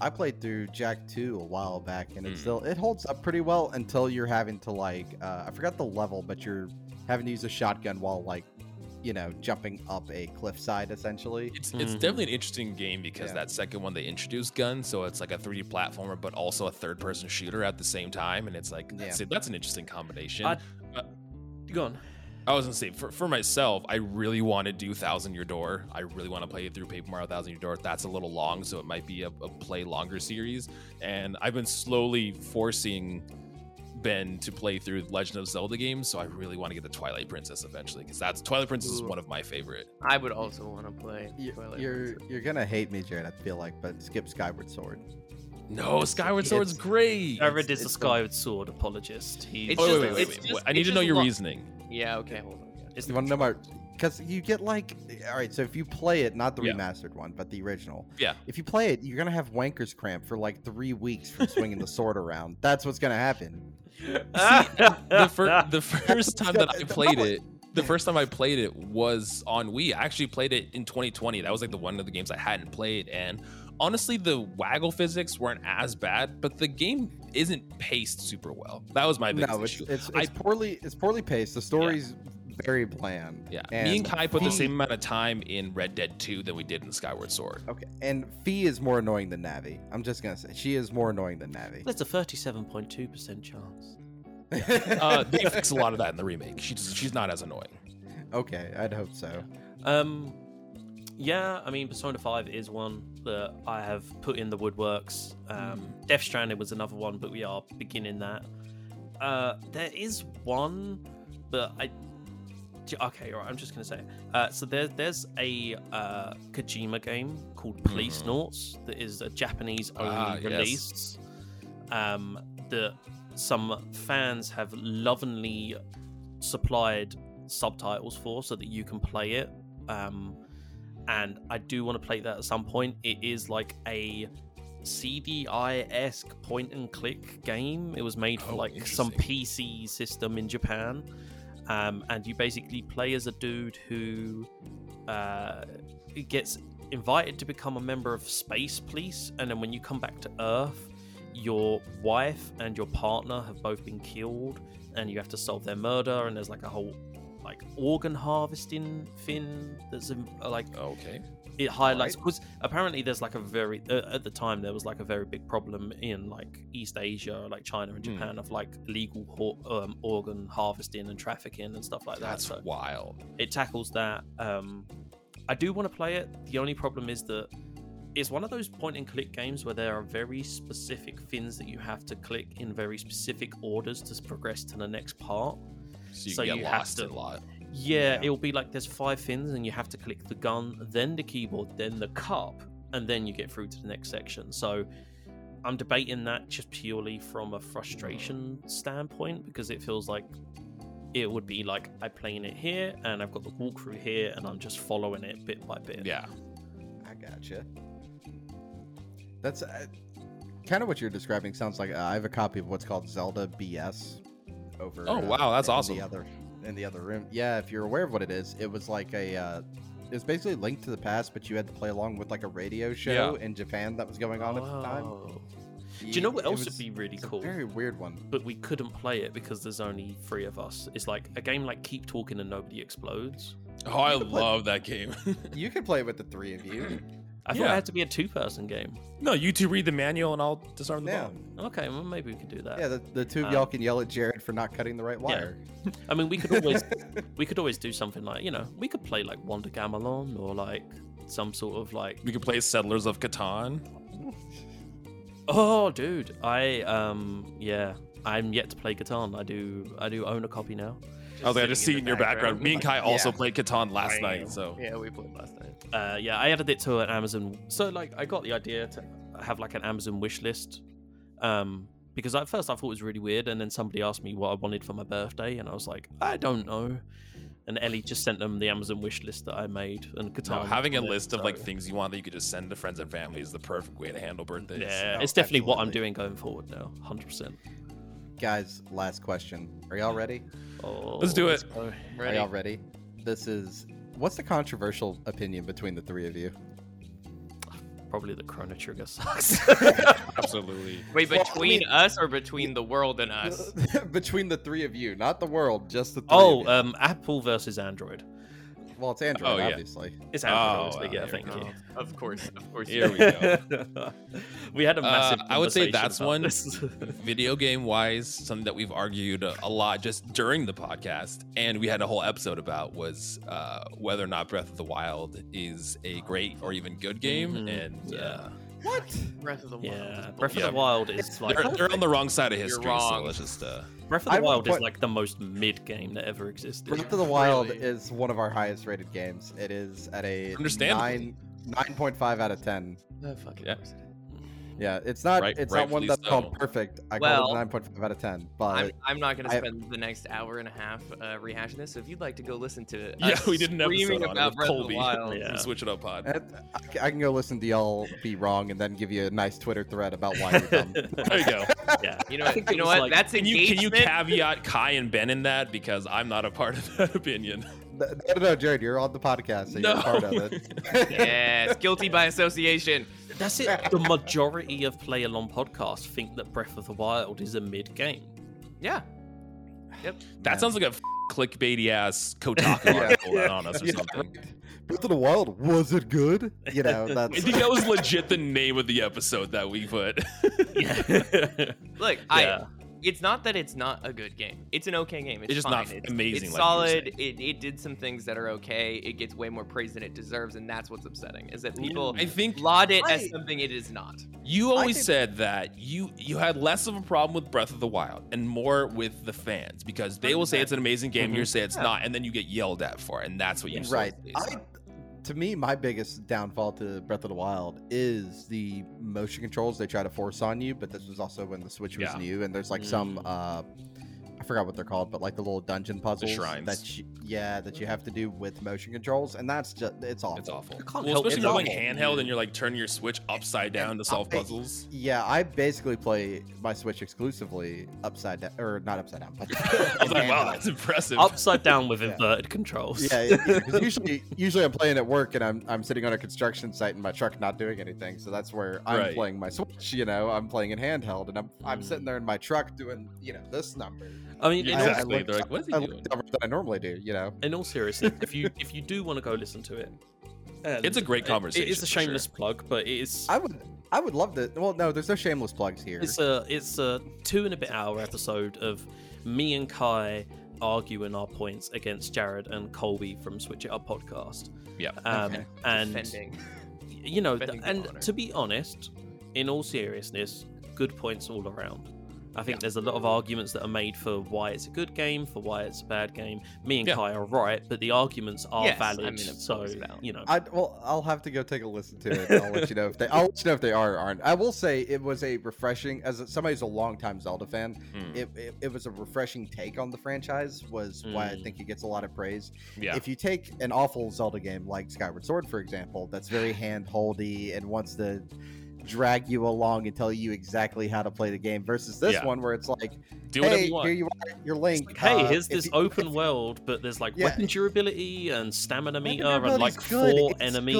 I played through Jak 2 a while back, and it Mm. still it holds up pretty well until you're having to like uh, I forgot the level, but you're having to use a shotgun while like you know jumping up a cliffside essentially. It's, it's Mhm. definitely an interesting game because Yeah. that second one they introduced guns, so it's like a 3D platformer, but also a third-person shooter at the same time, and it's like Yeah. that's, that's an interesting combination. I- Go on. I was gonna say for, for myself, I really want to do Thousand Year Door. I really want to play it through Paper Mario Thousand Year Door. That's a little long, so it might be a, a play longer series. And I've been slowly forcing Ben to play through Legend of Zelda games, so I really want to get the Twilight Princess eventually because that's Twilight Princess is one of my favorite. I would also want to play. You- Twilight You're Princess. you're gonna hate me, Jared. I feel like, but skip Skyward Sword. No, Skyward Sword's it's- great. Jared is it's a the- Skyward Sword apologist. He Oh, just- wait, wait, wait, it's wait, just- I need to know your lo- reasoning. Yeah. Okay. Hold on. yeah. It's You want to know my? Because you get like, all right. So if you play it, not the Yeah. remastered one, but the original. Yeah. If you play it, you're gonna have wanker's cramp for like three weeks from swinging the sword around. That's what's gonna happen. The, fir- the first time that I played it, the first time I played it was on Wii. I actually played it in 2020. That was like the one of the games I hadn't played, and honestly, the waggle physics weren't as bad, but the game isn't paced super well. That was my biggest No, it's issue. it's, I- it's poorly it's poorly paced. The story's very bland. yeah, me and Kai put the same amount of time in Red Dead 2 than we did in Skyward Sword. Okay, and Fi is more annoying than Navi. I'm just gonna say she is more annoying than Navi. That's a 37.2% chance. Uh, they fixed a lot of that in the remake. She's she's not as annoying. okay, I'd hope so. Um, yeah, I mean, Persona 5 is one that I have put in the woodworks. Um, Death Stranding was another one, but we are beginning that. Uh, there is one, but I. Okay, all right, I'm just going to say. it. Uh, so there, there's a uh, Kojima game called Policenauts that is a Japanese only Ah, yes. release. Um, that some fans have lovingly supplied subtitles for so that you can play it. Um, and I do want to play that at some point. It is like a CDI esque point and click game. It was made for Oh, like some. PC system in Japan. Um, and you basically play as a dude who uh, gets invited to become a member of Space Police. And then when you come back to Earth, your wife and your partner have both been killed and you have to solve their murder and there's like a whole like organ harvesting thing that's like Okay. It highlights because apparently there's like a very uh, at the time there was like a very big problem in like east asia like china and Hmm. japan of like illegal ho- um, organ harvesting and trafficking and stuff like that That's so wild. it tackles that um i do want to play it the only problem is that it's one of those point and click games where there are very specific things that you have to click in very specific orders to progress to the next part So you So get you have to- a lot. Yeah, Yeah. it'll be like there's five things, and you have to click the gun, then the keyboard, then the cup, and then you get through to the next section. So I'm debating that just purely from a frustration standpoint because it feels like it would be like I'm playing it here, and I've got the walkthrough here, and I'm just following it bit by bit. Yeah. I gotcha. That's uh, kind of what you're describing. Sounds like uh, I have a copy of what's called Zelda BS over. Oh, uh, wow, that's in awesome. The other in the other room. Yeah, if you're aware of what it is, it was like a. Uh, it was basically Link to the Past, but you had to play along with like a radio show in Japan that was going on at the time. Oh. Do you know what else was- would be really it's a cool? very weird one. But we couldn't play it because there's only three of us. It's like a game like Keep Talking and Nobody Explodes. Oh, I You could play- love that game. You can play with the three of you. I thought Yeah. it had to be a two-person game. No, you two read the manual and I'll disarm the Yeah. bomb. Okay, well maybe we could do that. Yeah, the, the two of Um, y'all can yell at Jared for not cutting the right wire. yeah. wire. I mean, we could always we could always do something like you know we could play like Wonder Gamelon or like some sort of like We could play Settlers of Catan. oh dude I um yeah I'm yet to play Catan. I do I do own a copy now. Oh, I just see sitting in your background. Me and Kai also played Catan last night, so Yeah, we played last night. Uh, yeah, I added it to an Amazon. So like I got the idea to have like an Amazon wish list. Um, because at first I thought it was really weird, and then somebody asked me what I wanted for my birthday, and I was like, I don't know. And Ellie just sent them the Amazon wish list that I made, and no, having a it, list of like things you want that you could just send to friends and family is the perfect way to handle birthdays. Yeah, Oh, it's definitely what I'm doing going forward now, hundred percent. Guys, last question. Are y'all ready? Oh, Let's do it. go. Are Ready? y'all ready? This is what's the controversial opinion between the three of you? Probably the Chrono Trigger sucks. Absolutely. Wait, Well, I between mean- us or between the world and us? between the three of you, not the world, just the three. oh, of you. um, Apple versus Android. Well, it's Android, oh, yeah. obviously. It's Android, Oh, obviously. uh, Yeah, thank you. go. Of course, of course. Here we go. we had a massive. Uh, I would say that's one. Video game wise, something that we've argued a, a lot just during the podcast, and we had a whole episode about was uh, whether or not Breath of the Wild is a great or even good game. Mhm. And yeah, uh, What? Breath of the Wild. yeah. Breath of Yeah. the Wild is like they're, they're on the wrong side of You're history. So let's just. Uh, Breath of the I would Wild is like the most mid game that ever existed. Breath of the Wild Really? is one of our highest rated games. It is at a nine nine point five out of ten. Oh, fucking Yeah. Course. Yeah, it's not Right- it's not one that's so. called perfect. I call Well, it nine point five out of ten. But I'm, I'm not going to I- spend the next hour and a half uh, rehashing this. So if you'd like to go listen to it, yeah, we did an screaming episode on it about with Colby. the Wild. Yeah. from Switch It Up Pod. I, I can go listen to y'all be wrong and then give you a nice Twitter thread about why you're dumb. There you go. yeah. You know, what- you know what? like- That's Can you can you caveat Kai and Ben in that because I'm not a part of that opinion. No, no, no, Jared, you're on the podcast, so you're part of it. yes, guilty by association. That's it. The majority of Play Along podcasts think that Breath of the Wild is a mid game. Yeah. Yep. That Man. sounds like a f- clickbaity ass Kotaku Yeah. article on us or Yeah, something. Breath of the Wild, was it good? You know, I think that was legit the name of the episode that we put. Yeah. Look, Yeah. I. It's not that it's not a good game. It's an okay game. It's, It's just fine. not it's, amazing It's like solid. It, it did some things that are okay. It gets way more praise than it deserves, and that's what's upsetting. Is that people I think laud it as something it is not. you always think- said that you you had less of a problem with Breath of the Wild and more with the fans because they will say it's an amazing game, mm-hmm. you say it's Yeah. not, and then you get yelled at for it, and that's what you Yeah. sold right. I, on. To me, my biggest downfall to Breath of the Wild is the motion controls they try to force on you. But this was also when the Switch was Yeah. new, and there's like some, uh, I forgot what they're called, but like the little dungeon puzzles shrines. that you, yeah, that you have to do with motion controls, and that's just it's awful. It's awful. Well, help especially it. when you're playing awful. handheld and you're like turning your Switch upside down to solve I- puzzles. Yeah, I basically play my Switch exclusively upside down, or not upside down, but I was like, wow, that's impressive. Upside down with Yeah. inverted controls. Yeah, because usually, usually I'm playing at work and I'm I'm sitting on a construction site in my truck not doing anything. So that's where I'm Right. playing my Switch. You know, I'm playing in handheld and I'm I'm Mm. sitting there in my truck doing you know this number. I mean, in, I- I all, exactly. They're like, what is he I doing? look dumber I normally do. You know. in all seriousness, if you if you do want to go listen to it, and It's a great conversation, It is a for sure. shameless plug, but it is. I would I would love to. Well, no, there's no shameless plugs here. It's a it's a two and a bit hour episode of me and Kai arguing our points against Jared and Colby from Switch It Up podcast. Yeah. Um, Okay. and Defending. you know, defending and to be honest, in all seriousness, good points all around. I think Yeah. there's a lot of arguments that are made for why it's a good game, for why it's a bad game. Me and Yeah. Kai are right, but the arguments are Yes, I valid. mean, of so you know, I well, I'll have to go take a listen to it. I'll let you know if they. I'll let you know if they are or aren't. I will say it was a refreshing. As a, somebody who's a longtime Zelda fan, Hmm. it, it, it was a refreshing take on the franchise. Was why I Mm. think it gets a lot of praise. Yeah. If you take an awful Zelda game like Skyward Sword, for example, that's very hand holdy and wants to drag you along and tell you exactly how to play the game, versus this Yeah. one where it's like, Do whatever hey, you want. here you are, your Link. hey, uh, here's this you- open world, but there's like Yeah. weapon durability and stamina meter and like good, four it's enemy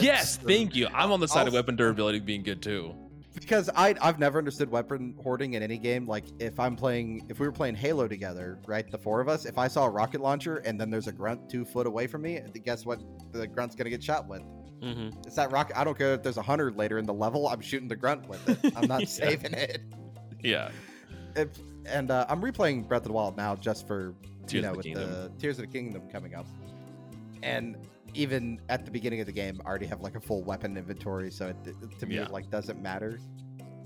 Yes, thank you. I'm on the side of I'll- weapon durability being good too. because I I've never understood weapon hoarding in any game. Like if I'm playing, if we were playing Halo together, right, the four of us, if I saw a rocket launcher and then there's a grunt two foot away from me, guess what? The grunt's gonna get shot with. Hmm It's that rock. I don't care if there's a hundred later in the level. I'm shooting the grunt with it. I'm not Yeah. saving it. Yeah. And uh, I'm replaying Breath of the Wild now just for Tears you know the with Kingdom. the Tears of the Kingdom coming up. And even at the beginning of the game, I already have like a full weapon inventory, so it, to me Yeah. it like doesn't matter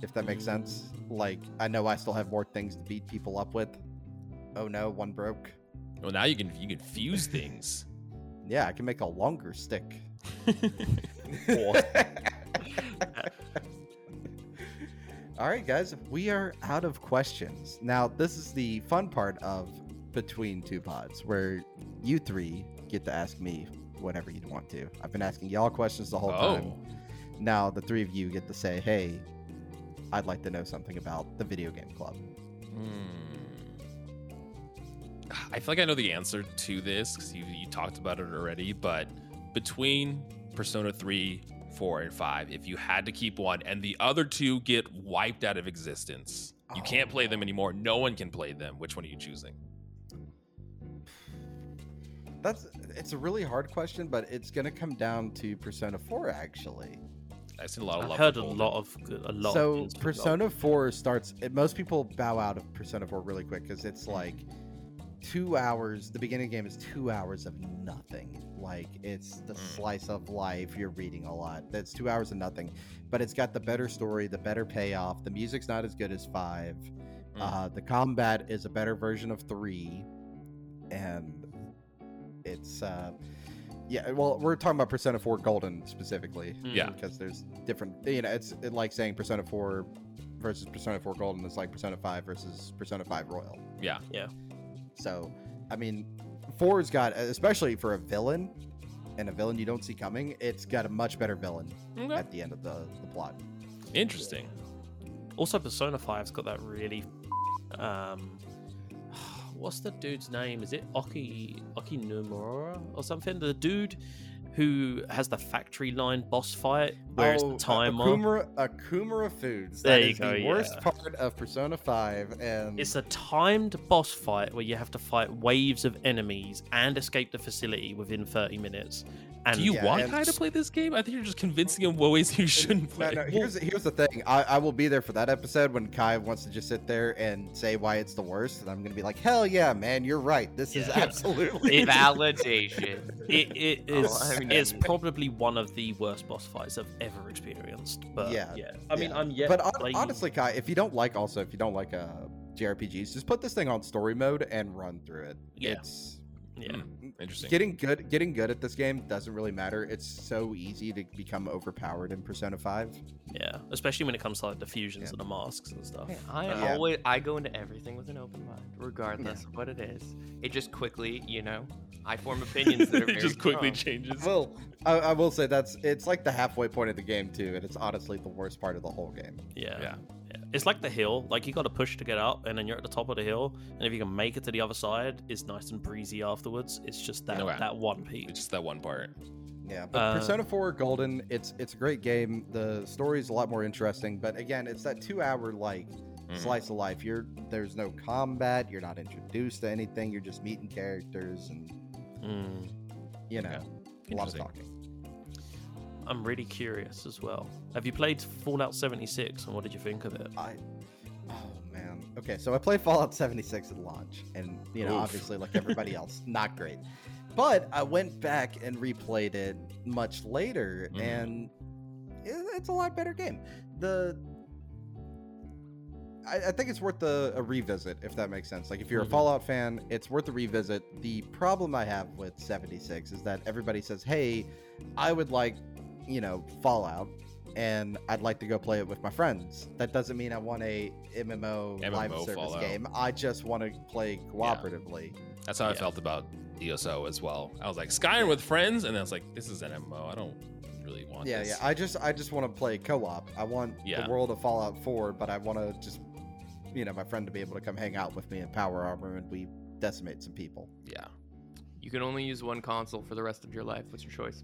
if that makes sense. Mm. Like I know I still have more things to beat people up with. Oh no, one broke. Well, now you can you can fuse things. Yeah, I can make a longer stick. All right, guys, we are out of questions. Now, this is the fun part of Between Two Pods, where you three get to ask me whatever you want to. I've been asking y'all questions the whole time. Oh, Now, the three of you get to say, hey, I'd like to know something about the video game club. Hmm. I feel like I know the answer to this because you, you talked about it already. But between Persona 3, 4, and 5, if you had to keep one and the other two get wiped out of existence, you oh, can't play them anymore. No one can play them. Which one are you choosing? That's it's a really hard question, but it's gonna come down to Persona 4 actually. I've seen a lot of I've love. heard a lot of a lot. so instant. Persona 4 starts. It, most people bow out of Persona 4 really quick because it's like two hours. The beginning of the game is two hours of nothing. Like it's the Mm. slice of life. You're reading a lot. That's two hours of nothing. But it's got the better story, the better payoff. The music's not as good as five. Mm. Uh, the combat is a better version of three, and it's uh, yeah. Well, we're talking about Persona 4 Golden specifically Mm. Yeah. because there's different you know it's it like saying persona 4 versus persona 4 golden it's like persona 5 versus persona 5 royal Yeah. Yeah. So i mean 4's got especially for a villain and a villain you don't see coming it's got a much better villain Okay. at the end of the, the plot Interesting. Also, Persona 5's got that really. Um, what's the dude's name? Is it Oki Oki Nomura or something? The dude who has the factory line boss fight where Oh, the uh, timer. Okumura, Okumura Foods. There you is go, the worst part of Persona 5. And It's a timed boss fight where you have to fight waves of enemies and escape the facility within 30 minutes. And Do you yeah, want and- Kai to play this game? I think you're just convincing him what ways you shouldn't play. no, here's here's the thing. I, I will be there for that episode when Kai wants to just sit there and say why it's the worst, and I'm gonna be like, hell yeah, man, you're right. This is absolutely It- Validation. it, it Oh, I mean- it's probably one of the worst boss fights I've ever experienced. But Yeah, yeah, I mean, Yeah. I'm yet but to hon- play- honestly, Kai, if you don't like also if you don't like uh JRPGs, just put this thing on story mode and run through it. Yeah. It's yeah, Hmm, interesting. getting good. Getting good at this game doesn't really matter. It's so easy to become overpowered in Persona Five. yeah, especially when it comes to like the fusions Yeah. and the masks and stuff. Hey, I Uh, Yeah. always I go into everything with an open mind, regardless of what it is. It just quickly, you know, I form opinions that are it very just quickly strong. changes. Well, I, I will say that's it's like the halfway point of the game too, and it's honestly the worst part of the whole game. Yeah. Yeah. Yeah. It's like the hill. Like you got to push to get up, and then you're at the top of the hill. And if you can make it to the other side, it's nice and breezy afterwards. It's just that Okay. that one It's piece. just that one part. Yeah, but Uh, Persona 4 Golden, it's it's a great game. The story is a lot more interesting, but again, it's that two hour like Mhm. slice of life. You're there's no combat. You're not introduced to anything. You're just meeting characters and Mm. you know Okay. a lot of Interesting. talking. I'm really curious as well. Have you played Fallout 76, and what did you think of it? I oh man. Okay, so I played Fallout 76 at launch, and you know Oof. obviously like everybody else, not great. But I went back and replayed it much later, Mhm. and it- it's a lot better game. The I, I think it's worth a, a revisit if that makes sense. Like if you're Mhm. a Fallout fan, it's worth a revisit. The problem I have with 76 is that everybody says, "Hey, I would like, you know, Fallout." And I'd like to go play it with my friends. That doesn't mean I want a MMO, live service Fallout. game. I just want to play cooperatively. That's how I felt about ESO as well. I was like Skyrim with friends, and I was like, this is an MMO. I don't really want Yeah, this. yeah. I just I just want to play co-op. I want Yeah. the world of Fallout 4, but I want to just you know, my friend to be able to come hang out with me in Power Armor and we decimate some people. yeah. You can only use one console for the rest of your life. What's your choice?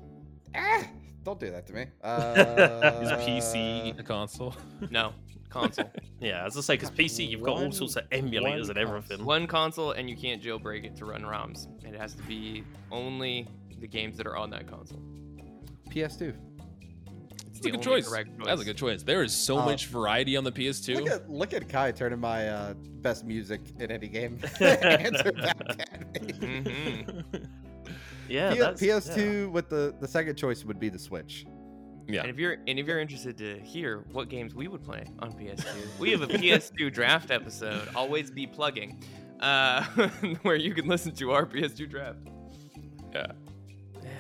Ah, don't do that to me. Is Uh, PC a console? No, console. Yeah, as I say, because PC, you've got all sorts of emulators one and everything. one console, and you can't jailbreak it to run ROMs. It has to be only the games that are on that console. PS2. That's a good only choice. That's a good choice. There is so Uh, much variety on the PS2. Look at look at Kai turning my uh, best music in any game. Answer back at me. Mhm. Yeah, P- that's, PS2 with the the second choice would be the Switch. yeah. And if you're and if you're interested to hear what games we would play on PS2, we have a PS2 draft episode. Always be plugging, uh, where you can listen to our PS2 draft. Yeah. Yeah,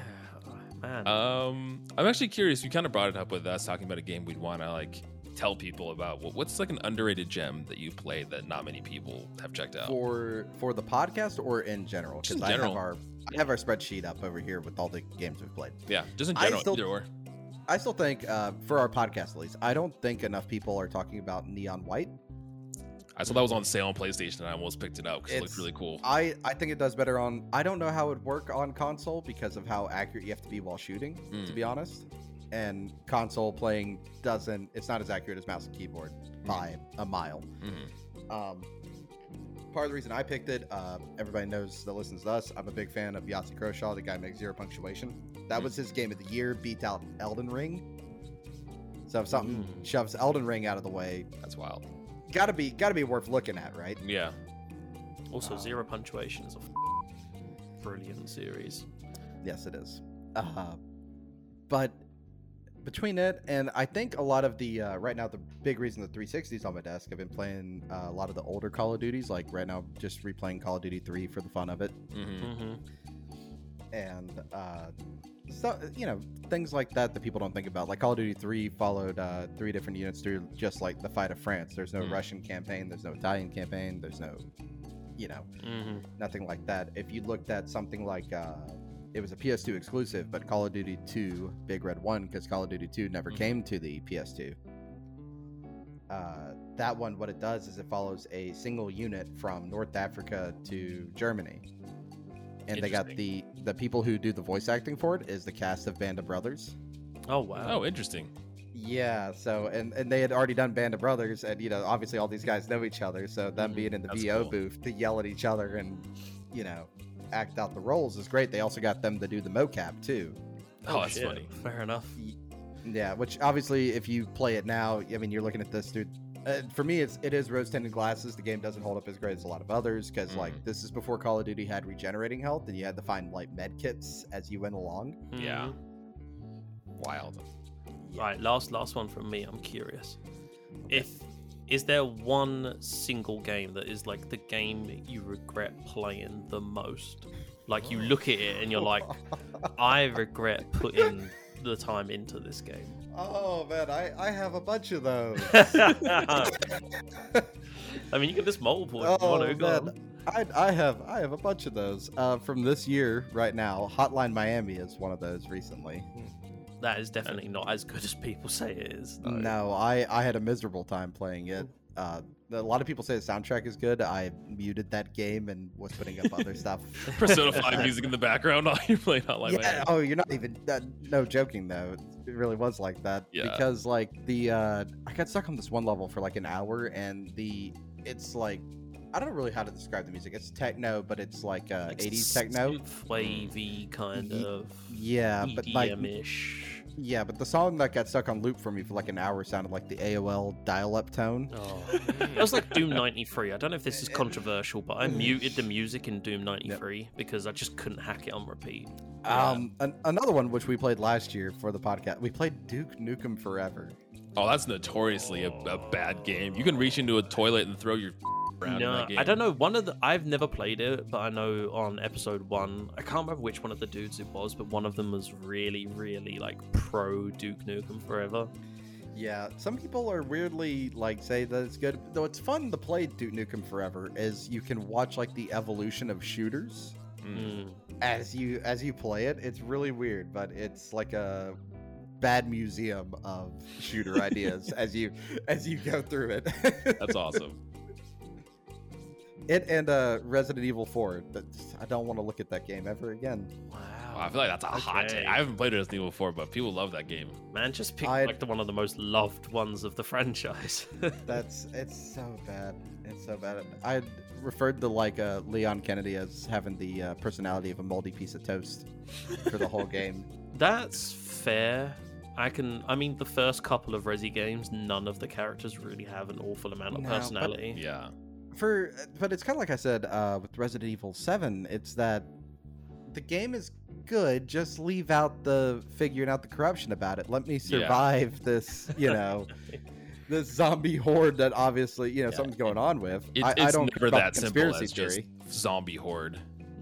man. Um, I'm actually curious. You kind of brought it up with us talking about a game we'd want to like tell people about. What- What's like an underrated gem that you've played that not many people have checked out? For for the podcast or in general? Just I have general. our I have our spreadsheet up over here with all the games we've played. yeah, just in I general, still- either or. I still think uh, for our podcast at least, I don't think enough people are talking about Neon White. I saw that was on sale on PlayStation, and I almost picked it up because it looked really cool. I, I think it does better on. I don't know how it would work on console because of how accurate you have to be while shooting, to Mm. be honest. And console playing doesn't. It's not as accurate as mouse and keyboard by a mile. Mhm. Um, part of the reason I picked it, uh, everybody knows that listens to us. I'm a big fan of Yahtzee Croshaw. The guy makes zero punctuation. That was his game of the year. Beat out Elden Ring. So if something Mm. shoves Elden Ring out of the way, That's wild. gotta be gotta be worth looking at, right? Yeah. also, uh, Zero Punctuation is a f- brilliant series. Yes, it is. Uh, but between it and I think a lot of the uh, right now the big reason the 360s on my desk, I've been playing uh, a lot of the older Call of Duties. Like right now, just replaying Call of Duty 3 for the fun of it, hmm Mm-hmm. and uh, so you know things like that that people don't think about. Like Call of Duty 3 followed uh, three different units through just like the fight of France. There's no Mm. Russian campaign. There's no Italian campaign. There's no, you know, Mm-hmm. nothing like that. If you looked at something like uh, it was a PS2 exclusive, but Call of Duty 2 Big Red 1 because Call of Duty 2 never Mhm. came to the PS2. Uh, that one, what it does is it follows a single unit from North Africa to Germany, and they got the the people who do the voice acting for it is the cast of Band of Brothers. Oh wow. Oh, interesting. Yeah, so and and they had already done Band of Brothers, and you know obviously all these guys know each other, so them Mhm, being in the that's VO cool. booth to yell at each other and you know act out the roles is great. They also got them to do the mocap too. Oh, that's shit. funny. Fair enough. Yeah, which obviously if you play it now, I mean you're looking at this dude. Uh, for me, it's it is rose tinted glasses. The game doesn't hold up as great as a lot of others because like Mhm. this is before Call of Duty had regenerating health, and you had to find like med kits as you went along. Yeah. Mhm. Wild. Right. Last last one from me. I'm curious. If is there one single game that is like the game you regret playing the most? Like you look at it and you're like, I regret putting the time into this game. oh man, I I have a bunch of those. I mean, you can just multiple if you Oh, want man. I, I have I have a bunch of those uh, from this year right now. Hotline Miami is one of those recently. That is definitely not as good as people say it is. though. No, I I had a miserable time playing it. Uh, a lot of people say the soundtrack is good. I muted that game and was putting up other stuff. Persona 5 music in the background while you're playing Hotline yeah. Miami. Oh, you're not even. Uh, no joking though. It really was like that. Yeah. Because like the uh, I got stuck on this one level for like an hour, and the it's like I don't know really how to describe the music. It's techno, but it's like uh, Like 80s techno. wavy kind Ye- of Yeah, but like EDM-ish. Yeah, but the song that got stuck on loop for me for like an hour sounded like the AOL dial-up tone. Oh. It was like Doom 93. I don't know if this is controversial, but I muted the music in Doom 93 because I just couldn't hack it on repeat. Um, an- another one which we played last year for the podcast, we played Duke Nukem Forever. Oh, that's notoriously a, a bad game. You can reach into a toilet and throw your around No. I don't know. One of the I've never played it, but I know on episode one, I can't remember which one of the dudes it was, but one of them was really, really like pro Duke Nukem Forever. Yeah, some people are weirdly like say that it's good. Though it's fun to play Duke Nukem Forever, is you can watch like the evolution of shooters Mm. Mm. as you as you play it. It's really weird, but it's like a bad museum of shooter ideas as you as you go through it. That's awesome. It and uh, Resident Evil 4. I don't want to look at that game ever again. Wow. Oh, I feel like that's a hot take. I haven't played Resident Evil 4, but people love that game. Man, just pick I'd- like the one of the most loved ones of the franchise. That's it's so bad. It's so bad. I referred to like uh, Leon Kennedy as having the uh, personality of a moldy piece of toast for the whole game. That's fair. I can. I mean, the first couple of Resi games, none of the characters really have an awful amount of No, but- personality. Yeah. for but it's kind of like I said uh, with Resident Evil Seven. It's that the game is good. Just leave out the figuring out the corruption about it. Let me survive this. You know. This zombie horde that obviously you know Yeah. something's going on with. It, I, it's I don't never that about simple conspiracy as theory. just zombie horde.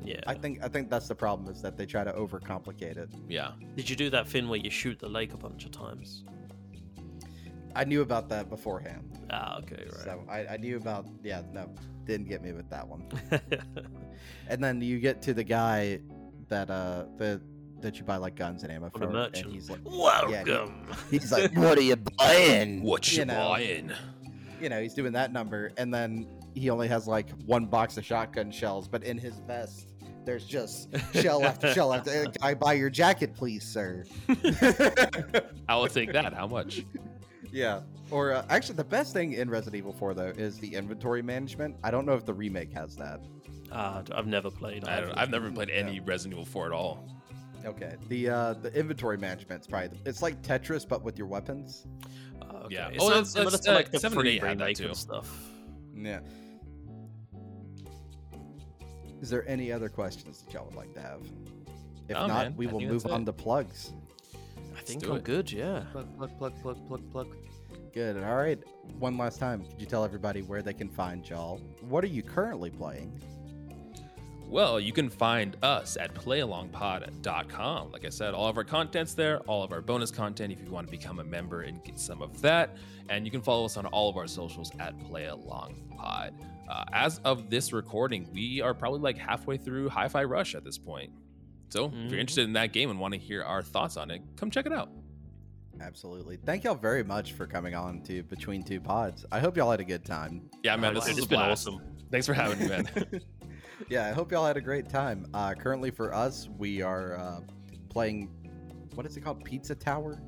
Yeah. I think I think that's the problem is that they try to overcomplicate it. Yeah. Did you do that thing where you shoot the lake a bunch of times? I knew about that beforehand, Ah, okay, right. so I, I knew about yeah no didn't get me with that one. And then you get to the guy that uh the that you buy like guns and ammo For for, the merchant. and he's like Welcome. he's like, "What are you buying?" What you, you know, buying? you know, he's doing that number, and then he only has like one box of shotgun shells, but in his vest. There's just shell after shell after. I buy your jacket, please, sir. I will take that. How much? Yeah. Or uh, actually, the best thing in Resident Evil 4 though is the inventory management. I don't know if the remake has that. Ah, d- I've never played. I don't, I've never played any Resident Evil 4 at all. Okay. The uh the inventory management's probably the, it's like Tetris but with your weapons. Ah, okay. Yeah. It Oh, sounds that's- similar that's, like uh, the 7 and free 8 had that remake and stuff. Yeah. Is there any other questions that y'all would like to have? If No, not, man. we I will move on it. to plugs. I think I'm it. good. Yeah. Plug, plug, plug, plug, plug, plug. Good. All right. One last time, could you tell everybody where they can find y'all? What are you currently playing? Well, you can find us at playalongpod.com. Like I said, all of our content's there, all of our bonus content if you want to become a member and get some of that. And you can follow us on all of our socials at playalongpod. Uh, as of this recording, we are probably like halfway through Hi Fi Rush at this point. So if Mhm. you're interested in that game and want to hear our thoughts on it, come check it out. Absolutely. Thank y'all very much for coming on to Between Two Pods. I hope y'all had a good time. Yeah, man, this dude, is it's a been awesome. Thanks for having me, man. yeah, I hope y'all had a great time. Uh, currently, for us, we are uh, playing. What is it called? Pizza Tower.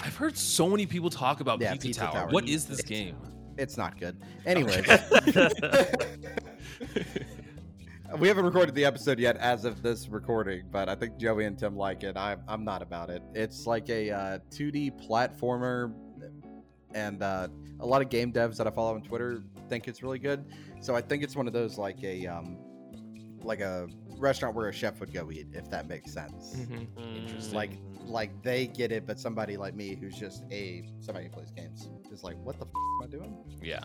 I've heard so many people talk about Yeah, Pizza, Pizza Tower. Tower. What is this It's- game? It's not good. Anyway, we haven't recorded the episode yet as of this recording, but I think Joey and Tim like it. I'm I'm not about it. It's like a uh, 2D platformer, and uh, a lot of game devs that I follow on Twitter think it's really good. So I think it's one of those like a um, like a restaurant where a chef would go eat, if that makes sense. Interesting. Like like they get it, but somebody like me who's just a somebody who plays games is like, what the f- am I doing? Yeah.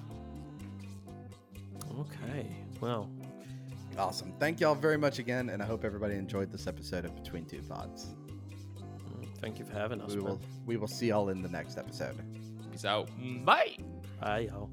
Okay. Well, Awesome. Thank y'all very much again, and I hope everybody enjoyed this episode of Between Two Pods. thank you for having us. We will we will see y'all in the next episode. Peace out. Bye. Bye, y'all.